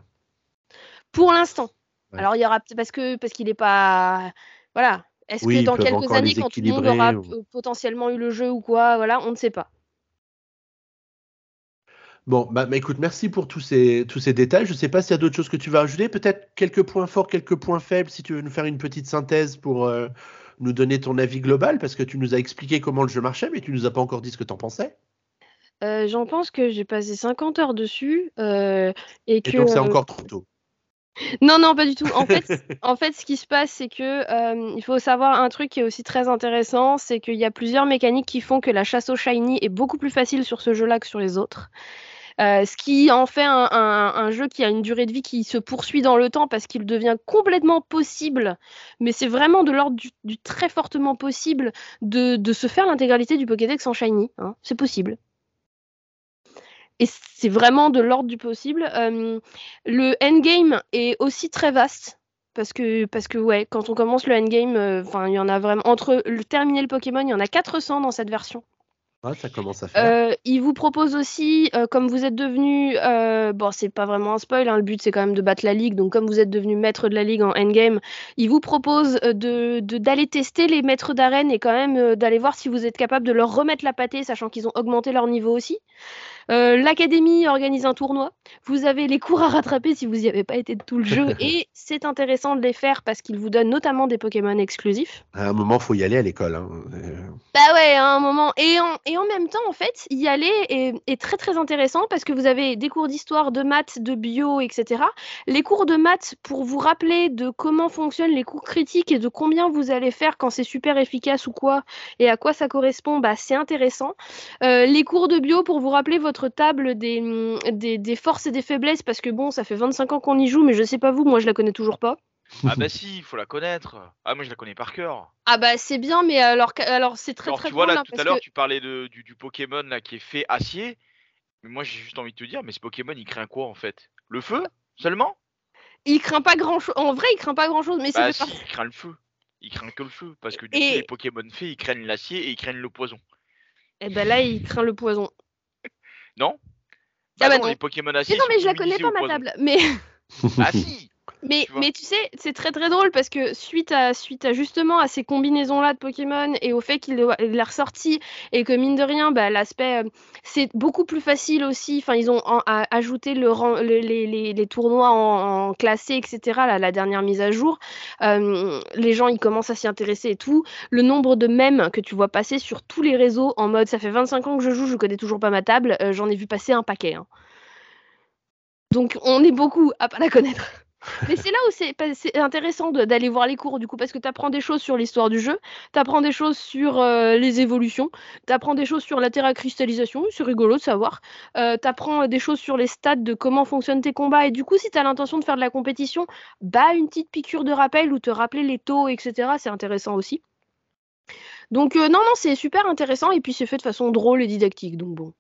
Pour l'instant. Ouais. Alors il y aura parce que parce qu'il n'est pas voilà. Est-ce Oui, que dans quelques années, quand tout le monde aura ou- potentiellement eu le jeu ou quoi, voilà, on ne sait pas. Bon, bah, bah, écoute, merci pour tous ces, tous ces détails. Je ne sais pas s'il y a d'autres choses que tu vas ajouter. Peut-être quelques points forts, quelques points faibles, si tu veux nous faire une petite synthèse pour euh, nous donner ton avis global, parce que tu nous as expliqué comment le jeu marchait, mais tu nous as pas encore dit ce que tu en pensais. Euh, J'en pense que j'ai passé 50 heures dessus euh, et Et que donc, c'est encore trop tôt. non non pas du tout. En fait, en fait, ce qui se passe, c'est que euh, il faut savoir un truc qui est aussi très intéressant, c'est qu'il y a plusieurs mécaniques qui font que la chasse au shiny est beaucoup plus facile sur ce jeu-là que sur les autres. Euh, ce qui en fait un, jeu qui a une durée de vie qui se poursuit dans le temps parce qu'il devient complètement possible, mais c'est vraiment de l'ordre du, très fortement possible de, se faire l'intégralité du Pokédex en shiny. hein. C'est possible. Et c'est vraiment de l'ordre du possible. Euh, le endgame est aussi très vaste. Parce que, quand on commence le endgame, euh, il y en a vraiment. Entre le terminer le Pokémon, il y en a 400 dans cette version. Ça commence à faire. Euh, il vous propose aussi, euh, comme vous êtes devenu, euh, bon, c'est pas vraiment un spoil, hein, le but c'est quand même de battre la ligue. Donc, comme vous êtes devenu maître de la ligue en endgame, il vous propose euh, de d'aller tester les maîtres d'arène et quand même d'aller voir si vous êtes capable de leur remettre la pâtée, sachant qu'ils ont augmenté leur niveau aussi. Euh, L'académie organise un tournoi. Vous avez les cours à rattraper si vous n'y avez pas été de tout le jeu. et c'est intéressant de les faire parce qu'ils vous donnent notamment des Pokémon exclusifs. À un moment, faut y aller à l'école. hein. Euh, Bah ouais, à un moment. Et en, et en même temps, en fait, y aller est, est très très intéressant parce que vous avez des cours d'histoire, de maths, de bio, etc. Les cours de maths pour vous rappeler de comment fonctionnent les cours critiques et de combien vous allez faire quand c'est super efficace ou quoi et à quoi ça correspond, bah c'est intéressant. Euh, les cours de bio pour vous rappeler votre table des, des, des forces et des faiblesses parce que bon, ça fait 25 ans qu'on y joue, mais je sais pas vous, moi je la connais toujours pas. Ah bah si, il faut la connaître. Ah moi je la connais par cœur. Ah bah c'est bien, mais alors, alors c'est très Alors très tu vois là hein, tout à l'heure que- tu parlais de, du, du Pokémon là qui est fait acier. Mais moi j'ai juste envie de te dire, mais ce Pokémon il craint quoi en fait? Le feu Seulement? Il craint pas grand chose. En vrai, il craint pas grand chose, mais ça Bah si, il craint le feu. Il craint que le feu. Parce que du Et- coup les Pokémon faits ils craignent l'acier et ils craignent le poison. Eh ben là, il craint le poison. Non? Ah bah non, non. les Pokémon Mais acier non, mais je la connais pas ma table. Mais Ah si mais Tu vois. mais tu sais, c'est très très drôle parce que suite à suite à justement à ces combinaisons là de Pokémon et au fait qu'il il l'a ressorti et que mine de rien, bah l'aspect euh, c'est beaucoup plus facile aussi. Enfin, ils ont en- a- ajouté le, rang- le- les, les, les tournois en, en classé, etc. là, la dernière mise à jour. Euh, les gens ils commencent à s'y intéresser et tout. Le nombre de mèmes que tu vois passer sur tous les réseaux en mode ça fait 25 ans que je joue, je connais toujours pas ma table, euh, j'en ai vu passer un paquet. hein. Donc on est beaucoup à pas la connaître. Mais c'est là où c'est intéressant d'aller voir les cours du coup parce que tu apprends des choses sur l'histoire du jeu, tu apprends des choses sur euh, les évolutions, tu apprends des choses sur la terracristallisation, c'est rigolo de savoir. Euh, tu apprends des choses sur les stats de comment fonctionnent tes combats et du coup si tu l'intention de faire de la compétition, bah une petite piqûre de rappel ou te rappeler les taux etc. c'est intéressant aussi. Donc euh, non non c'est super intéressant et puis c'est fait de façon drôle et didactique donc bon.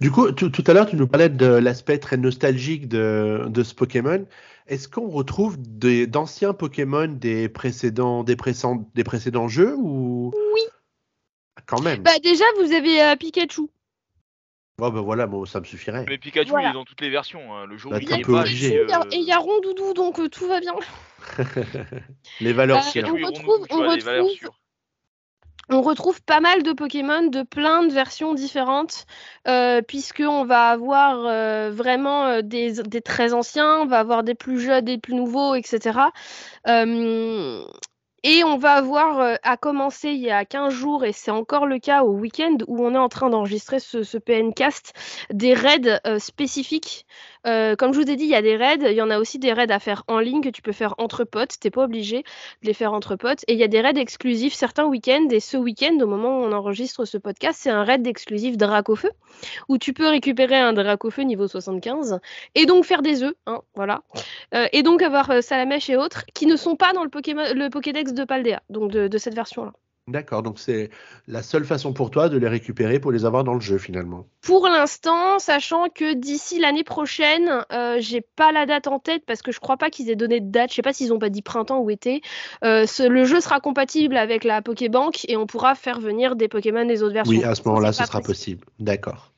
Du coup, tout, tout à l'heure, tu nous parlais de l'aspect très nostalgique de, de ce Pokémon. Est-ce qu'on retrouve des- d'anciens Pokémon des précédents, des, précédents, des précédents jeux ou? Oui. Quand même. Bah déjà vous avez euh, Pikachu. Ouais, bah voilà, bon, ça me suffirait. Mais Pikachu, Voilà. il est dans toutes les versions. hein. Le jour Bah, où il est pas, obligé. Et il y a- euh, et il y a Rondoudou, donc euh, tout va bien. Les valeurs Euh, sûres. on Pikachu et retrouve- on vois, des valeurs retrouve- sûres. On retrouve pas mal de Pokémon de plein de versions différentes, euh, puisqu'on va avoir euh, vraiment euh, des, très anciens, on va avoir des plus jeunes, des plus nouveaux, etc. Et on va avoir, à commencer il y a 15 jours, et c'est encore le cas au week-end où on est en train d'enregistrer ce, PNcast, des raids spécifiques. Euh, comme je vous ai dit, il y a des raids, il y en a aussi des raids à faire en ligne que tu peux faire entre potes, t'es pas obligé de les faire entre potes. Et il y a des raids exclusifs certains week-ends. Et ce week-end, au moment où on enregistre ce podcast, c'est un raid exclusif Dracofeu, où tu peux récupérer un Dracofeu niveau 75 et donc faire des œufs. hein, voilà. Euh, et donc avoir euh, Salamèche et autres qui ne sont pas dans le, Pokédex de Paldea, donc de cette version-là. D'accord, donc c'est la seule façon pour toi de les récupérer pour les avoir dans le jeu finalement. Pour l'instant, sachant que d'ici l'année prochaine, euh, j'ai pas la date en tête parce que je crois pas qu'ils aient donné de date. Je sais pas s'ils ont pas dit printemps ou été. Euh, ce- le jeu sera compatible avec la Pokébank et on pourra faire venir des Pokémon des autres versions. Oui, à ce moment-là, ce sera possible. D'accord.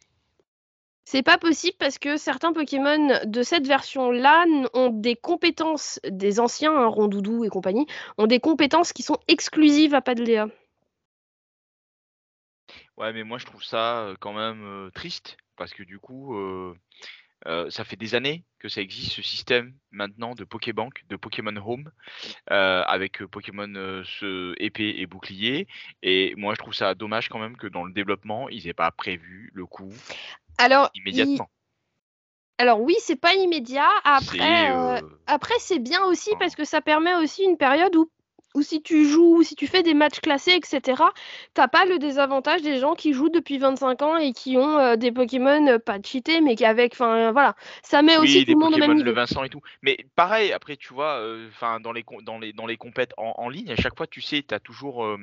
C'est pas possible parce que certains Pokémon de cette version-là ont des compétences, des anciens, hein, Rondoudou et compagnie, ont des compétences qui sont exclusives à Paldea. Ouais, mais moi je trouve ça euh, quand même euh, triste parce que du coup, euh, ça fait des années que ça existe ce système maintenant de Pokébank, de Pokémon Home, avec Pokémon épée et bouclier. Et moi je trouve ça dommage quand même que dans le développement, ils aient pas prévu le coup Alors, il- immédiatement. Alors oui, c'est pas immédiat. Après, C'est, euh, euh, après c'est bien aussi parce que ça permet aussi une période où, où si tu joues, si tu fais des matchs classés, etc., t'as pas le désavantage des gens qui jouent depuis 25 ans et qui ont euh, des Pokémon euh, pas cheatés, mais qui avec, enfin voilà, ça met aussi tout le monde au Pokémon même le. Vincent et tout. Mais pareil, après, tu vois, euh, enfin dans les dans les dans les compètes en, en ligne, à chaque fois, tu sais, tu as toujours, euh,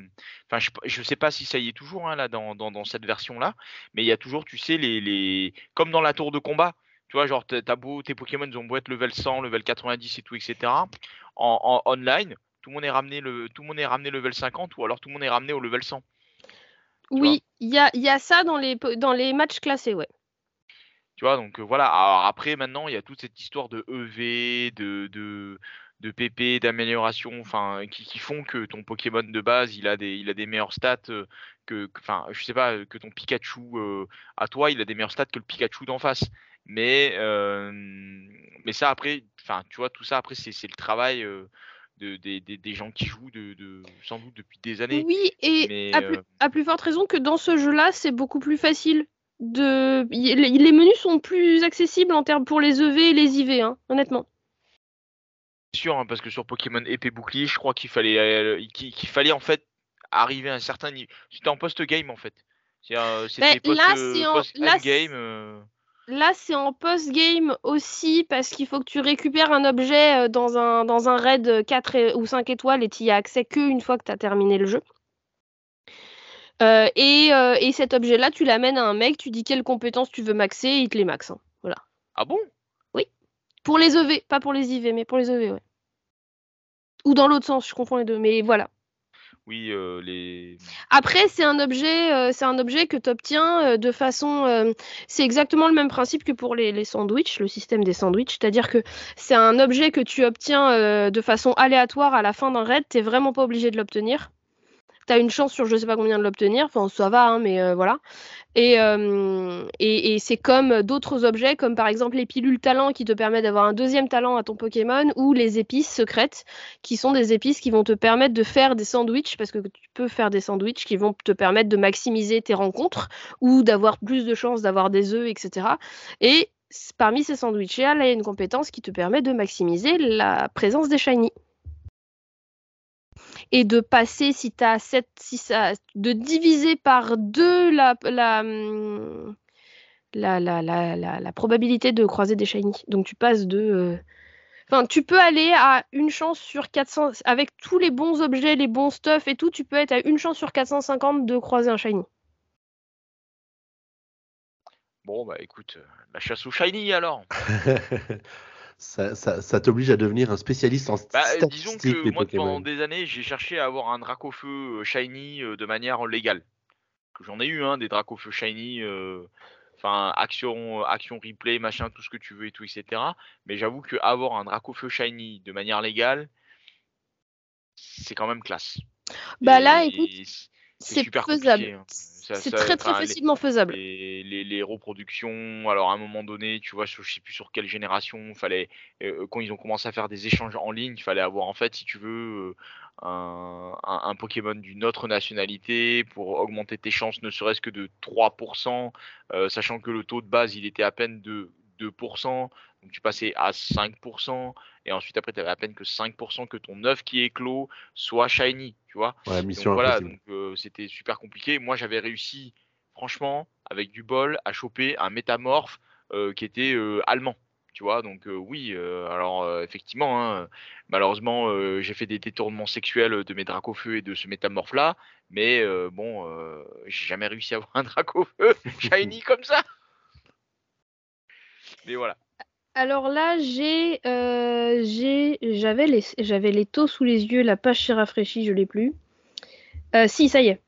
enfin, je, je sais pas si ça y est toujours hein, là dans, dans, dans cette version-là, mais il y a toujours, tu sais, les, les comme dans la tour de combat, tu vois, genre t'as t'as beau tes Pokémon ils ont beau être level 100, level 90 et tout, etc. En, en online, tout le monde est ramené le tout le monde est ramené level 50 ou alors tout le monde est ramené au level 100. Oui, il y a, y a ça dans les, dans les matchs classés, ouais. Tu vois, donc euh, voilà. Alors après, maintenant, il y a toute cette histoire de EV, de, de, de PP, d'amélioration, enfin, qui, qui font que ton Pokémon de base, il a des, il a des meilleures stats euh, que, enfin, je sais pas, que ton Pikachu euh, à toi, il a des meilleures stats que le Pikachu d'en face. Mais, mais ça après, enfin, tu vois, tout ça après, c'est c'est le travail de, des, des, des gens qui jouent de, de, sans doute depuis des années. Oui, et Mais, à, plus, euh, à plus forte raison que dans ce jeu-là, c'est beaucoup plus facile. De... Les menus sont plus accessibles en termes pour les EV et les IV, hein, honnêtement. C'est sûr, hein, parce que sur Pokémon épée bouclier, je crois qu'il fallait, euh, qu'il fallait en fait arriver à un certain niveau. C'était en post-game en fait. C'est, euh, C'était Ben, là, post, c'est en- post là, game. Là, c'est en post-game aussi parce qu'il faut que tu récupères un objet euh, dans un, dans un raid 4 et- ou 5 étoiles et tu y as accès qu'une fois que tu as terminé le jeu. Euh, et, euh, et cet objet-là, tu l'amènes à un mec, tu dis quelles compétences tu veux maxer et il te les maxe. hein. Voilà. Ah bon? Pour les EV, pas pour les IV, mais pour les EV, ouais. Ou dans l'autre sens, je confonds les deux, mais voilà. Oui, euh, les. Après, c'est un objet, euh, c'est un objet que tu obtiens de façon. euh, c'est exactement le même principe que pour les, les sandwichs, le système des sandwichs. C'est-à-dire que c'est un objet que tu obtiens euh, de façon aléatoire à la fin d'un raid. T'es vraiment pas obligé de l'obtenir. T'as une chance sur je sais pas combien de l'obtenir. Enfin, ça va, hein, mais euh, voilà. Et, euh, et, c'est comme d'autres objets, comme par exemple les pilules talent qui te permettent d'avoir un deuxième talent à ton Pokémon, ou les épices secrètes qui sont des épices qui vont te permettre de faire des sandwichs, parce que tu peux faire des sandwichs qui vont te permettre de maximiser tes rencontres ou d'avoir plus de chances d'avoir des œufs, etc. Et parmi ces sandwichs-là, là, il y a une compétence qui te permet de maximiser la présence des shiny. Et de passer, si tu as 7, si ça, de diviser par deux la, la, hum, la, la, la, la, la probabilité de croiser des shiny. Donc tu passes de. euh, Enfin, tu peux aller à une chance sur 400. Avec tous les bons objets, les bons stuff et tout, tu peux être à une chance sur 450 de croiser un shiny. Bon, bah écoute, euh, la chasse au shiny alors. ça ça- ça t'oblige à devenir un spécialiste en Bah, euh, disons que des moi, pendant des années, j'ai cherché à avoir un Dracofeu euh, shiny euh, de manière légale. Que J'en ai eu, hein, des Dracofeu shiny. euh, enfin action, action replay, machin, tout ce que tu veux et tout, etc. Mais j'avoue que avoir un Dracofeu shiny de manière légale, c'est quand même classe. Bah là, écoute, c'est faisable. Hein. C'est très très facilement faisable. Les, les, reproductions, alors à un moment donné, tu vois, je sais plus sur quelle génération, fallait euh, quand ils ont commencé à faire des échanges en ligne, il fallait avoir en fait, si tu veux, euh, un, un, Pokémon d'une autre nationalité pour augmenter tes chances, ne serait-ce que de 3%, euh, sachant que le taux de base il était à peine de 2%, donc tu passais à 5%, et ensuite après tu avais à peine que 5% que ton œuf qui est clos soit shiny, tu vois? mission donc, voilà, donc euh, c'était super compliqué. Moi j'avais réussi, franchement, avec du bol, à choper un métamorphe euh, qui était euh, allemand. Tu vois, donc oui, alors effectivement, hein, malheureusement, j'ai fait des détournements sexuels de mes dracofeux et de ce métamorphe-là, mais bon, j'ai jamais réussi à avoir un dracofeu shiny comme ça. Mais voilà. Alors là, j'ai, euh, j'avais les, taux sous les yeux, la page s'est rafraîchie, je l'ai plus. Euh, si, ça y est.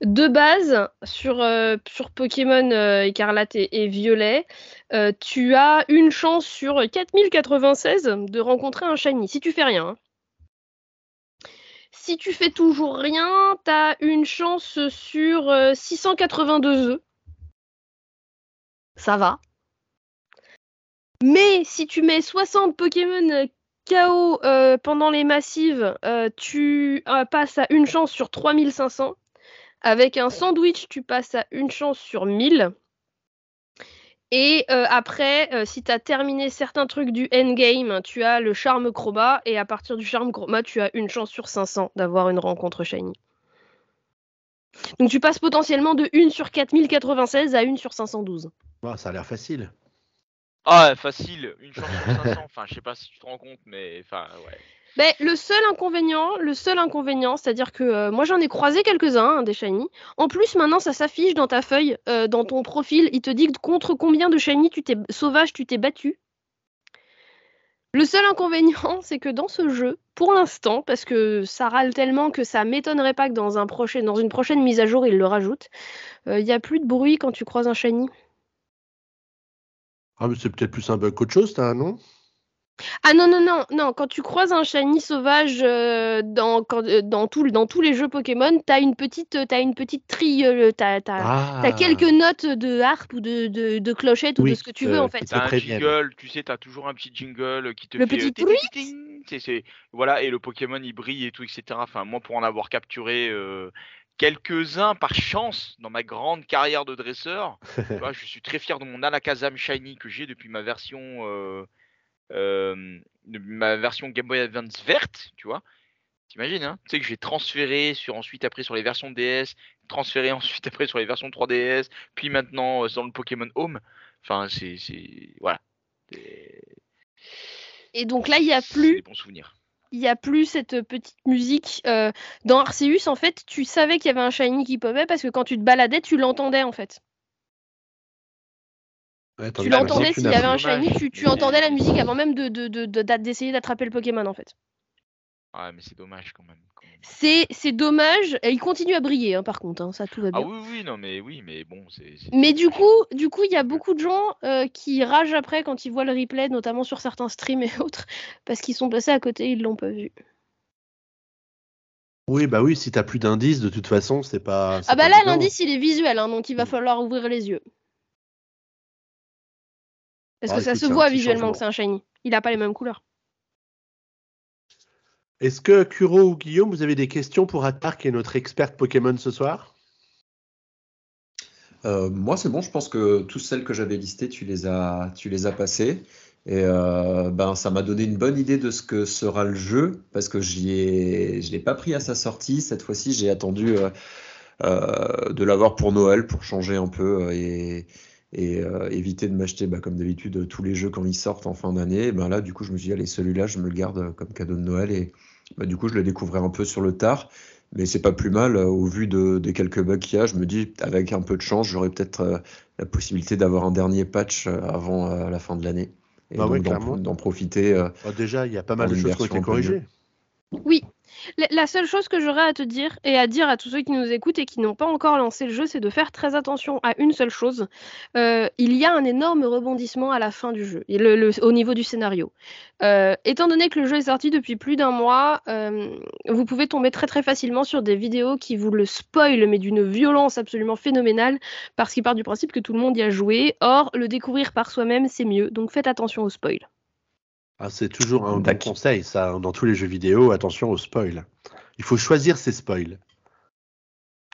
De base, sur, euh, Pokémon écarlate et, violet, tu as une chance sur 4096 de rencontrer un shiny, si tu fais rien. Hein. Si tu fais toujours rien, tu as une chance sur 682 œufs. Ça va. Mais si tu mets 60 Pokémon euh, KO euh, pendant les massives, euh, tu passes à une chance sur 3500. Avec un sandwich, tu passes à une chance sur 1000. Et après, si tu as terminé certains trucs du endgame, tu as le charme chroma. Et à partir du charme chroma, tu as une chance sur 500 d'avoir une rencontre shiny. Donc tu passes potentiellement de 1 sur 4096 à 1 sur 512. ça a l'air facile. Ah, facile, une chance sur 500. Enfin, je sais pas si tu te rends compte, mais enfin, ouais. Ben, le seul inconvénient, le seul inconvénient, c'est-à-dire que euh, moi j'en ai croisé quelques-uns hein, des shiny. En plus, maintenant ça s'affiche dans ta feuille, euh, dans ton profil, il te dit contre combien de shiny tu t'es sauvage tu t'es battu. Le seul inconvénient, c'est que dans ce jeu, pour l'instant, parce que ça râle tellement que ça m'étonnerait pas que dans, un prochain, dans une prochaine mise à jour, ils le rajoutent, euh, il n'y a plus de bruit quand tu croises un shiny. Ah, mais c'est peut-être plus un bug qu'autre chose, t'as, non? Ah non, non, non, non, quand tu croises un shiny sauvage euh, dans, euh, dans, tout, dans tous les jeux Pokémon, t'as une petite, euh, as une petite trille, t'as, as, quelques notes de harpe ou de, de, clochette ou de ce que tu veux en fait. T'as un jingle, tu sais, t'as toujours un petit jingle qui te le fait... petit bruit Voilà, et le Pokémon il brille et tout, etc. Enfin, moi pour en avoir capturé quelques-uns par chance dans ma grande carrière de dresseur. je suis très fier de mon Alakazam Shiny que j'ai depuis ma version, euh, euh, ma version Game Boy Advance verte, tu vois. T'imagines, hein Tu sais que j'ai transféré sur ensuite après sur les versions DS, transféré ensuite après sur les versions 3DS, puis maintenant euh, dans le Pokémon Home. Enfin, c'est voilà. Et donc là, il n'y a plus. Des bons souvenirs il n'y a plus cette petite musique. Euh, dans Arceus, en fait, tu savais qu'il y avait un shiny qui popait parce que quand tu te baladais, tu l'entendais en fait. tu l'entendais s'il y avait un shiny, tu, entendais la musique avant même d'essayer de, de, d'attraper le Pokémon en fait. Ouais, mais c'est dommage quand même. C'est dommage. Et il continue à briller, hein, par contre. Hein, ça, tout va ah bien. Ah oui, oui, non, mais oui, mais bon. c'est Mais du coup, du coup, il y a beaucoup de gens euh, qui ragent après quand ils voient le replay, notamment sur certains streams et autres, parce qu'ils sont passés à côté, ils l'ont pas vu. Oui, bah oui, si t'as plus d'indices, de toute façon, c'est pas. Ah bah là, l'indice, il est visuel, hein, donc il va mm. falloir ouvrir les yeux. Parce que ça se voit visuellement que c'est un shiny. Il a pas les mêmes couleurs. Est-ce que Kuro ou Guillaume, vous avez des questions pour Attar, qui est notre experte Pokémon ce soir? Euh, Moi, c'est bon. Je pense que toutes celles que j'avais listées, tu les as, tu passées. Et euh, ben, ça m'a donné une bonne idée de ce que sera le jeu, parce que je l'ai pas pris à sa sortie. Cette fois-ci, j'ai attendu euh, de l'avoir pour Noël, pour changer un peu et, éviter de m'acheter, bah, comme d'habitude, tous les jeux quand ils sortent en fin d'année. Ben là, du coup, je me suis dit, allez, celui-là, je me le garde comme cadeau de Noël bah, du coup, je le découvrais un peu sur le tard, mais c'est pas plus mal. Euh, au vu de, des quelques bugs qu'il y a, je me dis, avec un peu de chance, j'aurais peut-être euh, la possibilité d'avoir un dernier patch euh, avant la fin de l'année. Et bah d'en profiter. Bah, déjà, il y a pas mal de choses qui ont été corrigées. Oui, La seule chose que j'aurais à te dire et à dire à tous ceux qui nous écoutent et qui n'ont pas encore lancé le jeu, c'est de faire très attention à une seule chose. Euh, il y a un énorme rebondissement à la fin du jeu, au niveau du scénario. Euh, étant donné que le jeu est sorti depuis plus d'un mois, euh, vous pouvez tomber très très facilement sur des vidéos qui vous le spoilent, mais d'une violence absolument phénoménale, parce qu'il part du principe que tout le monde y a joué. Or, le découvrir par soi-même, c'est mieux. Donc faites attention au spoil. Ah, c'est toujours un bon conseil, ça, hein, dans tous les jeux vidéo, attention aux spoils. Il faut choisir ses spoils.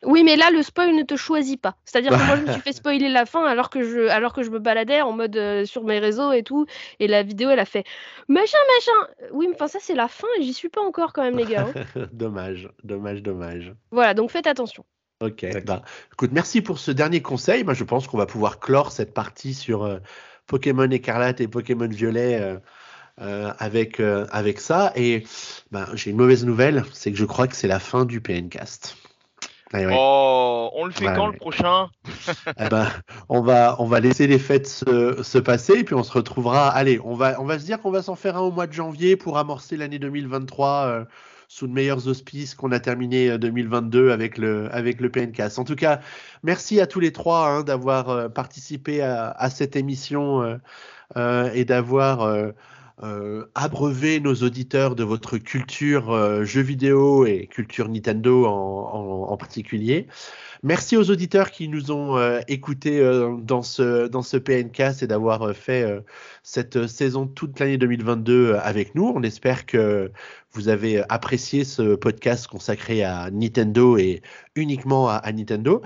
Oui, mais là, le spoil ne te choisit pas. C'est-à-dire que moi, je me suis fait spoiler la fin alors que je, alors que je me baladais en mode euh, sur mes réseaux et tout. Et la vidéo, elle a fait machin, machin. Oui, mais enfin, ça, c'est la fin et j'y suis pas encore quand même, les gars. Hein. dommage, dommage, dommage. Voilà, donc faites attention. Ok. Bah, écoute, merci pour ce dernier conseil. Moi, je pense qu'on va pouvoir clore cette partie sur euh, Pokémon écarlate et Pokémon violet. Euh, euh, avec, euh, avec ça. Et ben, j'ai une mauvaise nouvelle, c'est que je crois que c'est la fin du PNcast. Oh, on le fait quand le prochain? Eh ben, on, va, on va laisser les fêtes se, se, passer et puis on se retrouvera. Allez, on va, on va se dire qu'on va s'en faire un au mois de janvier pour amorcer l'année 2023 euh, sous de meilleurs auspices qu'on a terminé 2022 avec le, avec le PNcast. En tout cas, merci à tous les trois hein, d'avoir participé à, à, cette émission et d'avoir euh, abreuver nos auditeurs de votre culture euh, jeux vidéo et culture Nintendo en, particulier. Merci aux auditeurs qui nous ont euh, écoutés dans, ce, dans ce PNK et d'avoir fait cette saison toute l'année 2022 avec nous. On espère que vous avez apprécié ce podcast consacré à Nintendo et uniquement à Nintendo.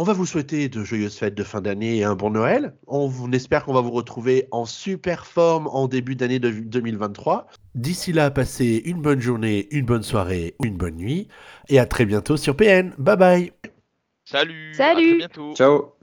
On va vous souhaiter de joyeuses fêtes de fin d'année et un bon Noël. On, espère qu'on va vous retrouver en super forme en début d'année 2023. D'ici là, passez une bonne journée, une bonne soirée ou une bonne nuit. Et à très bientôt sur PN. Bye bye. Salut. Salut. bientôt. Ciao.